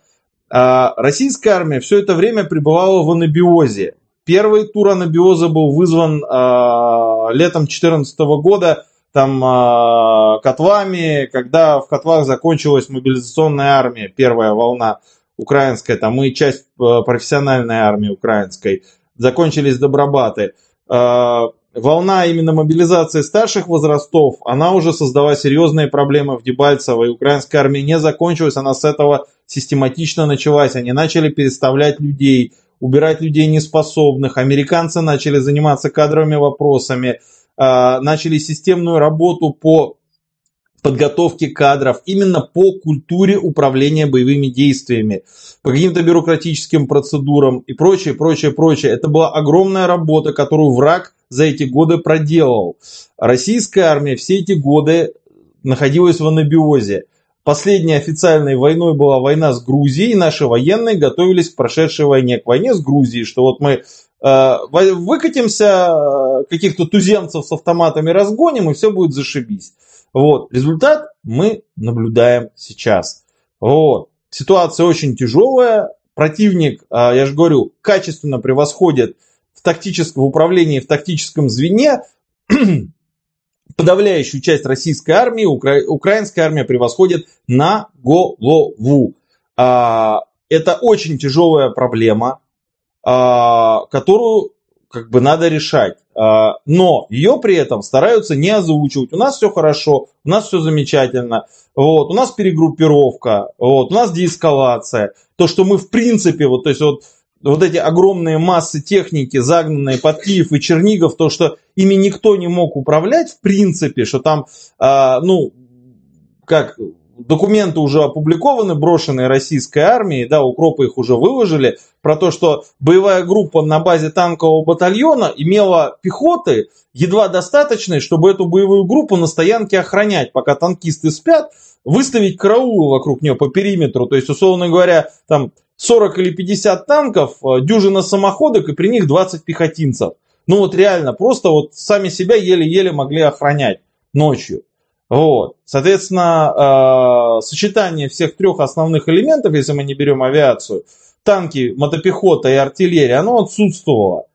А российская армия все это время пребывала в анабиозе. Первый тур анабиоза был вызван а, летом 2014 года там а, котлами, когда в котлах закончилась мобилизационная армия, первая волна украинская, там мы часть э, профессиональной армии украинской, закончились добробаты. Э, волна именно мобилизации старших возрастов, она уже создала серьезные проблемы в Дебальцево, и украинская армия не закончилась, она с этого систематично началась. Они начали переставлять людей, убирать людей неспособных, американцы начали заниматься кадровыми вопросами, э, начали системную работу по подготовки кадров, именно по культуре управления боевыми действиями, по каким-то бюрократическим процедурам и прочее, прочее, прочее. Это была огромная работа, которую враг за эти годы проделал. Российская армия все эти годы находилась в анабиозе. Последней официальной войной была война с Грузией, и наши военные готовились к прошедшей войне, к войне с Грузией, что вот мы э, выкатимся, э, каких-то туземцев с автоматами разгоним, и все будет зашибись. Вот. Результат мы наблюдаем сейчас. Вот. Ситуация очень тяжелая. Противник, а, я же говорю, качественно превосходит в тактическом управлении, в тактическом звене подавляющую часть российской армии, укра... украинская армия превосходит на голову. А, это очень тяжелая проблема, а, которую как бы надо решать. А, но ее при этом стараются не озвучивать. У нас все хорошо, у нас все замечательно, вот, у нас перегруппировка, вот, у нас деэскалация. То, что мы в принципе, вот, то есть вот, вот эти огромные массы техники, загнанные под Киев и Чернигов, то, что ими никто не мог управлять, в принципе, что там, а, ну, как документы уже опубликованы, брошенные российской армией, да, укропы их уже выложили, про то, что боевая группа на базе танкового батальона имела пехоты едва достаточной, чтобы эту боевую группу на стоянке охранять, пока танкисты спят, выставить караулы вокруг нее по периметру, то есть, условно говоря, там 40 или 50 танков, э, дюжина самоходок и при них 20 пехотинцев. Ну вот реально, просто вот сами себя еле-еле могли охранять ночью. Вот. Соответственно, э, сочетание всех трех основных элементов, если мы не берем авиацию, танки, мотопехота и артиллерия, оно отсутствовало.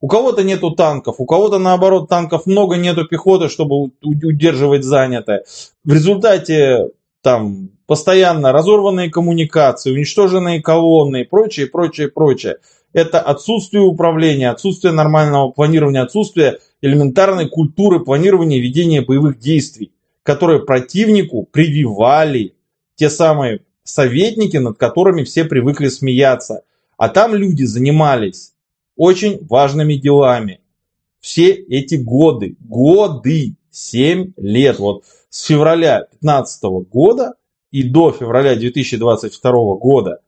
У кого-то нету танков, у кого-то наоборот танков много, нету пехоты, чтобы удерживать занятое. В результате там постоянно разорванные коммуникации, уничтоженные колонны и прочее, прочее, прочее. Это отсутствие управления, отсутствие нормального планирования, отсутствие элементарной культуры планирования и ведения боевых действий которые противнику прививали те самые советники, над которыми все привыкли смеяться. А там люди занимались очень важными делами. Все эти годы, годы, 7 лет, вот с февраля 2015 года и до февраля 2022 года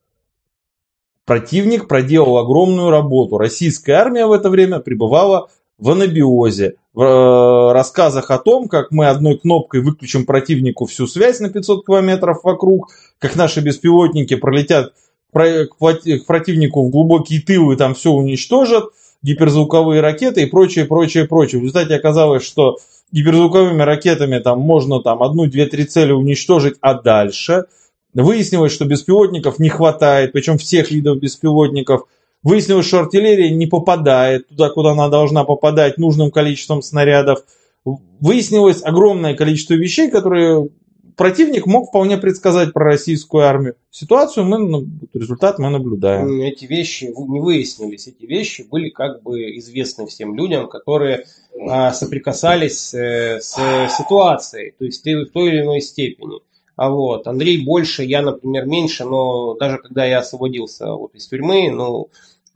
противник проделал огромную работу. Российская армия в это время пребывала в анабиозе, в э, рассказах о том, как мы одной кнопкой выключим противнику всю связь на 500 километров вокруг, как наши беспилотники пролетят к противнику в глубокие тылы, там все уничтожат, гиперзвуковые ракеты и прочее, прочее, прочее. В результате оказалось, что гиперзвуковыми ракетами там можно там одну, две, три цели уничтожить, а дальше выяснилось, что беспилотников не хватает, причем всех видов беспилотников. Выяснилось, что артиллерия не попадает туда, куда она должна попадать нужным количеством снарядов. Выяснилось огромное количество вещей, которые противник мог вполне предсказать про российскую армию. Ситуацию мы, ну, результат мы наблюдаем. Эти вещи не выяснились, эти вещи были как бы известны всем людям, которые а, соприкасались э, с ситуацией, то есть в той или иной степени. А вот Андрей больше, я, например, меньше, но даже когда я освободился вот из тюрьмы, ну,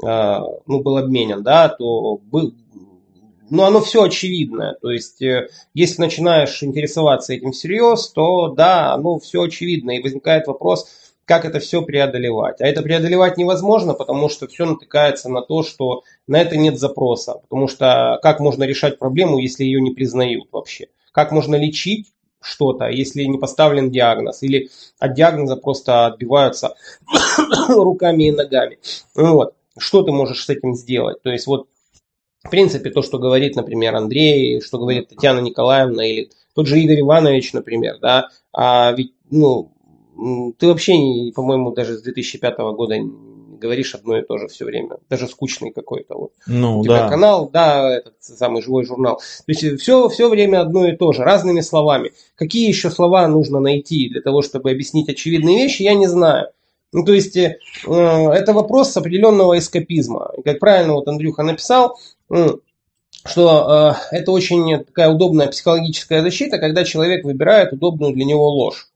а, ну был обменен, да, то был, но оно все очевидно. То есть, э, если начинаешь интересоваться этим всерьез, то да, оно все очевидно. И возникает вопрос, как это все преодолевать. А это преодолевать невозможно, потому что все натыкается на то, что на это нет запроса. Потому что как можно решать проблему, если ее не признают вообще? Как можно лечить что-то, если не поставлен диагноз? Или от диагноза просто отбиваются руками и ногами? Вот. Что ты можешь с этим сделать? То есть вот в принципе, то, что говорит, например, Андрей, что говорит Татьяна Николаевна или тот же Игорь Иванович, например, да, а ведь, ну, ты вообще, по-моему, даже с 2005 года говоришь одно и то же все время, даже скучный какой-то вот. Ну, У тебя да. канал, да, этот самый живой журнал. То есть все, все время одно и то же, разными словами. Какие еще слова нужно найти для того, чтобы объяснить очевидные вещи, я не знаю. Ну, то есть, э, это вопрос определенного эскапизма. Как правильно вот Андрюха написал, что э, это очень такая удобная психологическая защита, когда человек выбирает удобную для него ложь.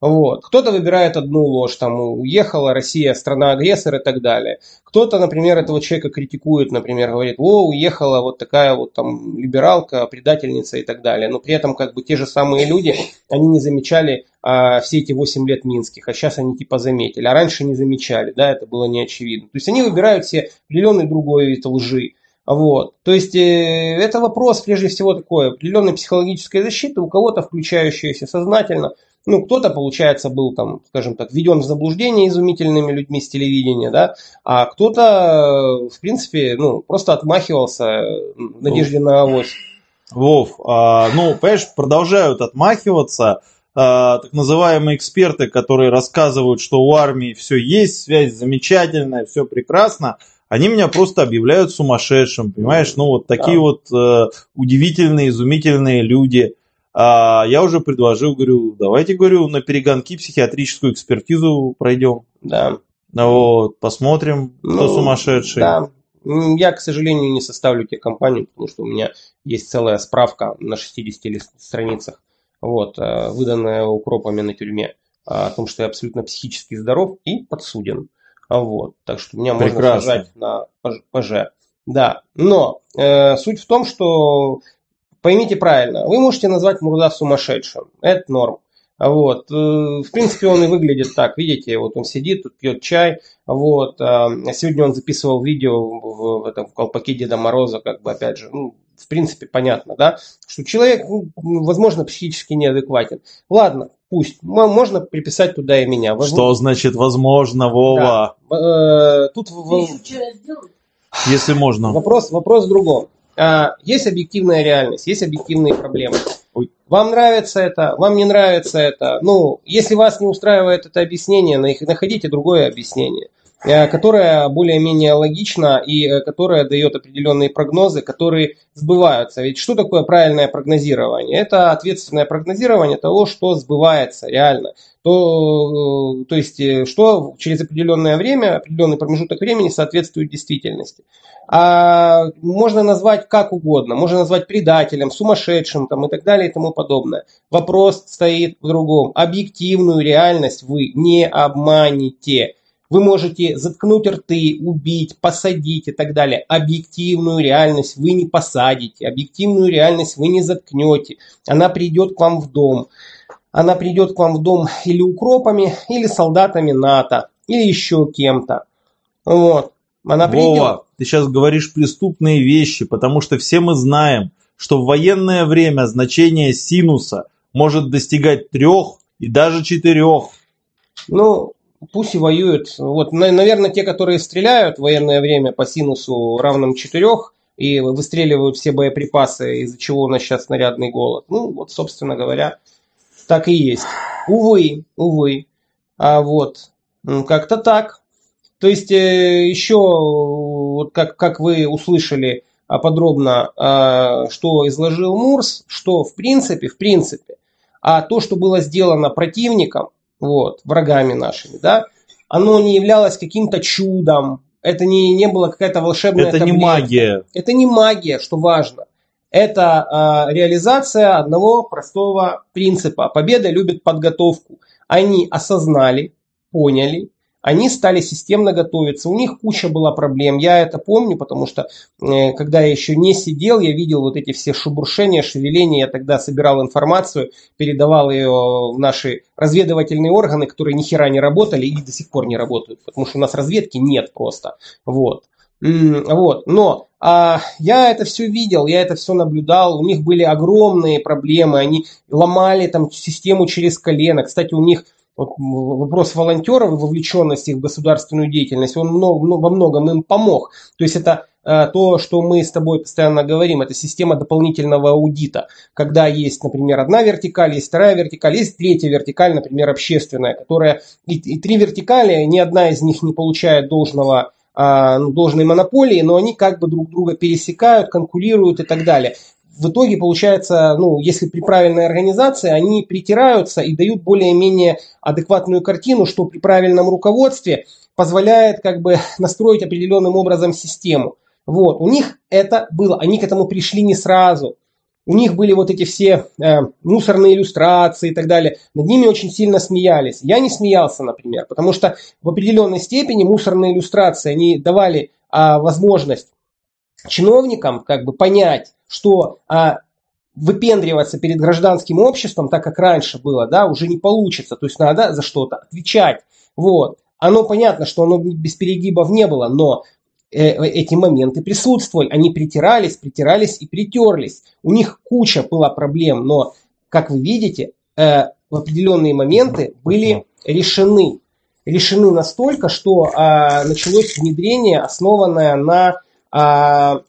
Вот. Кто-то выбирает одну ложь, там, уехала Россия, страна-агрессор и так далее. Кто-то, например, этого человека критикует, например, говорит, о, уехала вот такая вот там либералка, предательница и так далее. Но при этом как бы те же самые люди, они не замечали а, все эти 8 лет минских, а сейчас они типа заметили, а раньше не замечали, да, это было не очевидно. То есть они выбирают себе определенный другой вид лжи. Вот. То есть э, это вопрос, прежде всего, такой определенной психологической защиты, у кого-то включающаяся сознательно, ну, кто-то, получается, был там, скажем так, введен в заблуждение изумительными людьми с телевидения, да, а кто-то, в принципе, ну, просто отмахивался в надежде на авось. Вов, а, ну, понимаешь, продолжают отмахиваться а, так называемые эксперты, которые рассказывают, что у армии все есть, связь замечательная, все прекрасно, они меня просто объявляют сумасшедшим, понимаешь? Ну, вот такие да. вот э, удивительные, изумительные люди. А я уже предложил, говорю, давайте, говорю, на перегонки психиатрическую экспертизу пройдем. Да. Вот, посмотрим, ну, кто сумасшедший. Да. Я, к сожалению, не составлю тебе компанию, потому что у меня есть целая справка на 60 страницах, вот, э, выданная укропами на тюрьме, о том, что я абсолютно психически здоров и подсуден. Вот, так что меня Прекрасно. можно сажать на ПЖ. Да, но э, суть в том, что поймите правильно, вы можете назвать Мурда сумасшедшим, это норм. Вот. Э, в принципе, он и выглядит так. Видите, вот он сидит, тут пьет чай. Вот. А сегодня он записывал видео в, в этом в колпаке Деда Мороза, как бы опять же, ну, в принципе, понятно, да, что человек, ну, возможно, психически неадекватен. Ладно, пусть. Можно приписать туда и меня. Что значит возможно, Вова? Да. Э, тут если можно. Вопрос, вопрос в другом. А, есть объективная реальность, есть объективные проблемы. Вам нравится это, вам не нравится это. Ну, если вас не устраивает это объяснение, находите другое объяснение. Э, которая более-менее логична и э, которая дает определенные прогнозы, которые сбываются. Ведь что такое правильное прогнозирование? Это ответственное прогнозирование того, что сбывается реально. То, то есть, что через определенное время, определенный промежуток времени соответствует действительности. А можно назвать как угодно, можно назвать предателем, сумасшедшим там, и так далее и тому подобное. Вопрос стоит в другом. Объективную реальность вы не обманете. Вы можете заткнуть рты, убить, посадить и так далее. Объективную реальность вы не посадите, объективную реальность вы не заткнете. Она придет к вам в дом. Она придет к вам в дом или укропами, или солдатами НАТО, или еще кем-то. Вот. Она придет. Вова, ты сейчас говоришь преступные вещи, потому что все мы знаем, что в военное время значение синуса может достигать трех и даже четырех. Ну, пусть и воюют. Вот, наверное, те, которые стреляют в военное время по синусу равным четырех и выстреливают все боеприпасы, из-за чего у нас сейчас снарядный голод. Ну, вот, собственно говоря, так и есть. Увы, увы. А вот, как-то так. То есть э, еще, вот как, как вы услышали а, подробно, а, что изложил Мурс, что в принципе, в принципе, а то, что было сделано противником, вот, врагами нашими, да, оно не являлось каким-то чудом, это не, не было какая-то волшебная Это таблетка. не магия. Это не магия, что важно. Это э, реализация одного простого принципа. Победа любит подготовку. Они осознали, поняли, они стали системно готовиться. У них куча была проблем. Я это помню, потому что э, когда я еще не сидел, я видел вот эти все шебуршения, шевеления. Я тогда собирал информацию, передавал ее в наши разведывательные органы, которые ни хера не работали и до сих пор не работают. Потому что у нас разведки нет просто. Вот. Вот, но а, я это все видел, я это все наблюдал, у них были огромные проблемы, они ломали там систему через колено. Кстати, у них вот вопрос волонтеров и вовлеченности в государственную деятельность, он много, много, во многом им помог. То есть это э, то, что мы с тобой постоянно говорим, это система дополнительного аудита. Когда есть, например, одна вертикаль, есть вторая вертикаль, есть третья вертикаль, например, общественная, которая и, и три вертикали, ни одна из них не получает должного а, ну, должной монополии, но они как бы друг друга пересекают, конкурируют и так далее в итоге получается, ну, если при правильной организации, они притираются и дают более-менее адекватную картину, что при правильном руководстве позволяет как бы настроить определенным образом систему. Вот, у них это было, они к этому пришли не сразу. У них были вот эти все э, мусорные иллюстрации и так далее. Над ними очень сильно смеялись. Я не смеялся, например, потому что в определенной степени мусорные иллюстрации, они давали э, возможность чиновникам как бы понять, что а, выпендриваться перед гражданским обществом, так как раньше было, да, уже не получится. То есть надо за что-то отвечать. Вот. Оно понятно, что оно без перегибов не было, но э, эти моменты присутствовали. Они притирались, притирались и притерлись. У них куча была проблем, но, как вы видите, э, в определенные моменты были решены. Решены настолько, что э, началось внедрение, основанное на э,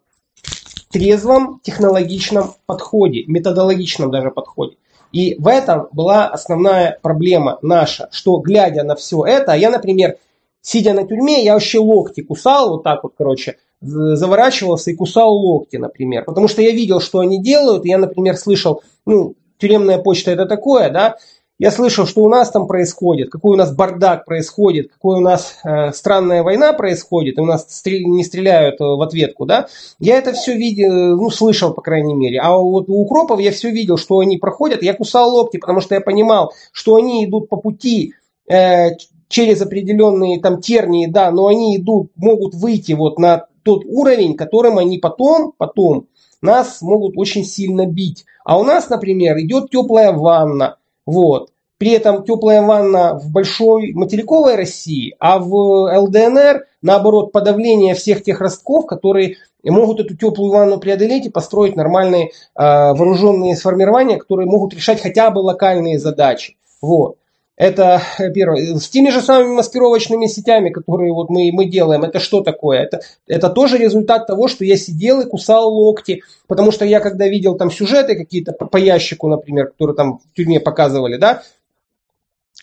трезвом технологичном подходе, методологичном даже подходе. И в этом была основная проблема наша, что глядя на все это, я, например, сидя на тюрьме, я вообще локти кусал, вот так вот, короче, заворачивался и кусал локти, например. Потому что я видел, что они делают, и я, например, слышал, ну, тюремная почта это такое, да, я слышал, что у нас там происходит, какой у нас бардак происходит, какой у нас э, странная война происходит, и у нас стрель, не стреляют э, в ответку, да. Я это все видел, ну, слышал, по крайней мере. А вот у укропов я все видел, что они проходят, я кусал локти, потому что я понимал, что они идут по пути э, через определенные там тернии, да, но они идут, могут выйти вот на тот уровень, которым они потом, потом нас могут очень сильно бить. А у нас, например, идет теплая ванна, вот. При этом теплая ванна в большой материковой России, а в ЛДНР, наоборот, подавление всех тех ростков, которые могут эту теплую ванну преодолеть и построить нормальные э, вооруженные сформирования, которые могут решать хотя бы локальные задачи. Вот. Это первое. С теми же самыми маскировочными сетями, которые вот мы, мы делаем, это что такое? Это, это тоже результат того, что я сидел и кусал локти. Потому что я когда видел там сюжеты какие-то по, по ящику, например, которые там в тюрьме показывали, да,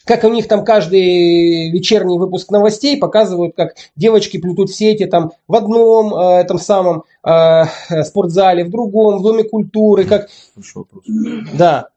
как у них там каждый вечерний выпуск новостей показывают, как девочки плетут сети там в одном э, этом самом э, спортзале, в другом, в Доме культуры, как... Да.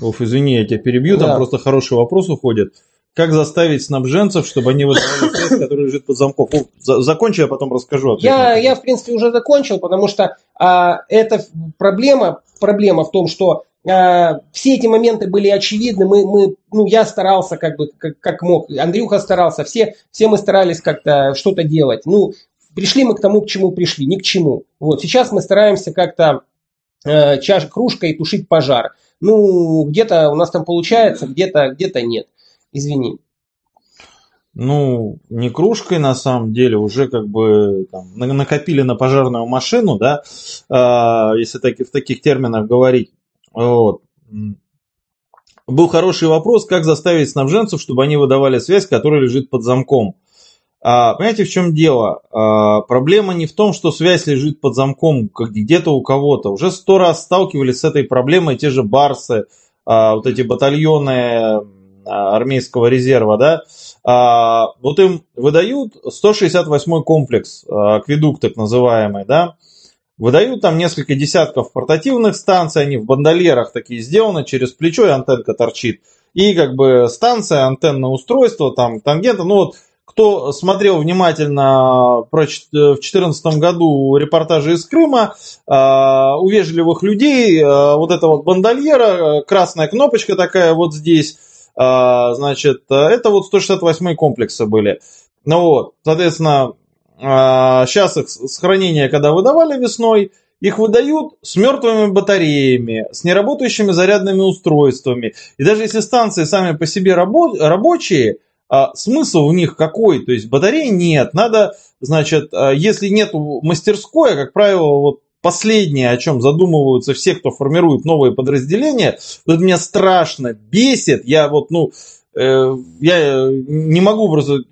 Оф, извини, я тебя перебью, Да. там просто хороший вопрос уходит. Как заставить снабженцев, чтобы они выдавали связь, которая лежит под замком? Ну, за- закончи, я потом расскажу. Я, я, в принципе, уже закончил, потому что а, эта проблема, проблема в том, что а, все эти моменты были очевидны. Мы, мы, ну, я старался как бы, как, как мог. Андрюха старался. Все, все мы старались как-то что-то делать. Ну, пришли мы к тому, к чему пришли, ни к чему. Вот сейчас мы стараемся как-то э, чаш, кружкой тушить пожар. Ну, где-то у нас там получается, где-то где нет. Извини. Ну, не кружкой на самом деле, уже как бы там, на- накопили на пожарную машину, да, а, если таки, в таких терминах говорить. Вот. Был хороший вопрос, как заставить снабженцев, чтобы они выдавали связь, которая лежит под замком. А, понимаете, в чем дело? А, проблема не в том, что связь лежит под замком где-то у кого-то. Уже сто раз сталкивались с этой проблемой те же барсы, а, вот эти батальоны а, армейского резерва, да, а, вот им выдают 168 комплекс, а, акведук так называемый, да, выдают там несколько десятков портативных станций, они в бандолерах такие сделаны, через плечо и антенка торчит. И как бы станция, антенное устройство, там тангента, ну вот кто смотрел внимательно про, ч- в 2014 году репортажи из Крыма, а, у вежливых людей вот эта вот бандольера, красная кнопочка такая вот здесь, значит, это вот 168 комплексы были. Ну вот, соответственно, сейчас их с с хранения, когда выдавали весной, их выдают с мертвыми батареями, с неработающими зарядными устройствами. И даже если станции сами по себе рабо- рабочие, а, смысл в них какой? То есть батареи нет. Надо, значит, а, если нет мастерской, а, как правило, вот последнее, о чем задумываются все, кто формирует новые подразделения, это меня страшно бесит. Я вот, ну, э, я не могу просто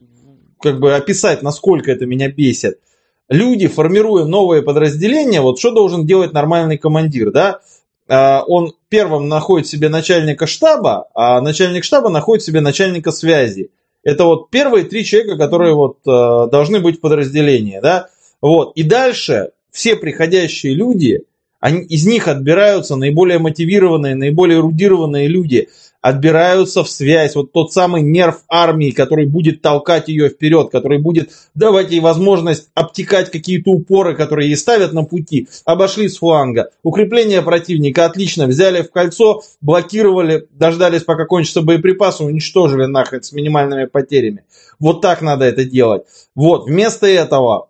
как бы описать, насколько это меня бесит. Люди, формируя новые подразделения, вот что должен делать нормальный командир, да? А, Он первым находит себе начальника штаба, а начальник штаба находит себе начальника связи. Это вот первые три человека, которые вот э, должны быть в подразделении, да? Вот. И дальше все приходящие люди, они, из них отбираются наиболее мотивированные, наиболее эрудированные люди, отбираются в связь. Вот тот самый нерв армии, который будет толкать ее вперед, который будет давать ей возможность обтекать какие-то упоры, которые ей ставят на пути. Обошли с фланга. Укрепление противника отлично. Взяли в кольцо, блокировали, дождались, пока кончатся боеприпасы, уничтожили нахрен с минимальными потерями. Вот так надо это делать. Вот, вместо этого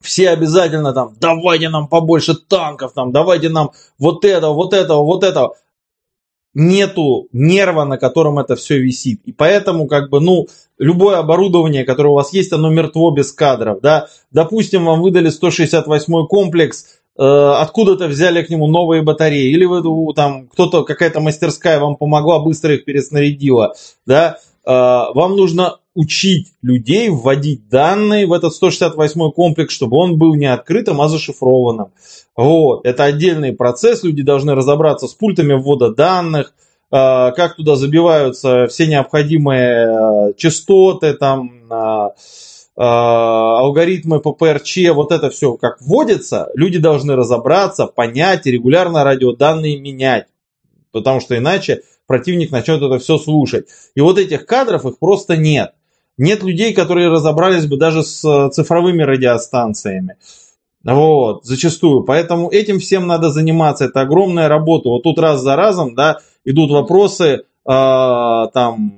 все обязательно там, давайте нам побольше танков, там, давайте нам вот этого, вот этого, вот этого. Нету нерва, на котором это все висит. И поэтому, как бы, ну, любое оборудование, которое у вас есть, оно мертво без кадров, да. Допустим, вам выдали 168 комплекс, э, откуда-то взяли к нему новые батареи, или вы там кто-то, какая-то мастерская вам помогла, быстро их переснарядила, да. Э, вам нужно учить людей вводить данные в этот 168 комплекс, чтобы он был не открытым, а зашифрованным. Вот. Это отдельный процесс, люди должны разобраться с пультами ввода данных, э, как туда забиваются все необходимые э, частоты, там, э, алгоритмы ППРЧ, вот это все как вводится, люди должны разобраться, понять и регулярно радиоданные менять, потому что иначе противник начнет это все слушать. И вот этих кадров их просто нет. Нет людей, которые разобрались бы даже с э, цифровыми радиостанциями. Вот, зачастую. Поэтому этим всем надо заниматься. Это огромная работа. Вот тут раз за разом, да, идут вопросы, э, там,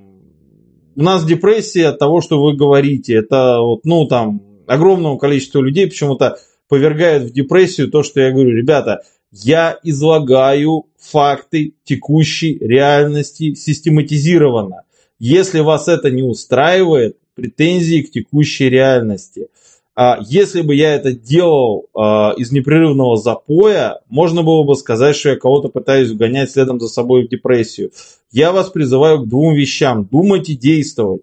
у нас депрессия от того, что вы говорите. Это вот, ну, там, огромному количеству людей почему-то повергает в депрессию то, что я говорю. Ребята, я излагаю факты текущей реальности систематизированно. Если вас это не устраивает, претензии к текущей реальности. А если бы я это делал а, из непрерывного запоя, можно было бы сказать, что я кого-то пытаюсь вгонять следом за собой в депрессию. Я вас призываю к двум вещам. Думать и действовать.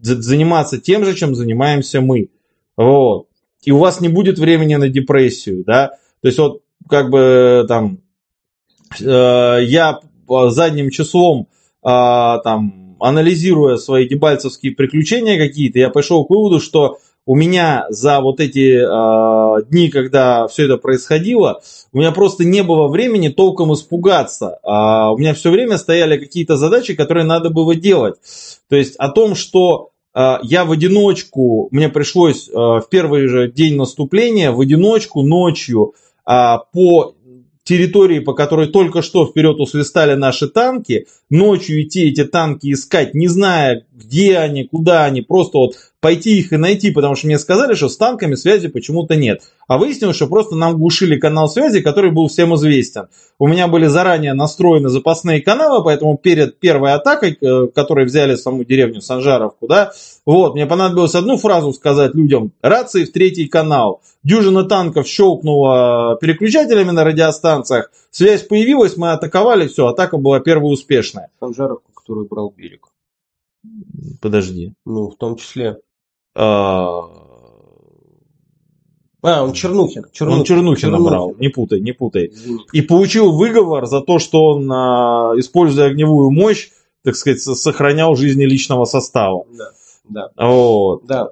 Заниматься тем же, чем занимаемся мы. Вот. И у вас не будет времени на депрессию, да. То есть вот как бы там э, я по задним числом а, там анализируя свои дебальцевские приключения какие-то, я пришел к выводу, что у меня за вот эти э, дни, когда все это происходило, у меня просто не было времени толком испугаться. А у меня все время стояли какие-то задачи, которые надо было делать. То есть о том, что э, я в одиночку, мне пришлось э, в первый же день наступления в одиночку ночью э, по территории, по которой только что вперед усвистали наши танки, ночью идти эти танки искать, не зная, где они, куда они, просто вот пойти их и найти, потому что мне сказали, что с танками связи почему-то нет. А выяснилось, что просто нам глушили канал связи, который был всем известен. У меня были заранее настроены запасные каналы, поэтому перед первой атакой, э, которой взяли саму деревню Санжаровку, да, вот, мне понадобилось одну фразу сказать людям. Рации в третий канал. Дюжина танков щелкнула переключателями на радиостанциях. Связь появилась, мы атаковали, все, атака была первая успешная. Санжаровку, которую брал берег. Подожди. Ну, в том числе. А, А, он Чернухин. Чернухин. Он Чернухина брал, не путай, не путай. И получил выговор за то, что он, а, используя огневую мощь, так сказать, сохранял жизни личного состава. Да, да, Вот. да.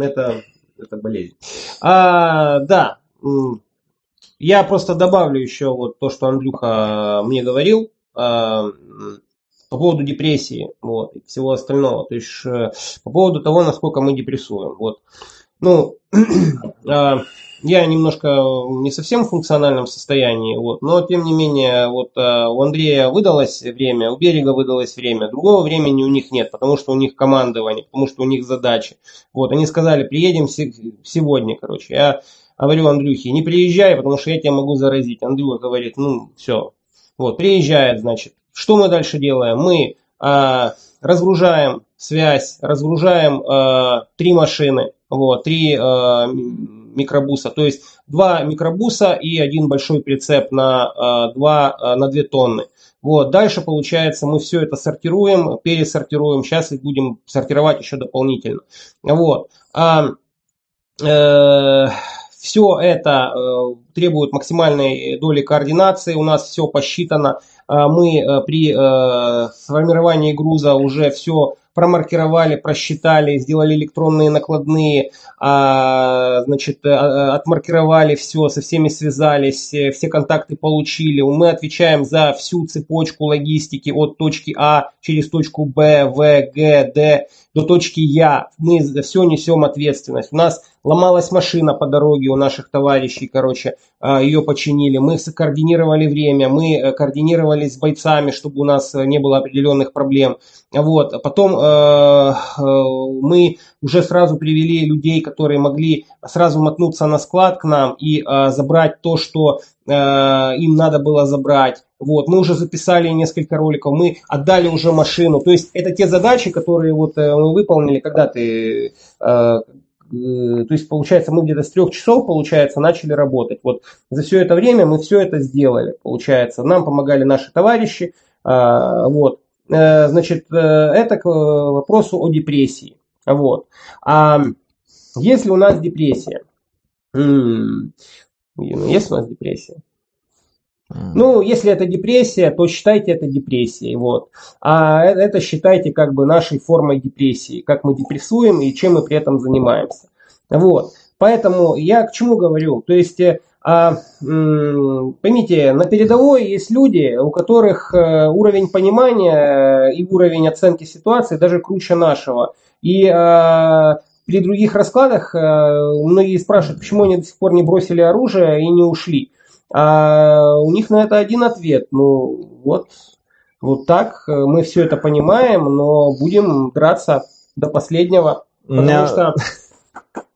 Это, это болезнь. А, да. Я просто добавлю еще вот то, что Андрюха мне говорил а, по поводу депрессии вот, и всего остального. То есть э, по поводу того, насколько мы депрессуем. Вот. Ну, а, я немножко не совсем в функциональном состоянии, вот, но тем не менее, вот а, у Андрея выдалось время, у Берега выдалось время, другого времени у них нет, потому что у них командование, потому что у них задачи. Вот, они сказали, приедем се- сегодня, короче. Я говорю Андрюхе, не приезжай, потому что я тебя могу заразить. Андрюха говорит, ну, все. Вот, приезжает, значит. Что мы дальше делаем? Мы а, разгружаем связь, разгружаем а, три машины, вот, три м- микробуса, то есть два микробуса и один большой прицеп на, а, два, а, на 2 тонны. Вот, дальше, получается, мы все это сортируем, пересортируем, сейчас их будем сортировать еще дополнительно. Вот. А, все это э, требует максимальной доли координации, у нас все посчитано, А мы э, при э, сформировании груза уже все промаркировали, просчитали, сделали электронные накладные, а, значит, отмаркировали все, со всеми связались, э, все контакты получили. Мы отвечаем за всю цепочку логистики от точки А через точку Б, В, Г, Д до точки Я. Мы за все несем ответственность. У нас ломалась машина по дороге у наших товарищей, короче, а, ее починили. Мы скоординировали время, мы э, координировались с бойцами, чтобы у нас э, не было определенных проблем. Вот. Потом э, э, мы уже сразу привели людей, которые могли сразу мотнуться на склад к нам и э, забрать то, что э, им надо было забрать. Вот, мы уже записали несколько роликов, мы отдали уже машину. То есть это те задачи, которые вот э, мы выполнили, когда ты, э, э, то есть получается мы где-то с трех часов, получается, начали работать. Вот за все это время мы все это сделали, получается. Нам помогали наши товарищи, вот. Значит, это к вопросу о депрессии. Вот. А если у нас депрессия, есть у нас депрессия? Ну, если это депрессия, то считайте это депрессией. Вот. А э- это считайте как бы нашей формой депрессии, как мы депрессуем и чем мы при этом занимаемся. Вот. Поэтому я к чему говорю? То есть, э, а, поймите, на передовой есть люди, у которых э, уровень понимания и уровень оценки ситуации даже круче нашего. И а, при других раскладах многие спрашивают, почему они до сих пор не бросили оружие и не ушли. А у них на это один ответ. Ну, вот, вот так э, мы все это понимаем, но будем драться до последнего. Потому меня- что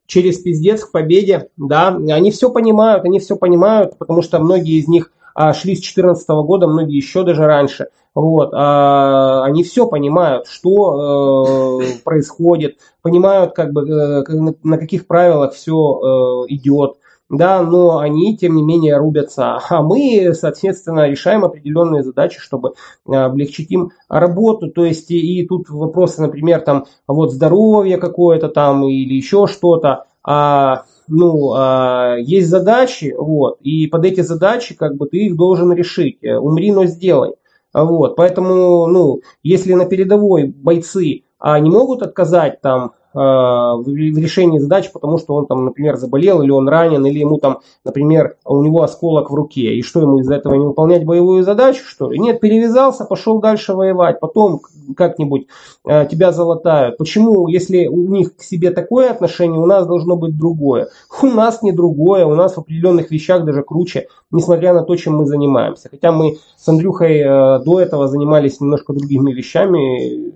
через пиздец к победе, да, они все понимают, они все понимают, потому что многие из них а, шли с 2014 года, многие еще даже раньше. Вот, а, они все понимают, что э, происходит, понимают, как бы, э, на, на каких правилах все идет. Да, но они, тем не менее, рубятся. А мы, соответственно, решаем определенные задачи, чтобы э, облегчить им работу. То есть, и, и тут вопросы, например, там, вот здоровье какое-то там или еще что-то. А, ну, а, есть задачи, вот, и под эти задачи, как бы, ты их должен решить. Э, Умри, но сделай. Вот, поэтому, ну, если на передовой бойцы а не могут отказать там в решении задач, потому что он там, например, заболел, или он ранен, или ему там, например, у него осколок в руке. И что ему из-за этого не выполнять боевую задачу, что ли? Нет, перевязался, пошел дальше воевать, потом как-нибудь э, тебя залатают. Почему, если у них к себе такое отношение, у нас должно быть другое? У нас не другое, у нас в определенных вещах даже круче, несмотря на то, чем мы занимаемся. Хотя мы с Андрюхой э, до этого занимались немножко другими вещами,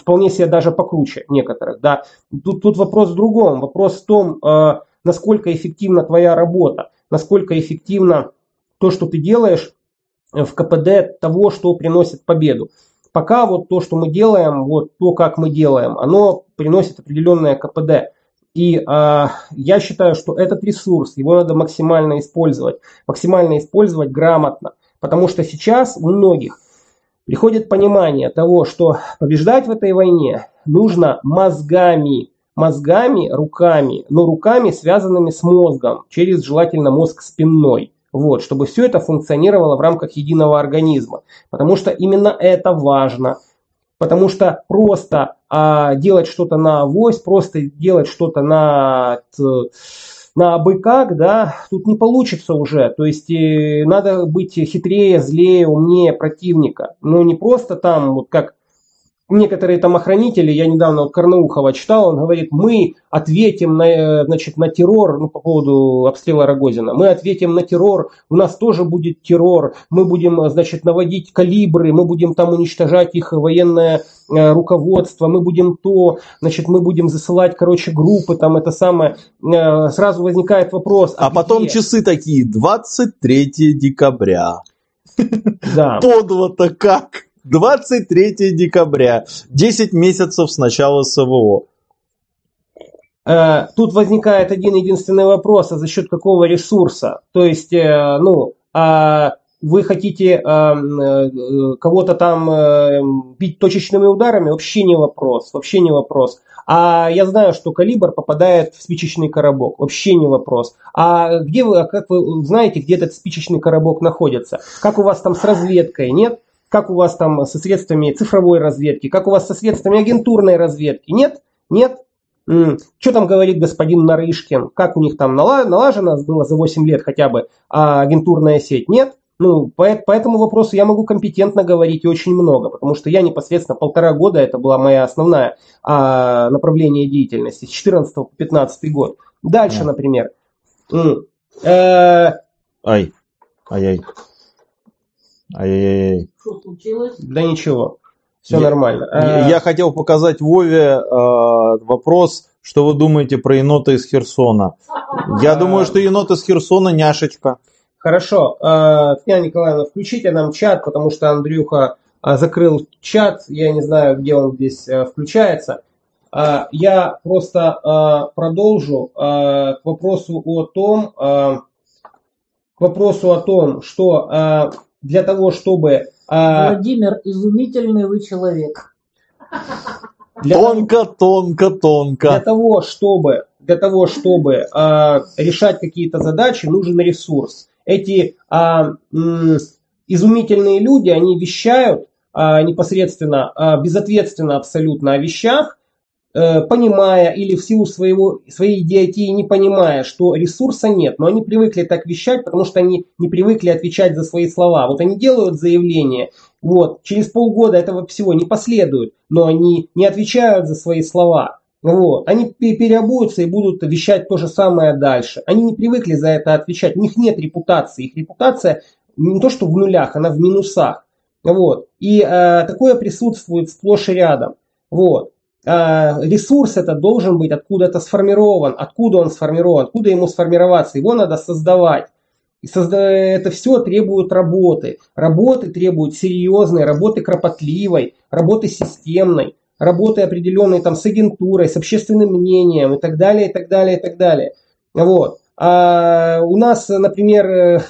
вполне себе даже покруче некоторых. Да. Тут, тут вопрос в другом. Вопрос в том, э, насколько эффективна твоя работа, насколько эффективно то, что ты делаешь в КПД того, что приносит победу. Пока вот то, что мы делаем, вот то, как мы делаем, оно приносит определенное КПД. И э, я считаю, что этот ресурс, его надо максимально использовать, максимально использовать грамотно. Потому что сейчас у многих приходит понимание того, что побеждать в этой войне нужно мозгами, мозгами, руками, но руками, связанными с мозгом, через желательно мозг спинной. Вот, чтобы все это функционировало в рамках единого организма. Потому что именно это важно. Потому что просто а, делать что-то на авось, просто делать что-то на на абы как, да, тут не получится уже. То есть э, надо быть хитрее, злее, умнее противника. Но не просто там, вот как некоторые там охранители, я недавно Корнаухова читал, он говорит, мы ответим на, э, значит, на террор, ну, по поводу обстрела Рогозина, мы ответим на террор, у нас тоже будет террор, мы будем, значит, наводить калибры, мы будем там уничтожать их военное э, руководство, мы будем то, значит, мы будем засылать, короче, группы, там это самое, э, сразу возникает вопрос. А, а потом часы такие, 23 декабря. Да. Подло-то как. 23 декабря, 10 месяцев с начала СВО. Э, тут возникает один единственный вопрос, а за счет какого ресурса? То есть, э, ну, а вы хотите э, кого-то там бить точечными ударами? Вообще не вопрос, вообще не вопрос. А я знаю, что калибр попадает в спичечный коробок. Вообще не вопрос. А где вы, а как вы знаете, где этот спичечный коробок находится? Как у вас там с разведкой? Нет? Как у вас там со средствами цифровой разведки, как у вас со средствами агентурной разведки. Нет? Нет? Что там говорит господин Нарышкин? Как у них там налажено было за 8 лет хотя бы а агентурная сеть? Нет? Ну, по, по этому вопросу я могу компетентно говорить и очень много, потому что я непосредственно полтора года, это была моя основная а, направление деятельности, с 14 по 15 год. Дальше, например. Э, ай, ай-яй. Ай-яй-яй. Что случилось? Да ничего. Все я, нормально. Я, а... я хотел показать Вове э, вопрос, что вы думаете про енота из Херсона. Я думаю, что енот из Херсона няшечка. Хорошо. Э, Татьяна Николаевна, включите нам чат, потому что Андрюха э, закрыл чат. Я не знаю, где он здесь э, включается. Э, я просто э, продолжу э, к вопросу о том, э, к вопросу о том, что э, для того, чтобы... А... Владимир, изумительный вы человек. Для тонко, того, тонко, тонко. Для того, чтобы, для того, чтобы а, решать какие-то задачи, нужен ресурс. Эти а, м, изумительные люди, они вещают а, непосредственно, а, безответственно абсолютно о вещах, Э, понимая или в силу своего, своей идиотии не понимая, что ресурса нет, но они привыкли так вещать, потому что они не привыкли отвечать за свои слова. Вот они делают заявление, вот, через полгода этого всего не последует, но они не отвечают за свои слова. Вот. Они переобуются и будут вещать то же самое дальше. Они не привыкли за это отвечать. У них нет репутации. Их репутация не то что в нулях, она в минусах. Вот. И э, такое присутствует сплошь и рядом. Вот. А, ресурс это должен быть откуда-то сформирован. Откуда он сформирован? Откуда ему сформироваться? Его надо создавать. И созда... это все требует работы. Работы требуют серьезной, работы кропотливой, работы системной, работы определенной там с агентурой, с общественным мнением и так далее, и так далее, и так далее. Вот. А у нас, например,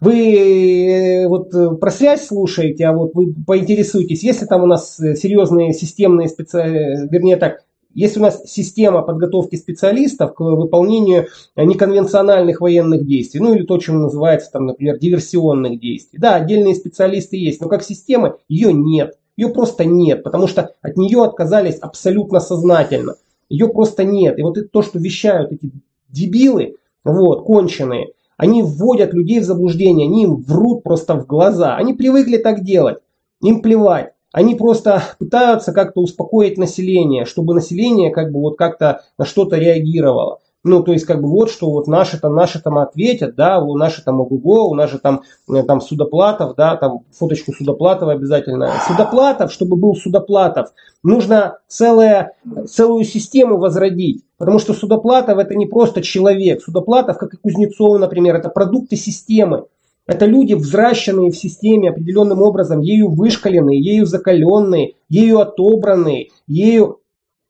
вы э, вот э, про связь слушаете, а вот вы поинтересуйтесь, если там у нас э, серьезные системные специ... вернее так, Есть у нас система подготовки специалистов к выполнению неконвенциональных военных действий, ну или то, чем называется, там, например, диверсионных действий. Да, отдельные специалисты есть, но как система ее нет. Ее просто нет, потому что от нее отказались абсолютно сознательно. Ее просто нет. И вот это то, что вещают эти дебилы, вот, конченые, они вводят людей в заблуждение, они им врут просто в глаза. Они привыкли так делать, им плевать. Они просто пытаются как-то успокоить население, чтобы население как бы вот как-то на что-то реагировало. Ну, то есть, как бы вот что вот наши там, наши там ответят, да, у наши там ОГУГО, у нас же там, э, там Судоплатов, да, там фоточку Судоплатова обязательно. Судоплатов, чтобы был Судоплатов, нужно целое, целую систему возродить. Потому что Судоплатов это не просто человек. Судоплатов, как и Кузнецов, например, это продукты системы. Это люди, взращенные в системе определенным образом, ею вышкаленные, ею закаленные, ею отобранные, ею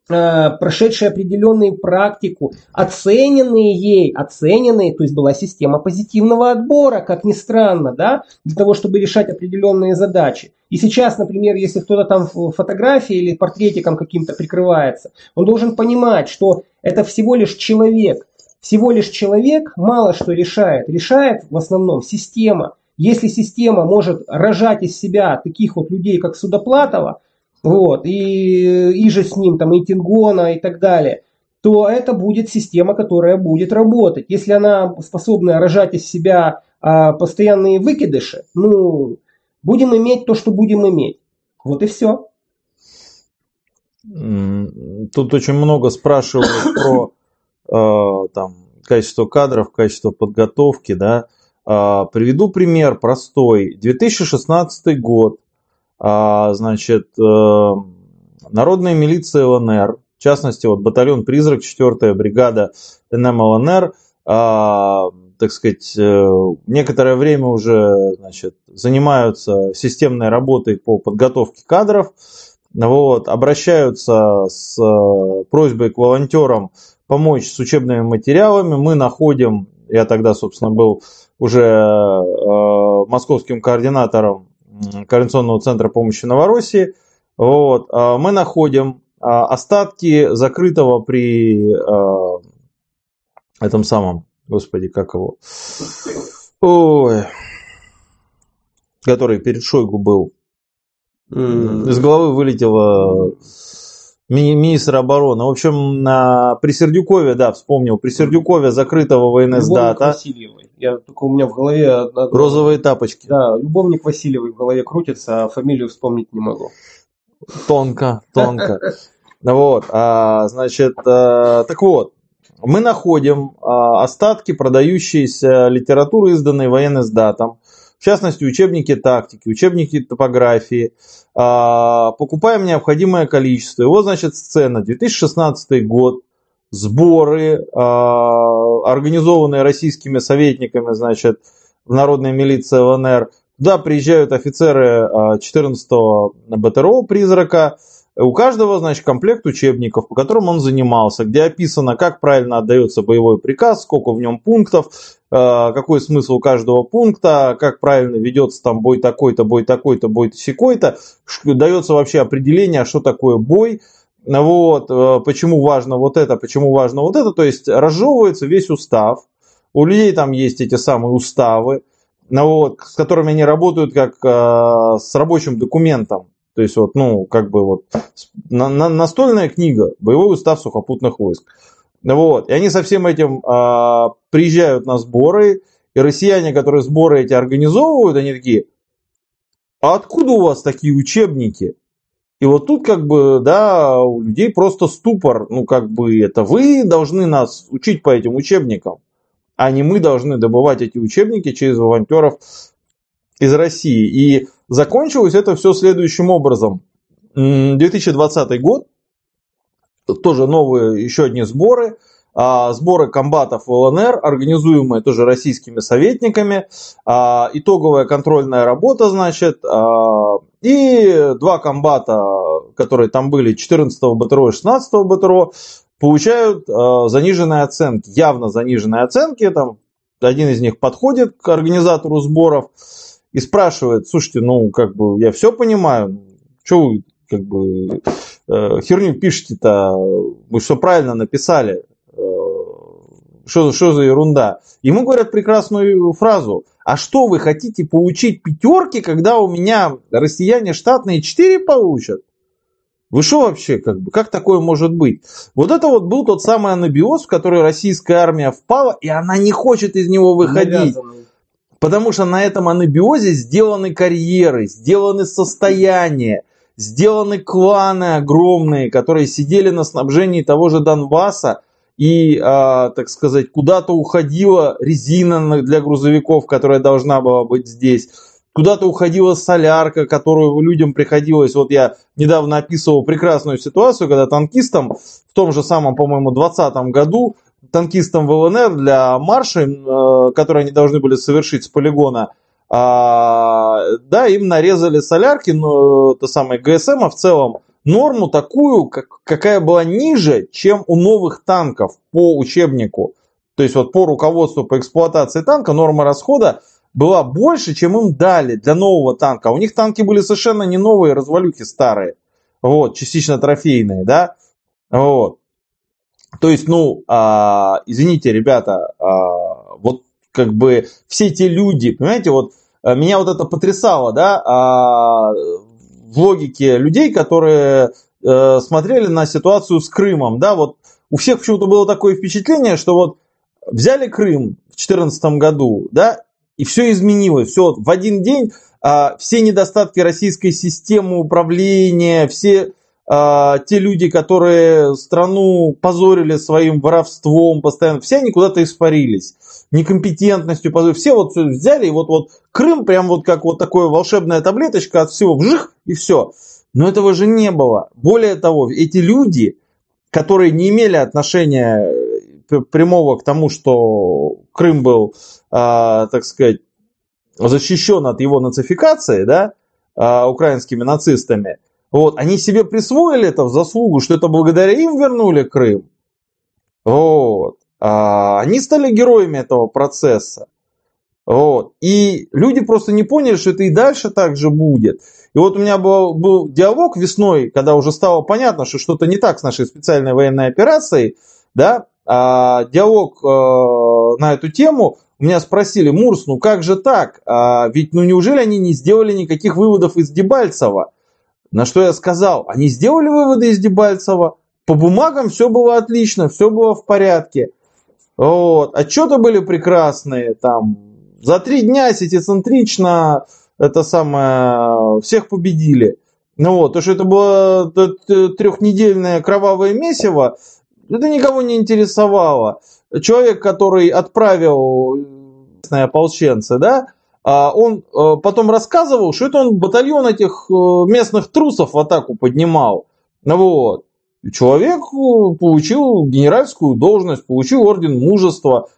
прошедшие определенную практику, оцененные ей, оцененные, то есть была система позитивного отбора, как ни странно, да, для того, чтобы решать определенные задачи. И сейчас, например, если кто-то там в фотографии или портретиком каким-то прикрывается, он должен понимать, что это всего лишь человек. Всего лишь человек мало что решает. Решает в основном система. Если система может рожать из себя таких вот людей, как Судоплатова, вот, и, и же с ним, там, и Тингона и так далее, то это будет система, которая будет работать. Если она способна рожать из себя а, постоянные выкидыши, ну, будем иметь то, что будем иметь. Вот и все. Тут очень много спрашивают про э, там, качество кадров, качество подготовки. Да? Э, приведу пример простой. 2016 год. А, значит, э, народная милиция ЛНР, в частности, вот батальон «Призрак», 4-я бригада НМ ЛНР, а, так сказать, э, некоторое время уже значит, занимаются системной работой по подготовке кадров, вот, обращаются с э, просьбой к волонтерам помочь с учебными материалами. Мы находим, я тогда, собственно, был уже московским координатором Координационного центра помощи Новороссии. Вот. А, мы находим а, остатки закрытого при а, этом самом, господи, как его, ой, который перед Шойгу был. Из головы вылетело ми- министр обороны. В общем, при Сердюкове, да, вспомнил, при Сердюкове закрытого ВНС-дата. Васильевой. Я только у меня в голове... Одна... Розовые тапочки. Да, любовник Васильевой в голове крутится, а фамилию вспомнить не могу. Тонко, тонко. Вот, а, значит, а, так вот, мы находим а, остатки продающейся литературы, изданной военной датом, в частности, учебники тактики, учебники топографии. А, покупаем необходимое количество. Вот, значит, сцена, 2016 год, сборы, а, организованные российскими советниками, значит, в народной милиции ЛНР. Туда приезжают офицеры 14-го а, БТРО «Призрака», у каждого, значит, комплект учебников, по которым он занимался, где описано, как правильно отдается боевой приказ, сколько в нем пунктов, э, какой смысл каждого пункта, как правильно ведется там бой такой-то, бой такой-то, бой секой-то. Дается вообще определение, что такое бой, вот, э, почему важно вот это, почему важно вот это. То есть разжевывается весь устав. У людей там есть эти самые уставы, вот, с которыми они работают как э, с рабочим документом. То есть вот, ну, как бы вот на, на, настольная книга «Боевой устав сухопутных войск». Вот. И они со всем этим а, приезжают на сборы, и россияне, которые сборы эти организовывают, они такие, а откуда у вас такие учебники? И вот тут как бы, да, у людей просто ступор, ну как бы это вы должны нас учить по этим учебникам, а не мы должны добывать эти учебники через волонтеров из России. И закончилось это все следующим образом. 2020 год, тоже новые еще одни сборы. А, сборы комбатов в ЛНР, организуемые тоже российскими советниками. А, итоговая контрольная работа, значит. А, и два комбата, которые там были, 14-го БТРО и 16-го БТРО, получают заниженные оценки, явно заниженные оценки. Там один из них подходит к организатору сборов, и спрашивает, слушайте, ну, как бы, я все понимаю, что вы, как бы, э, херню пишете-то? Вы все правильно написали. Э, что, что за ерунда? Ему говорят прекрасную фразу. А что вы хотите получить пятерки, когда у меня россияне штатные 4 получат? Вы что вообще, как, бы, как такое может быть? Вот это вот был тот самый анабиоз, в который российская армия впала, и она не хочет из него выходить. Навязанный. Потому что на этом анабиозе сделаны карьеры, сделаны состояния, сделаны кланы огромные, которые сидели на снабжении того же Донбасса, и, э, так сказать, куда-то уходила резина для грузовиков, которая должна была быть здесь куда-то уходила солярка, которую людям приходилось. Вот я недавно описывал прекрасную ситуацию, когда танкистам в том же самом, по-моему, 2020 году, танкистам в ЛНР для марша, э, которые они должны были совершить с полигона, а, да, им нарезали солярки, но это самое ГСМ, а в целом норму такую, как, какая была ниже, чем у новых танков по учебнику. То есть вот по руководству по эксплуатации танка норма расхода была больше, чем им дали для нового танка. У них танки были совершенно не новые, развалюхи старые. Вот, частично трофейные, да. Вот. То есть, ну, а, извините, ребята, а, вот как бы все те люди, понимаете, вот а, меня вот это потрясало, да, а, в логике людей, которые а, смотрели на ситуацию с Крымом, да, вот у всех почему-то было такое впечатление, что вот взяли Крым в 2014 году, да, и все изменилось. Все в один день а, все недостатки российской системы управления, все а, те люди, которые страну позорили своим воровством постоянно, все они куда-то испарились. Некомпетентностью, позор. все вот взяли, и вот, вот Крым прям вот как вот такая волшебная таблеточка от всего вжих, и все. Но этого же не было. Более того, эти люди, которые не имели отношения прямого к тому, что Крым был, а, так сказать, защищен от его нацификации, да, а, украинскими нацистами, вот, они себе присвоили это в заслугу, что это благодаря им вернули Крым. Вот. А, они стали героями этого процесса. Вот. И люди просто не поняли, что это и дальше так же будет. И вот у меня был, был диалог весной, когда уже стало понятно, что что-то не так с нашей специальной военной операцией, да, а, диалог а, на эту тему, у меня спросили, Мурс, ну как же так? А, ведь ну неужели они не сделали никаких выводов из Дебальцева? На что я сказал, они сделали выводы из Дебальцева, по бумагам все было отлично, все было в порядке. Вот. Отчеты были прекрасные, там, за три дня сетицентрично это самое, всех победили. Ну вот, то, что это было трехнедельное кровавое месиво, это никого не интересовало. Человек, который отправил ополченцы, да, а он э, потом рассказывал, что это он батальон этих э, местных трусов в атаку поднимал. Вот. Человек э, получил генеральскую должность, получил орден мужества,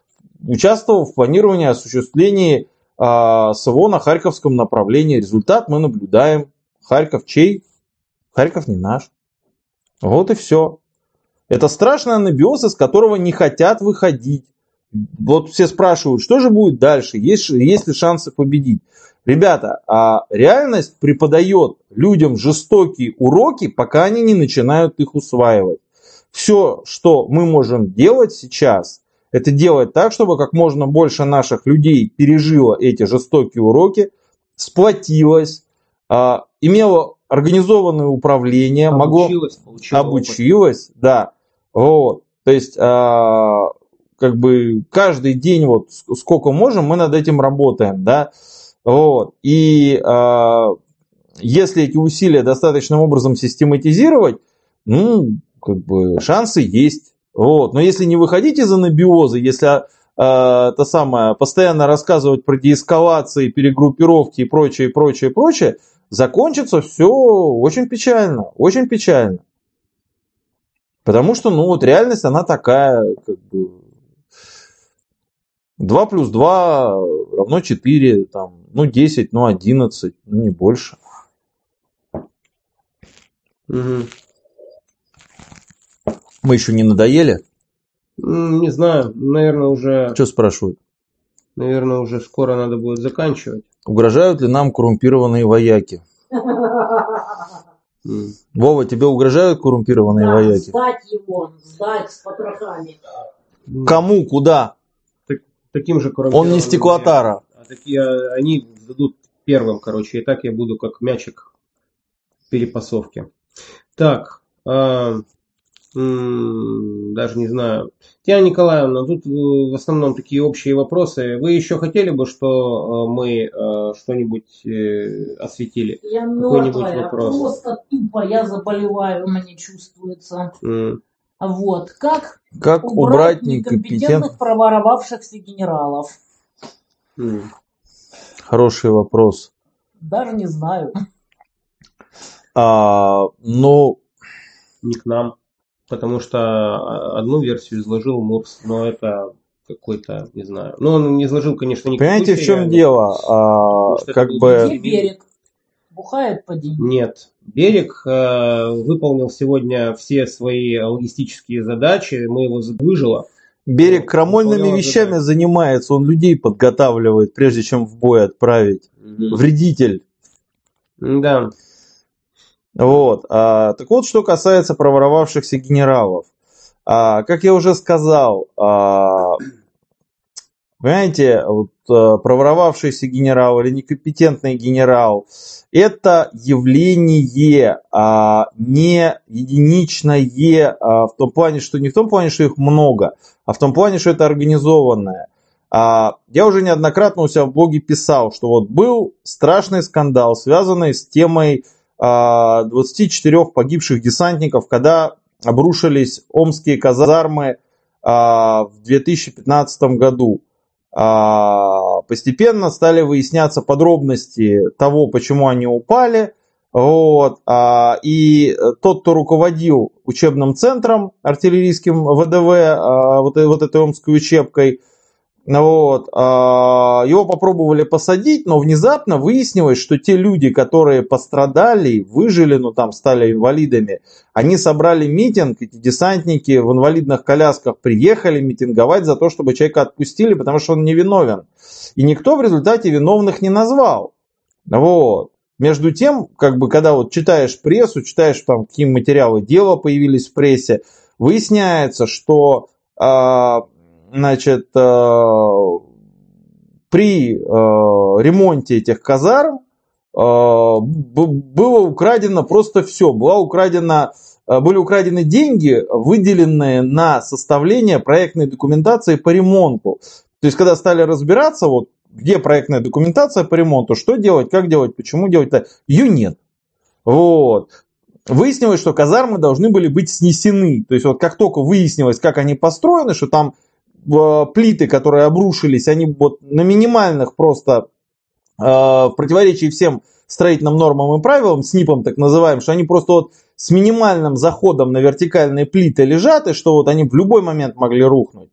участвовал в планировании осуществлении а, СВО на Харьковском направлении. Результат мы наблюдаем. Харьков чей? Харьков не наш. Вот и все. Это страшный анабиоз, из которого не хотят выходить. Вот все спрашивают, что же будет дальше, есть, есть ли шансы победить. Ребята, а реальность преподает людям жестокие уроки, пока они не начинают их усваивать. Все, что мы можем делать сейчас, это делать так, чтобы как можно больше наших людей пережило эти жестокие уроки, сплотилось, а, имело организованное управление, обучилось, могло обучилось, да, вот. То есть, а, как бы каждый день, вот сколько можем, мы над этим работаем, да. Вот. И а, если эти усилия достаточным образом систематизировать, ну, как бы шансы есть. Вот. Но если не выходить из анабиоза, если а, это самое, постоянно рассказывать про деэскалации, перегруппировки и прочее, прочее, прочее, закончится все очень печально, очень печально. Потому что, ну, вот реальность, она такая, как бы, 2 плюс 2 равно 4, там, ну, 10, ну, 11, ну, не больше. Угу. Мы еще не надоели? Не знаю, наверное, уже... Что спрашивают? Наверное, уже скоро надо будет заканчивать. Угрожают ли нам коррумпированные вояки? Вова, тебе угрожают коррумпированные Да, вояки? сдать его, сдать с потрохами. Кому, куда? Таким же Он коррумпированным не стеклотара. А такие, а, они дадут первым, короче, и так я буду как мячик перепасовки. Так, а, м, даже не знаю. Татьяна Николаевна, тут э, в основном такие общие вопросы. Вы еще хотели бы, что э, мы э, что-нибудь осветили? Я Какой-нибудь мертвая, вопрос? просто тупо я заболеваю, мне чувствуется. М, Вот, как Как убрать убрать некомпетентных? проворовавшихся генералов? Хороший вопрос. Даже не знаю. А, ну, Не к нам. Потому что а, одну версию изложил Мурс, но это какой-то, не знаю. Ну, он не изложил, конечно, никакой понимаете, в чем сериальный. дело? А, как бы... Берег? Бухает по день. Нет. Берег э, выполнил сегодня все свои логистические задачи, мы его выжило. Берег крамольными вещами задачу. занимается, он людей подготавливает, прежде чем в бой отправить. Вредитель. Да. Вот. А, так вот, что касается проворовавшихся генералов. А, как я уже сказал, а, понимаете, вот, а, проворовавшийся генерал или некомпетентный генерал – это явление а, не единичное а, в том плане, что не в том плане, что их много, а в том плане, что это организованное. А, я уже неоднократно у себя в блоге писал, что вот был страшный скандал, связанный с темой а, 24 погибших десантников, когда обрушились омские казармы а, в 2015 году. А, Постепенно стали выясняться подробности того, почему они упали. Вот. а, И тот, кто руководил учебным центром артиллерийским ВДВ, а, вот, вот этой омской учебкой, вот, а, его попробовали посадить, но внезапно выяснилось, что те люди, которые пострадали, выжили, ну там стали инвалидами, они собрали митинг, эти десантники в инвалидных колясках приехали митинговать за то, чтобы человека отпустили, потому что он невиновен. И никто в результате виновных не назвал. Вот. Между тем, как бы, когда вот читаешь прессу, читаешь там, какие материалы дела появились в прессе, выясняется, что а, значит, а, при а, ремонте этих казарм б- было украдено просто все. Была украдена, были украдены деньги, выделенные на составление проектной документации по ремонту. То есть, когда стали разбираться, вот, где проектная документация по ремонту, что делать, как делать, почему делать, ее нет. Вот. Выяснилось, что казармы должны были быть снесены. То есть, вот как только выяснилось, как они построены, что там э, плиты, которые обрушились, они вот на минимальных просто э, в противоречии всем строительным нормам и правилам, СНИПам так называемым, что они просто вот с минимальным заходом на вертикальные плиты лежат, и что вот они в любой момент могли рухнуть.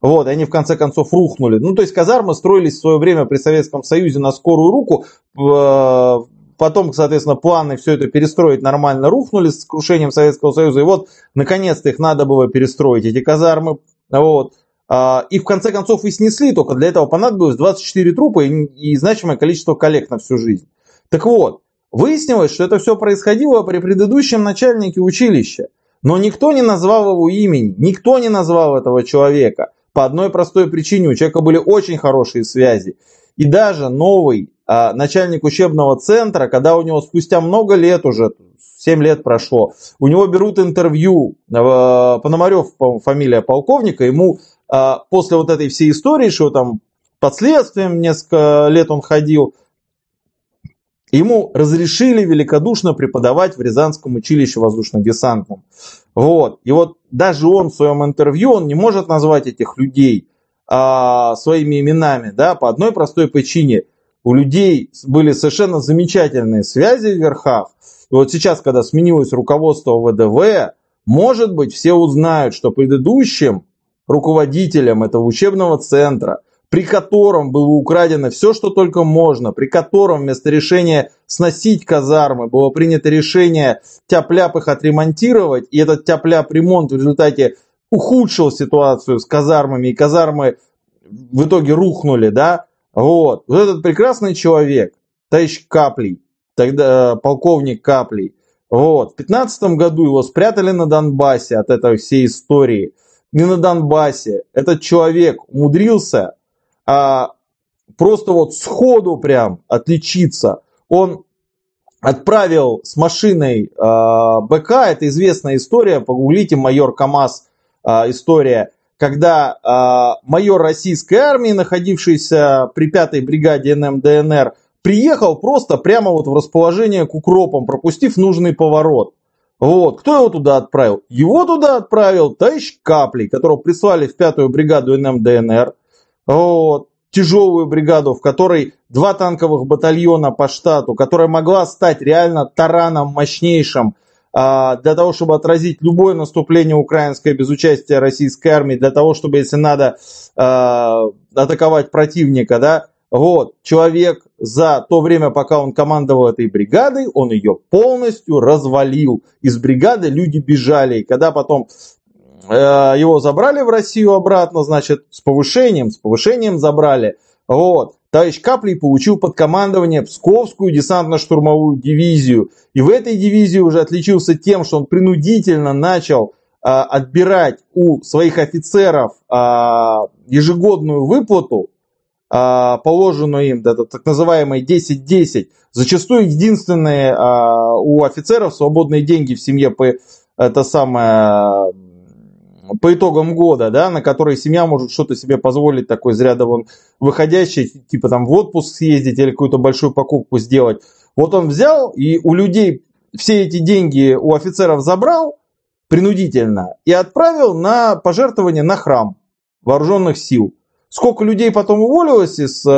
Вот, они в конце концов рухнули. Ну, то есть казармы строились в свое время при Советском Союзе на скорую руку. э, Потом, соответственно, планы все это перестроить нормально рухнули с крушением Советского Союза. И вот, наконец-то их надо было перестроить, эти казармы. Вот. А, И в конце концов и снесли, только для этого понадобилось 24 трупа и и значимое количество коллег на всю жизнь. Так вот, выяснилось, что это все происходило при предыдущем начальнике училища. Но никто не назвал его имени, никто не назвал этого человека. По одной простой причине, у человека были очень хорошие связи. И даже новый а, начальник учебного центра, когда у него спустя много лет уже, 7 лет прошло, у него берут интервью, а, Пономарев, фамилия полковника, ему после вот этой всей истории, что там под следствием несколько лет он ходил, ему разрешили великодушно преподавать в Рязанском училище воздушно-десантном. Вот. И вот даже он в своем интервью, он не может назвать этих людей а, своими именами, да, по одной простой причине. У людей были совершенно замечательные связи в верхах. И вот сейчас, когда сменилось руководство ВДВ, может быть, все узнают, что предыдущим руководителем этого учебного центра, при котором было украдено все, что только можно, при котором вместо решения сносить казармы было принято решение тяп-ляп их отремонтировать, и этот тяп-ляп ремонт в результате ухудшил ситуацию с казармами, и казармы в итоге рухнули, да, вот. Вот этот прекрасный человек, товарищ Каплей, тогда полковник Каплей, Вот. В 15 году его спрятали на Донбассе от этой всей истории. Не на Донбассе. Этот человек умудрился а, просто вот сходу прям отличиться. Он отправил с машиной э, БК, это известная история, погуглите, майор КАМАЗ э, история, когда э, майор российской армии, находившийся при пятой бригаде НМДНР, приехал просто прямо вот в расположение к укропам, пропустив нужный поворот. Вот. Кто его туда отправил? Его туда отправил товарищ Каплей, которого прислали в пятую бригаду НМДНР. Вот. Тяжелую бригаду, в которой два танковых батальона по штату, которая могла стать реально тараном мощнейшим а, для того, чтобы отразить любое наступление украинское без участия российской армии, для того, чтобы, если надо, а, атаковать противника, да, вот, человек за то время, пока он командовал этой бригадой, он ее полностью развалил. Из бригады люди бежали. И когда потом э, его забрали в Россию обратно, значит, с повышением, с повышением забрали. Вот. Товарищ Каплей получил под командование Псковскую десантно-штурмовую дивизию. И в этой дивизии уже отличился тем, что он принудительно начал э, отбирать у своих офицеров э, ежегодную выплату положенную им, это так называемые 10-10, зачастую единственные а, у офицеров свободные деньги в семье по, это самое, по итогам года, да, на которые семья может что-то себе позволить, такой из ряда вон выходящий, типа там в отпуск съездить или какую-то большую покупку сделать. Вот он взял и у людей все эти деньги у офицеров забрал принудительно и отправил на пожертвование на храм вооруженных сил. Сколько людей потом уволилось из э,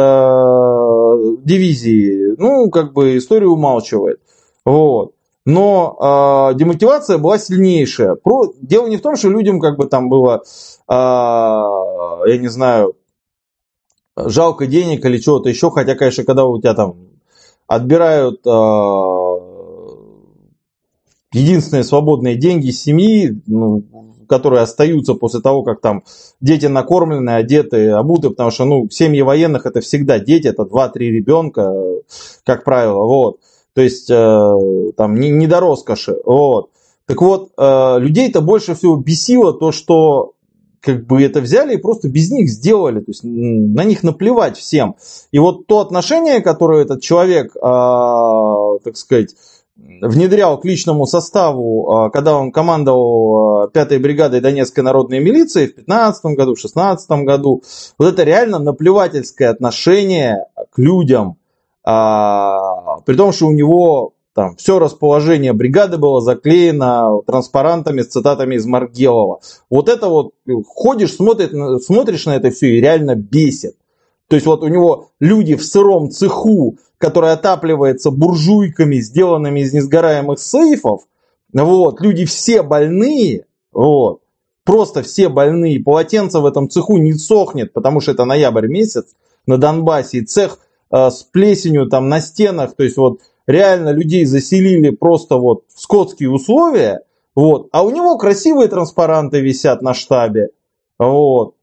дивизии, ну, как бы история умалчивает. Вот. Но э, демотивация была сильнейшая. Про... Дело не в том, что людям как бы там было, э, я не знаю, жалко денег или чего-то еще, хотя, конечно, когда у тебя там отбирают э, единственные свободные деньги семьи, ну, которые остаются после того, как там дети накормлены, одеты, обуты, потому что, ну, семьи военных это всегда дети, это 2-3 ребенка, как правило, вот. То есть, э, там, не, не до роскоши, вот. Так вот, э, людей-то больше всего бесило то, что как бы это взяли и просто без них сделали, то есть на них наплевать всем. И вот то отношение, которое этот человек, э, так сказать, внедрял к личному составу, а, когда он командовал 5-й а, бригадой Донецкой народной милиции в 15 году, в 16 году. Вот это реально наплевательское отношение к людям, а, при том, что у него там все расположение бригады было заклеено транспарантами с цитатами из Маргелова. Вот это вот, ходишь, смотришь, смотришь на это все и реально бесит. То есть вот у него люди в сыром цеху который отапливается буржуйками, сделанными из несгораемых сейфов. Вот, люди все больные, вот, просто все больные. Полотенце в этом цеху не сохнет, потому что это ноябрь месяц на Донбассе. И цех э, с плесенью там на стенах, то есть вот реально людей заселили просто вот в скотские условия. Вот, а у него красивые транспаранты висят на штабе. Вот,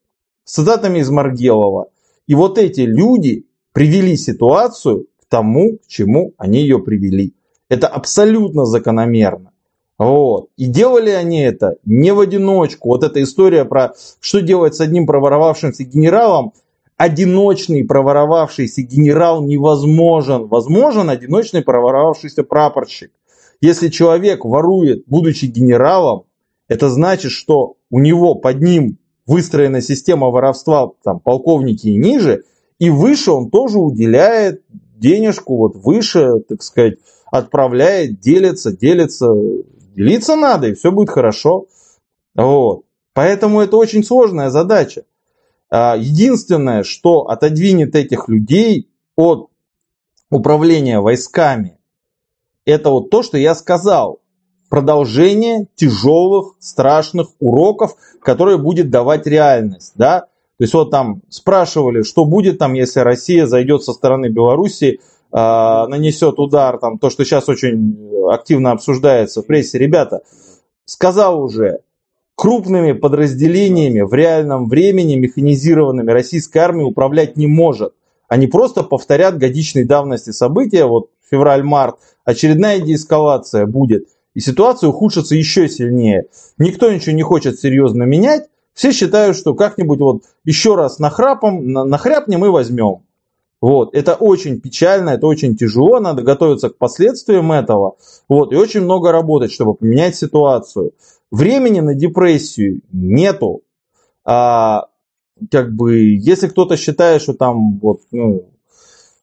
с цитатами из Маргелова. И вот эти люди привели ситуацию тому, к чему они ее привели. Это абсолютно закономерно. Вот. И делали они это не в одиночку. Вот эта история про что делать с одним проворовавшимся генералом. Одиночный проворовавшийся генерал невозможен. Возможен одиночный проворовавшийся прапорщик. Если человек ворует, будучи генералом, это значит, что у него под ним выстроена система воровства, там, полковники и ниже, и выше он тоже уделяет денежку вот выше, так сказать, отправляет, делится, делится. Делиться надо, и все будет хорошо. Вот. Поэтому это очень сложная задача. А, единственное, что отодвинет этих людей от управления войсками, это вот то, что я сказал. Продолжение тяжелых, страшных уроков, которые будет давать реальность. Да? То есть вот там спрашивали, что будет там, если Россия зайдет со стороны Беларуси, э, нанесет удар, там, то, что сейчас очень активно обсуждается в прессе. Ребята, сказал уже, крупными подразделениями в реальном времени механизированными российская армия управлять не может. Они просто повторят годичной давности события, вот февраль-март, очередная деэскалация будет. и ситуация ухудшится еще сильнее. Никто ничего не хочет серьезно менять, все считают, что как-нибудь вот еще раз нахрапом, нахряпнем и возьмем. Вот. Это очень печально, это очень тяжело, надо готовиться к последствиям этого. Вот. И очень много работать, чтобы поменять ситуацию. Времени на депрессию нету. А, как бы, если кто-то считает, что там вот, ну,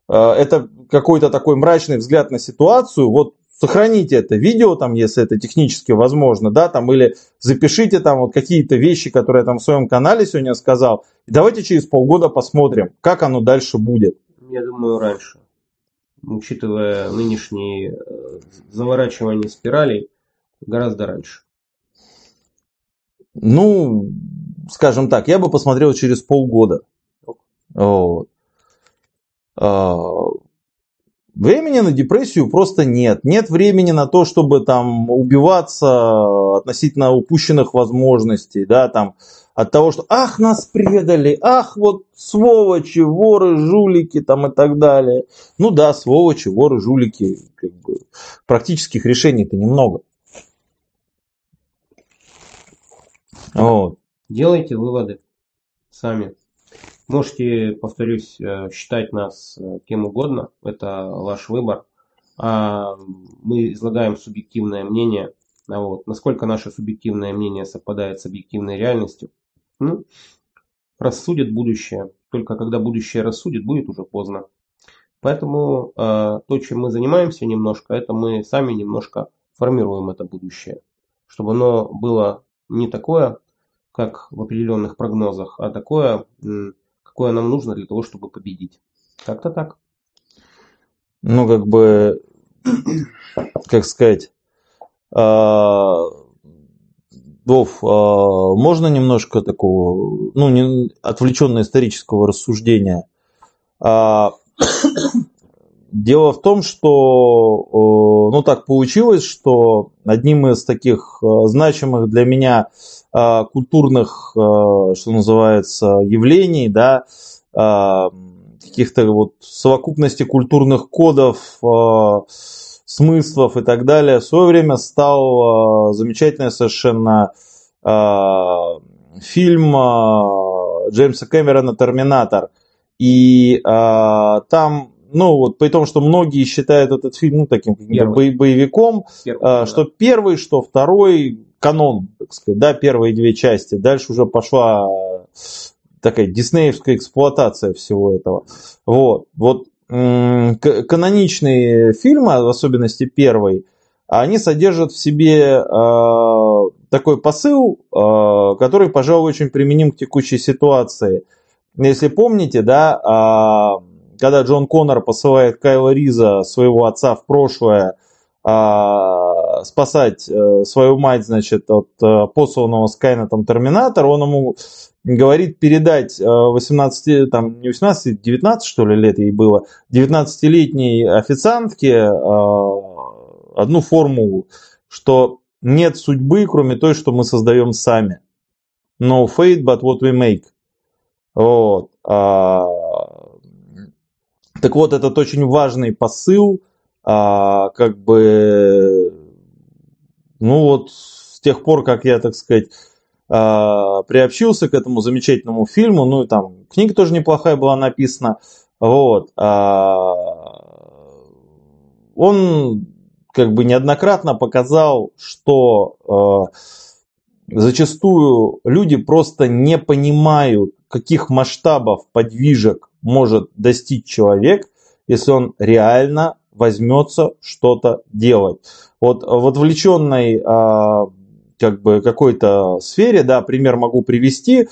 а, это какой-то такой мрачный взгляд на ситуацию, вот сохраните это видео, там, если это технически возможно, да, там, или запишите там вот какие-то вещи, которые я там в своем канале сегодня сказал, и давайте через полгода посмотрим, как оно дальше будет. Я думаю, раньше. Учитывая нынешние э, заворачивания спиралей, гораздо раньше. Ну, скажем так, я бы посмотрел через полгода. Вот. Времени на депрессию просто нет. Нет времени на то, чтобы там убиваться относительно упущенных возможностей, да, там от того, что ах, нас предали, ах, вот сволочи, воры, жулики там и так далее. Ну да, сволочи, воры, жулики, как бы практических решений-то немного. Вот. Делайте выводы сами. Можете, повторюсь, э, считать нас э, кем угодно, это ваш выбор. А мы излагаем субъективное мнение. А вот, насколько наше субъективное мнение совпадает с объективной реальностью, ну, рассудит будущее. Только когда будущее рассудит, будет уже поздно. Поэтому э, то, чем мы занимаемся немножко, это мы сами немножко формируем это будущее. Чтобы оно было не такое, как в определенных прогнозах, а такое, какое нам нужно для того, чтобы победить. Как-то так. Ну, как бы, как сказать, а, Вов, а, можно немножко такого, ну, не, отвлеченно исторического рассуждения? Дело в том, что ну так получилось, что одним из таких э, значимых для меня э, культурных, э, что называется, явлений, да, каких-то вот совокупности культурных кодов, смыслов и так далее, в свое время стал замечательный совершенно фильм Джеймса Кэмерона «Терминатор». И там ну вот при том, что многие считают этот фильм ну, таким первый. боевиком, первый, а, что да. первый, что второй канон, так сказать, да, первые две части. Дальше уже пошла такая диснеевская эксплуатация всего этого. Вот, вот каноничные фильмы, в особенности первый, они содержат в себе э, такой посыл, э, который, пожалуй, очень применим к текущей ситуации. Если помните, да, э, когда Джон Коннор посылает Кайла Риза, своего отца, в прошлое, а, спасать а, свою мать, значит, от а, посланного Скайнетом Терминатора, он ему говорит передать 18, там не 18, 19 что ли лет ей было, 19-летней официантке одну формулу, что нет судьбы, кроме той, что мы создаем сами. No fate, but what we make. Вот. Так вот, этот очень важный посыл, а, как бы, ну вот, с тех пор, как я, так сказать, а, приобщился к этому замечательному фильму, ну и там книга тоже неплохая была написана, вот, а, он как бы неоднократно показал, что а, зачастую люди просто не понимают, каких масштабов подвижек может достичь человек, если он реально возьмется что-то делать. Вот в отвлеченной а, как бы какой-то сфере, да, пример могу привести.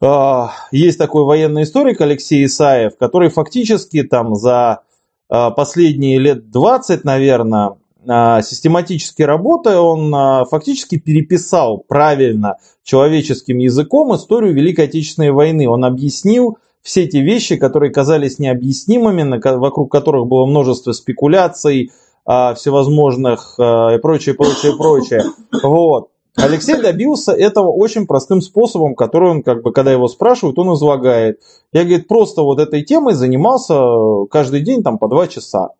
А, есть такой военный историк Алексей Исаев, который фактически там за а, последние лет 20, наверное, систематически работая, он фактически переписал правильно человеческим языком историю Великой Отечественной войны. Он объяснил, все эти вещи, которые казались необъяснимыми, вокруг которых было множество спекуляций, а, всевозможных а, и прочее, прочее, прочее. Вот. Алексей добился этого очень простым способом, который он, как бы, когда его спрашивают, он излагает. Я, говорит, просто вот этой темой занимался каждый день там по два часа.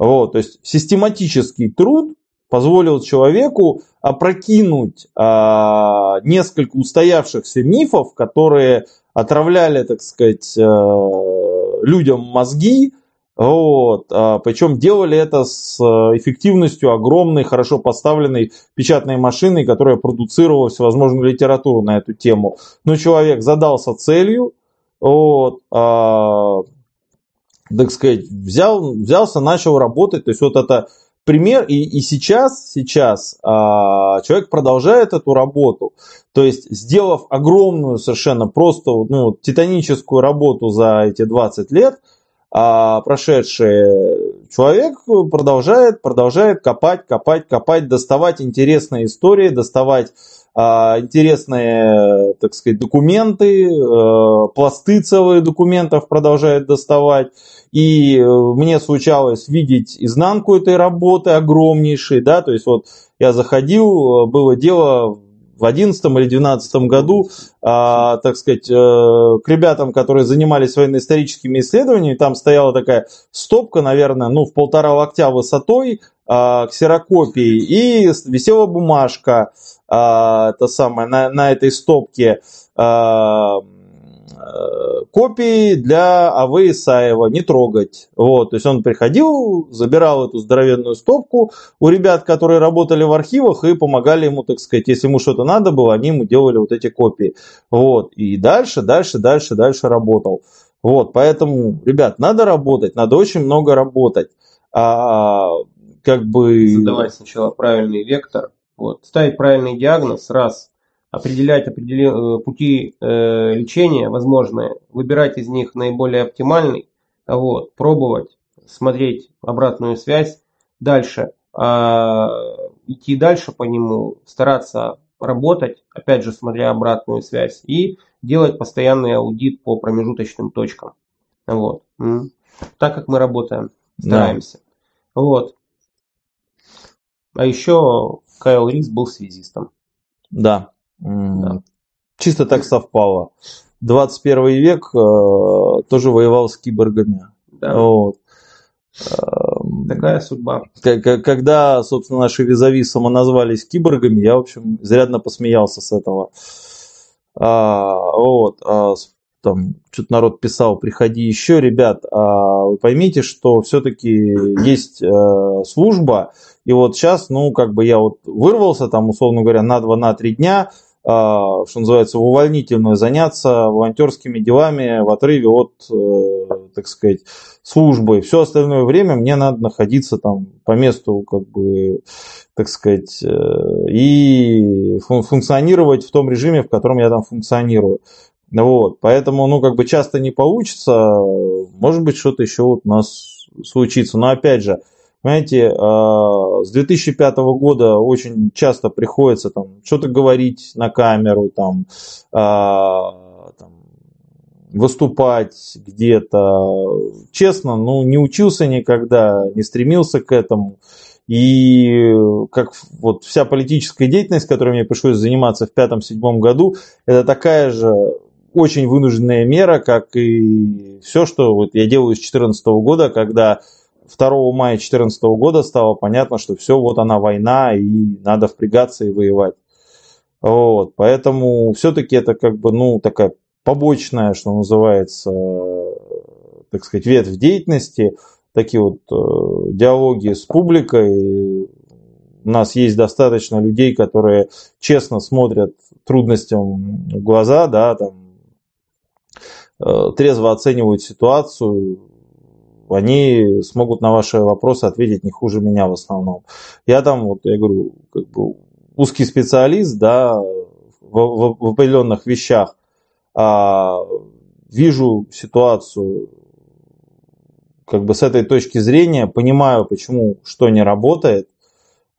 Вот, то есть систематический труд, позволил человеку опрокинуть а, несколько устоявшихся мифов, которые отравляли, так сказать, а, людям мозги, вот, а, причем делали это с а, эффективностью огромной, хорошо поставленной печатной машины, которая продуцировала всевозможную литературу на эту тему. Но человек задался целью, вот, а, так сказать, взял, взялся, начал работать. То есть вот это пример, и, и сейчас, сейчас а, человек продолжает эту работу. То есть, сделав огромную совершенно просто ну, титаническую работу за эти 20 лет, а прошедший человек продолжает, продолжает копать, копать, копать, доставать интересные истории, доставать интересные, так сказать, документы, а, пласты целые документов продолжает доставать. И э, мне случалось видеть изнанку этой работы огромнейшей, да, то есть вот я заходил, было дело в 2011 или 2012 году, а, так сказать, э, к ребятам, которые занимались военно-историческими исследованиями, там стояла такая стопка, наверное, ну, в полтора локтя высотой, а, ксерокопии, и висела бумажка, а, это самое, на, на этой стопке, а, Э, копии для АВ Исаева не трогать. Вот, то есть он приходил, забирал эту здоровенную стопку у ребят, которые работали в архивах и помогали ему, так сказать, если ему что-то надо было, они ему делали вот эти копии. Вот, и дальше, дальше, дальше, дальше работал. Вот, поэтому, ребят, надо работать, надо очень много работать. А, как бы... Задавать сначала правильный вектор, вот, ставить правильный диагноз, раз, определять определен... Э, пути э, лечения возможные, выбирать из них наиболее оптимальный, вот, пробовать, смотреть обратную связь, дальше э, идти дальше по нему, стараться работать, опять же, смотря обратную связь, и делать постоянный аудит по промежуточным точкам. Вот. Так как мы работаем, стараемся. Да. Вот. А еще Кайл Рис был связистом. Да. Да. Чисто так совпало. 21 век э, тоже воевал с киборгами. Да. Вот. Эм, Такая судьба. Когда, собственно, наши визави самоназвались киборгами, я, в общем, изрядно посмеялся с этого. А, вот. А, там что-то народ писал, приходи еще, ребят, а вы поймите, что все-таки есть э, служба, и вот сейчас, ну, как бы я вот вырвался там, условно говоря, на 2-3 на дня, а, что называется, в увольнительную, заняться волонтерскими делами в отрыве от, э, так сказать, службы. Все остальное время мне надо находиться там по месту, как бы, так сказать, э, и функционировать в том режиме, в котором я там функционирую. Вот, поэтому, ну, как бы часто не получится, может быть, что-то еще вот у нас случится. Но опять же, Понимаете, а, с 2005 года очень часто приходится там что-то говорить на камеру, там, а, там выступать где-то. Честно, ну, не учился никогда, не стремился к этому. И как вот вся политическая деятельность, которой мне пришлось заниматься в пятом-седьмом году, это такая же очень вынужденная мера, как и все, что вот я делаю с 2014 года, когда 2 мая 2014 года стало понятно, что все, вот она война, и надо впрягаться и воевать. Вот, поэтому все-таки это как бы, ну, такая побочная, что называется, так сказать, ветвь деятельности, такие вот э, диалоги с публикой. У нас есть достаточно людей, которые честно смотрят трудностям в глаза, да, там, э, трезво оценивают ситуацию, они смогут на ваши вопросы ответить не хуже меня в основном. Я там, вот я говорю, как бы узкий специалист, да, в, в, в определенных вещах, а, вижу ситуацию как бы с этой точки зрения, понимаю, почему что не работает,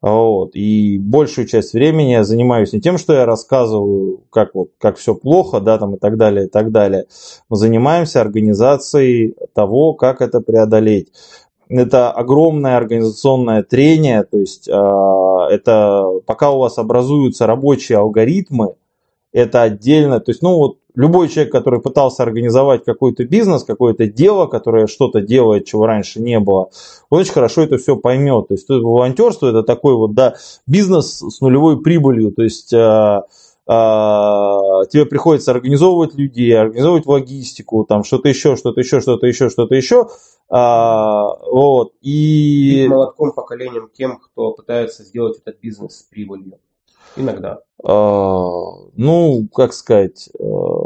вот. И большую часть времени я занимаюсь не тем, что я рассказываю, как, вот, как все плохо, да, там и так далее, и так далее. Мы занимаемся организацией того, как это преодолеть. Это огромное организационное трение, то есть э, это пока у вас образуются рабочие алгоритмы, это отдельно, то есть, ну вот любой человек, который пытался организовать какой-то бизнес, какое-то дело, которое что-то делает, чего раньше не было, он очень хорошо это все поймет. То есть волонтерство это такой вот, да, бизнес с нулевой прибылью. То есть а, а, тебе приходится организовывать людей, организовывать логистику, там что-то еще, что-то еще, что-то еще, что-то еще. А, вот. И... Бить молотком поколением тем, кто пытается сделать этот бизнес с прибылью. Иногда. А, ну, как сказать, э, э,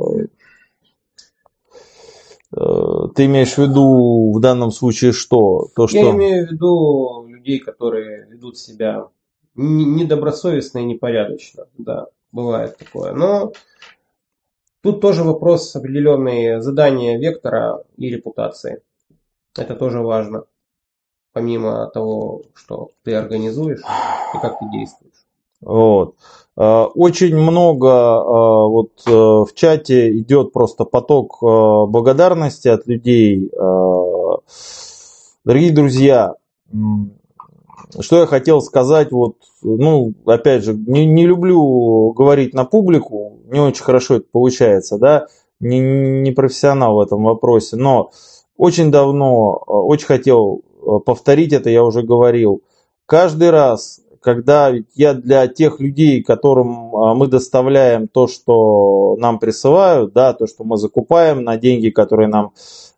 ты имеешь в виду в данном случае что? То, что... Я имею в виду людей, которые ведут себя недобросовестно и непорядочно. Да, бывает такое. Но тут тоже вопрос определенные задания вектора и репутации. Это тоже важно. Помимо того, что ты организуешь и как ты действуешь. Вот. А, очень много а, вот э, в чате идет просто поток благодарности от людей. Дорогие друзья, что я хотел сказать, вот, ну, опять же, не, не люблю говорить на публику, не очень хорошо это получается, да, не, не профессионал в этом вопросе, но очень давно, очень хотел повторить это, я уже говорил, каждый раз, когда я для тех людей, которым а, мы доставляем то, что нам присылают, да, то, что мы закупаем на деньги, которые нам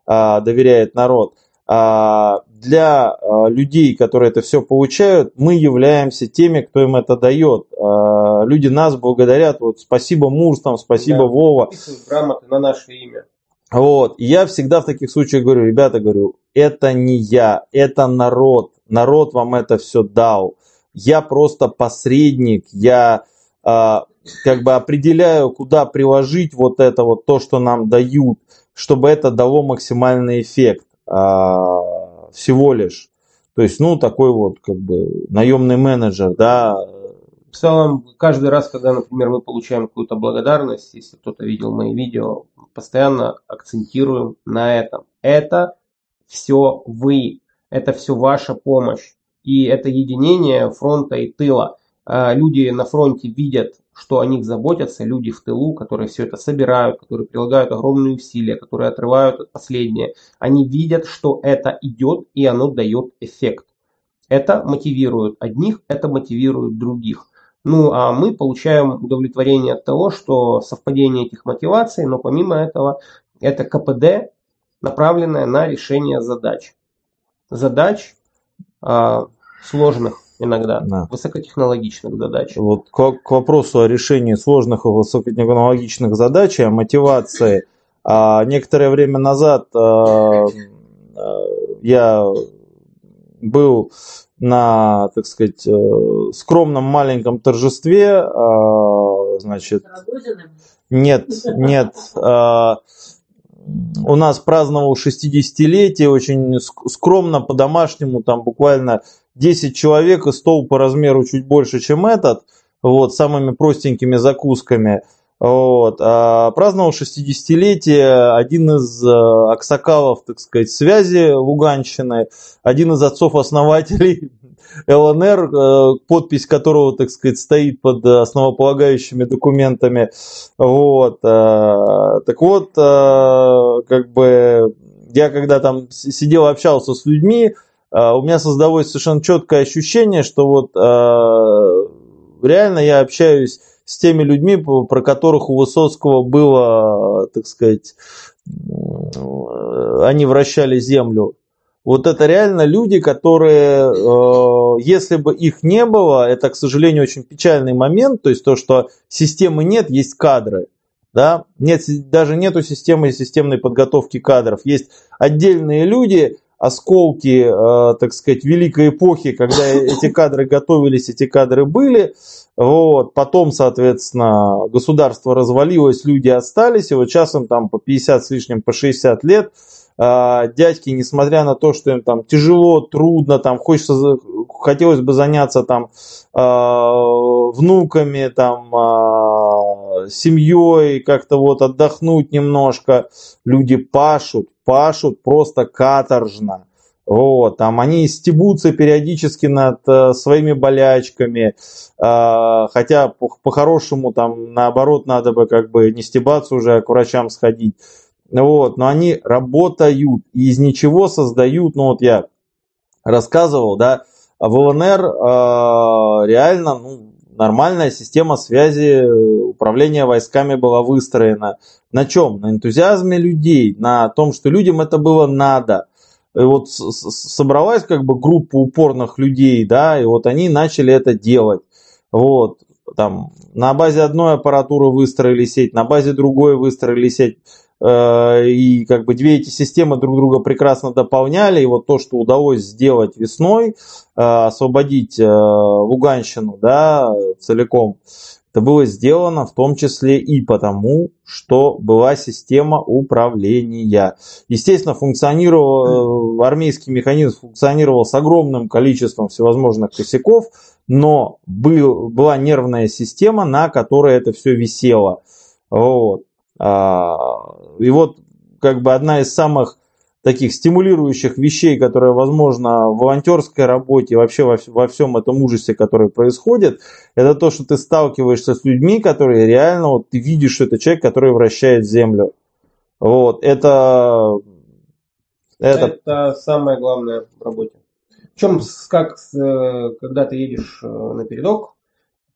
а, доверяет народ, а, для а, людей, которые это все получают, мы являемся теми, кто им это дает. А, люди нас благодарят. Вот спасибо Мурс, там, спасибо да, Вова. грамоты на наше имя. Вот. И я всегда в таких случаях говорю, ребята, говорю, это не я, это народ. Народ вам это все дал я просто посредник, я э, как бы определяю, куда приложить вот это вот то, что нам дают, чтобы это дало максимальный эффект э, всего лишь. То есть, ну, такой вот как бы наемный менеджер, да. В целом, каждый раз, когда, например, мы получаем какую-то благодарность, если кто-то видел мои видео, постоянно акцентируем на этом. Это все вы, это все ваша помощь и это единение фронта и тыла. А, люди на фронте видят, что о них заботятся, люди в тылу, которые все это собирают, которые прилагают огромные усилия, которые отрывают последнее. Они видят, что это идет и оно дает эффект. Это мотивирует одних, это мотивирует других. Ну а мы получаем удовлетворение от того, что совпадение этих мотиваций, но помимо этого это КПД, направленное на решение задач. Задач, а, сложных иногда, да. высокотехнологичных задач. Вот к, к вопросу о решении сложных и высокотехнологичных задач, о мотивации. А, некоторое время назад а, а, я был на, так сказать, э, скромном маленьком торжестве, а, значит, нет, нет, а, у нас праздновал 60-летие, очень скромно, по-домашнему, там буквально 10 человек и стол по размеру чуть больше, чем этот, вот, самыми простенькими закусками. Вот. А праздновал 60-летие один из э, аксакалов, так сказать, связи Луганщины, один из отцов-основателей ЛНР, э, подпись которого, так сказать, стоит под основополагающими документами. Вот. Э, так вот, как бы я когда там сидел, общался с людьми, у меня создалось совершенно четкое ощущение, что вот а, реально я общаюсь с теми людьми, про которых у Высоцкого было, так сказать, они вращали землю. Вот это реально люди, которые, а, если бы их не было, это, к сожалению, очень печальный момент, то есть то, что системы нет, есть кадры. Да? Нет, даже нету системы системной подготовки кадров. Есть отдельные люди, осколки, э, так сказать, великой эпохи, когда эти кадры готовились, эти кадры были. Вот. Потом, соответственно, государство развалилось, люди остались, и вот сейчас им там по 50 с лишним, по 60 лет, дядьки, несмотря на то, что им там тяжело, трудно, там хочется, хотелось бы заняться там э, внуками, там семьей, как-то вот отдохнуть немножко, люди пашут, пашут просто каторжно. Вот, там они стебутся периодически над э, своими болячками, э, хотя по- по-хорошему там наоборот надо бы как бы не стебаться уже, а к врачам сходить. Вот, но они работают и из ничего создают, ну вот я рассказывал, да, в ЛНР э, реально ну, нормальная система связи, управления войсками была выстроена. На чем? На энтузиазме людей, на том, что людям это было надо. И вот собралась как бы группа упорных людей, да, и вот они начали это делать. Вот, там, на базе одной аппаратуры выстроили сеть, на базе другой выстроили сеть, и как бы две эти системы друг друга прекрасно дополняли, и вот то, что удалось сделать весной, э, освободить э, Луганщину, да, целиком, это было сделано в том числе и потому, что была система управления. Естественно, функционировал, э, армейский механизм функционировал с огромным количеством всевозможных косяков, но был, была нервная система, на которой это все висело. Вот. А, И вот как бы одна из самых таких стимулирующих вещей, которая возможно в волонтерской работе, вообще во, во всем этом ужасе, который происходит, это то, что ты сталкиваешься с людьми, которые реально, вот ты видишь, что это человек, который вращает землю. Вот, это, это, Это самое главное в работе. Причем, с- как э, когда ты едешь э, на передок,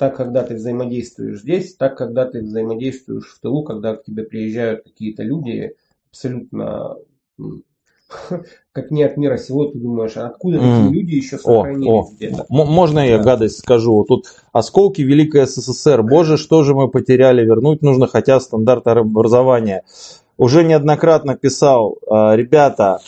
так когда ты взаимодействуешь здесь, так когда ты взаимодействуешь в тылу, когда к тебе приезжают какие-то люди абсолютно м, как не от мира сего, ты думаешь, а откуда такие люди еще сохранились о, где-то? можно я Да. гадость скажу? Тут осколки Великой СССР. Боже, что же мы потеряли? Вернуть нужно хотя стандарты образования. Уже неоднократно писал, а, ребята,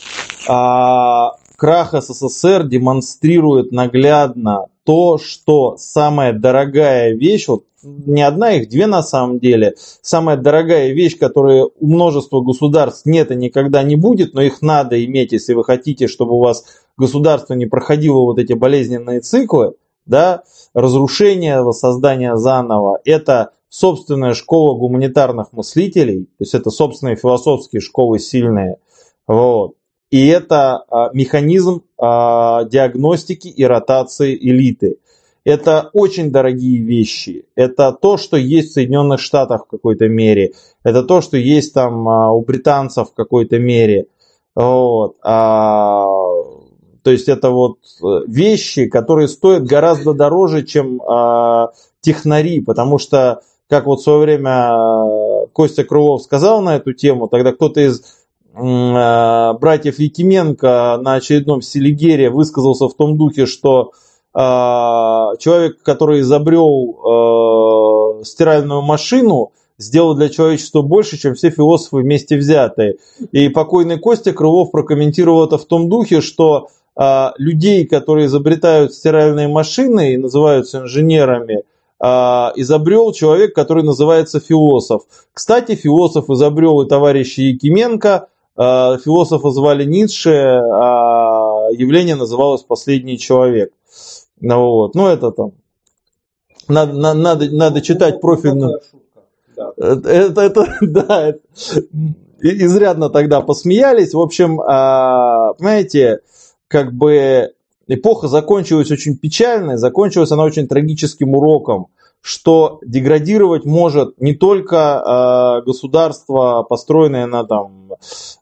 а, крах СССР демонстрирует наглядно то, что самая дорогая вещь, вот не одна их, две на самом деле, самая дорогая вещь, которая у множества государств нет и никогда не будет, но их надо иметь, если вы хотите, чтобы у вас государство не проходило вот эти болезненные циклы, да, разрушение, воссоздание заново, это собственная школа гуманитарных мыслителей, то есть это собственные философские школы сильные, вот. И это а, механизм а, диагностики и ротации элиты. Это очень дорогие вещи. Это то, что есть в Соединенных Штатах в какой-то мере. Это то, что есть там а, у британцев в какой-то мере. Вот. То есть это вот э, вещи, которые стоят гораздо дороже, чем а, технари, потому что, как вот в свое время Костя Крылов сказал на эту тему, тогда кто-то из братьев Якименко на очередном Селигере высказался в том духе, что а, человек, который изобрел э, стиральную машину, сделал для человечества больше, чем все философы вместе взятые. И покойный Костя Крылов прокомментировал это в том духе, что людей, которые изобретают стиральные машины и называются инженерами, изобрел человек, который называется философ. Кстати, философ изобрел и товарища Якименко, философа звали Ницше, а явление называлось «Последний человек». Ну, вот. ну это там, надо, на- надо, надо читать профильную... Да. Это, это, да, это- изрядно тогда посмеялись. В общем, а, понимаете, как бы эпоха закончилась очень печально, закончилась она очень трагическим уроком, что деградировать может не только а, государство, построенное на там,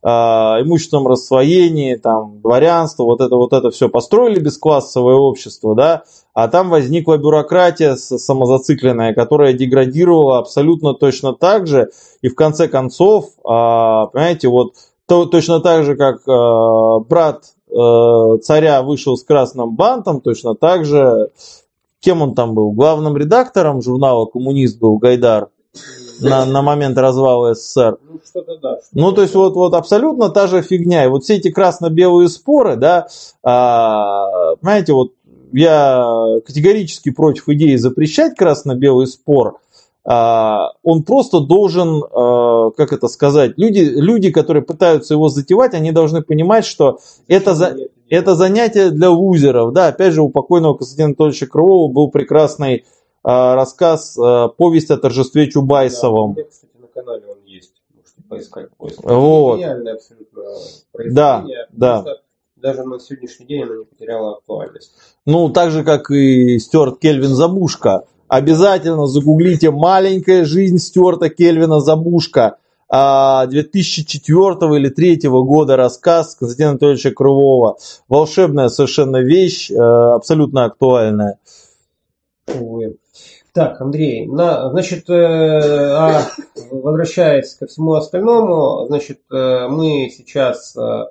а, имущественном рассвоении, там, дворянство, вот это вот это все построили бесклассовое общество, да, а там возникла бюрократия самозацикленная, которая деградировала абсолютно точно так же. И в конце концов, а, понимаете, вот то- точно так же, как а, брат э, царя вышел с красным бантом, точно так же, кем он там был? Главным редактором журнала «Коммунист» был Гайдар на, на момент развала СССР. Ну, что-то да. что-то Ну, то есть вот, вот абсолютно та же фигня. И вот все эти красно-белые споры, да, а, понимаете, вот я категорически против идеи запрещать красно-белый спор. А, он просто должен, а, как это сказать, люди, люди, которые пытаются его затевать, они должны понимать, что это, за, это занятие для лузеров. Да, опять же, у покойного Константина Анатольевича Крылова был прекрасный а, рассказ «Повесть о торжестве Да, Чубайсовом». меня, кстати, на канале он есть. Можете поискать. поискать. Вот. Гениальное абсолютно Да, произведение. да. Даже на сегодняшний день она не потеряла актуальность. Ну, так же, как и Стюарт Кельвин Забушка. Обязательно загуглите «Маленькая жизнь Стюарта Кельвина Забушка». А, 2004 или 2003 года рассказ Константина Анатольевича Крылова. Волшебная совершенно вещь, э, абсолютно актуальная. Увы. Так, Андрей, на, значит, э, а, возвращаясь ко всему остальному, значит, э, мы сейчас э,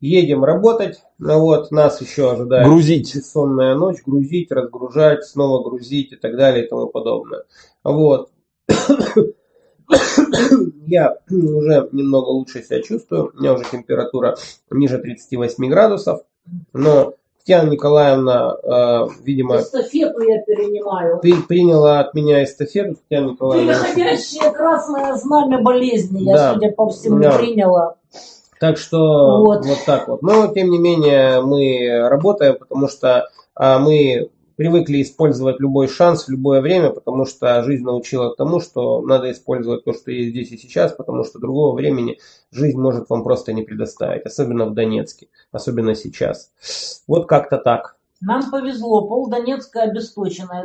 едем работать, ну вот, нас еще ожидает Грузить. бессонная ночь, грузить, разгружать, снова грузить и так далее и тому подобное. Вот. Я уже немного лучше себя чувствую, у меня уже температура ниже 38 градусов, но Татьяна Николаевна, э, видимо, Эстафету я перенимаю. ты приняла от меня эстафету, Татьяна Николаевна. Переходящее красное знамя болезни я, Да. судя по всему, Да. приняла. Так что Вот. вот. так вот. Но тем не менее мы работаем, потому что а, мы привыкли использовать любой шанс в любое время, потому что жизнь научила тому, что надо использовать то, что есть здесь и сейчас, потому что другого времени жизнь может вам просто не предоставить, особенно в Донецке, особенно сейчас. Вот как-то так. Нам повезло, пол Донецка и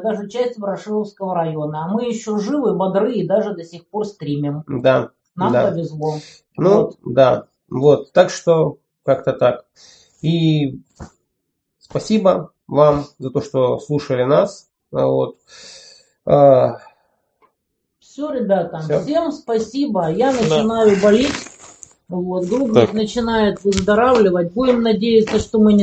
даже часть Ворошиловского района. А мы еще живы, бодры и даже до сих пор стримим. Да. Нам да. повезло. Ну, Вот. да. Вот. Так что как-то так. И спасибо вам за то, что слушали нас. А Вот. А, Все, ребята, Всё. всем спасибо. Я начинаю болеть. Вот, Грубник Так. начинает выздоравливать. Будем надеяться, что мы не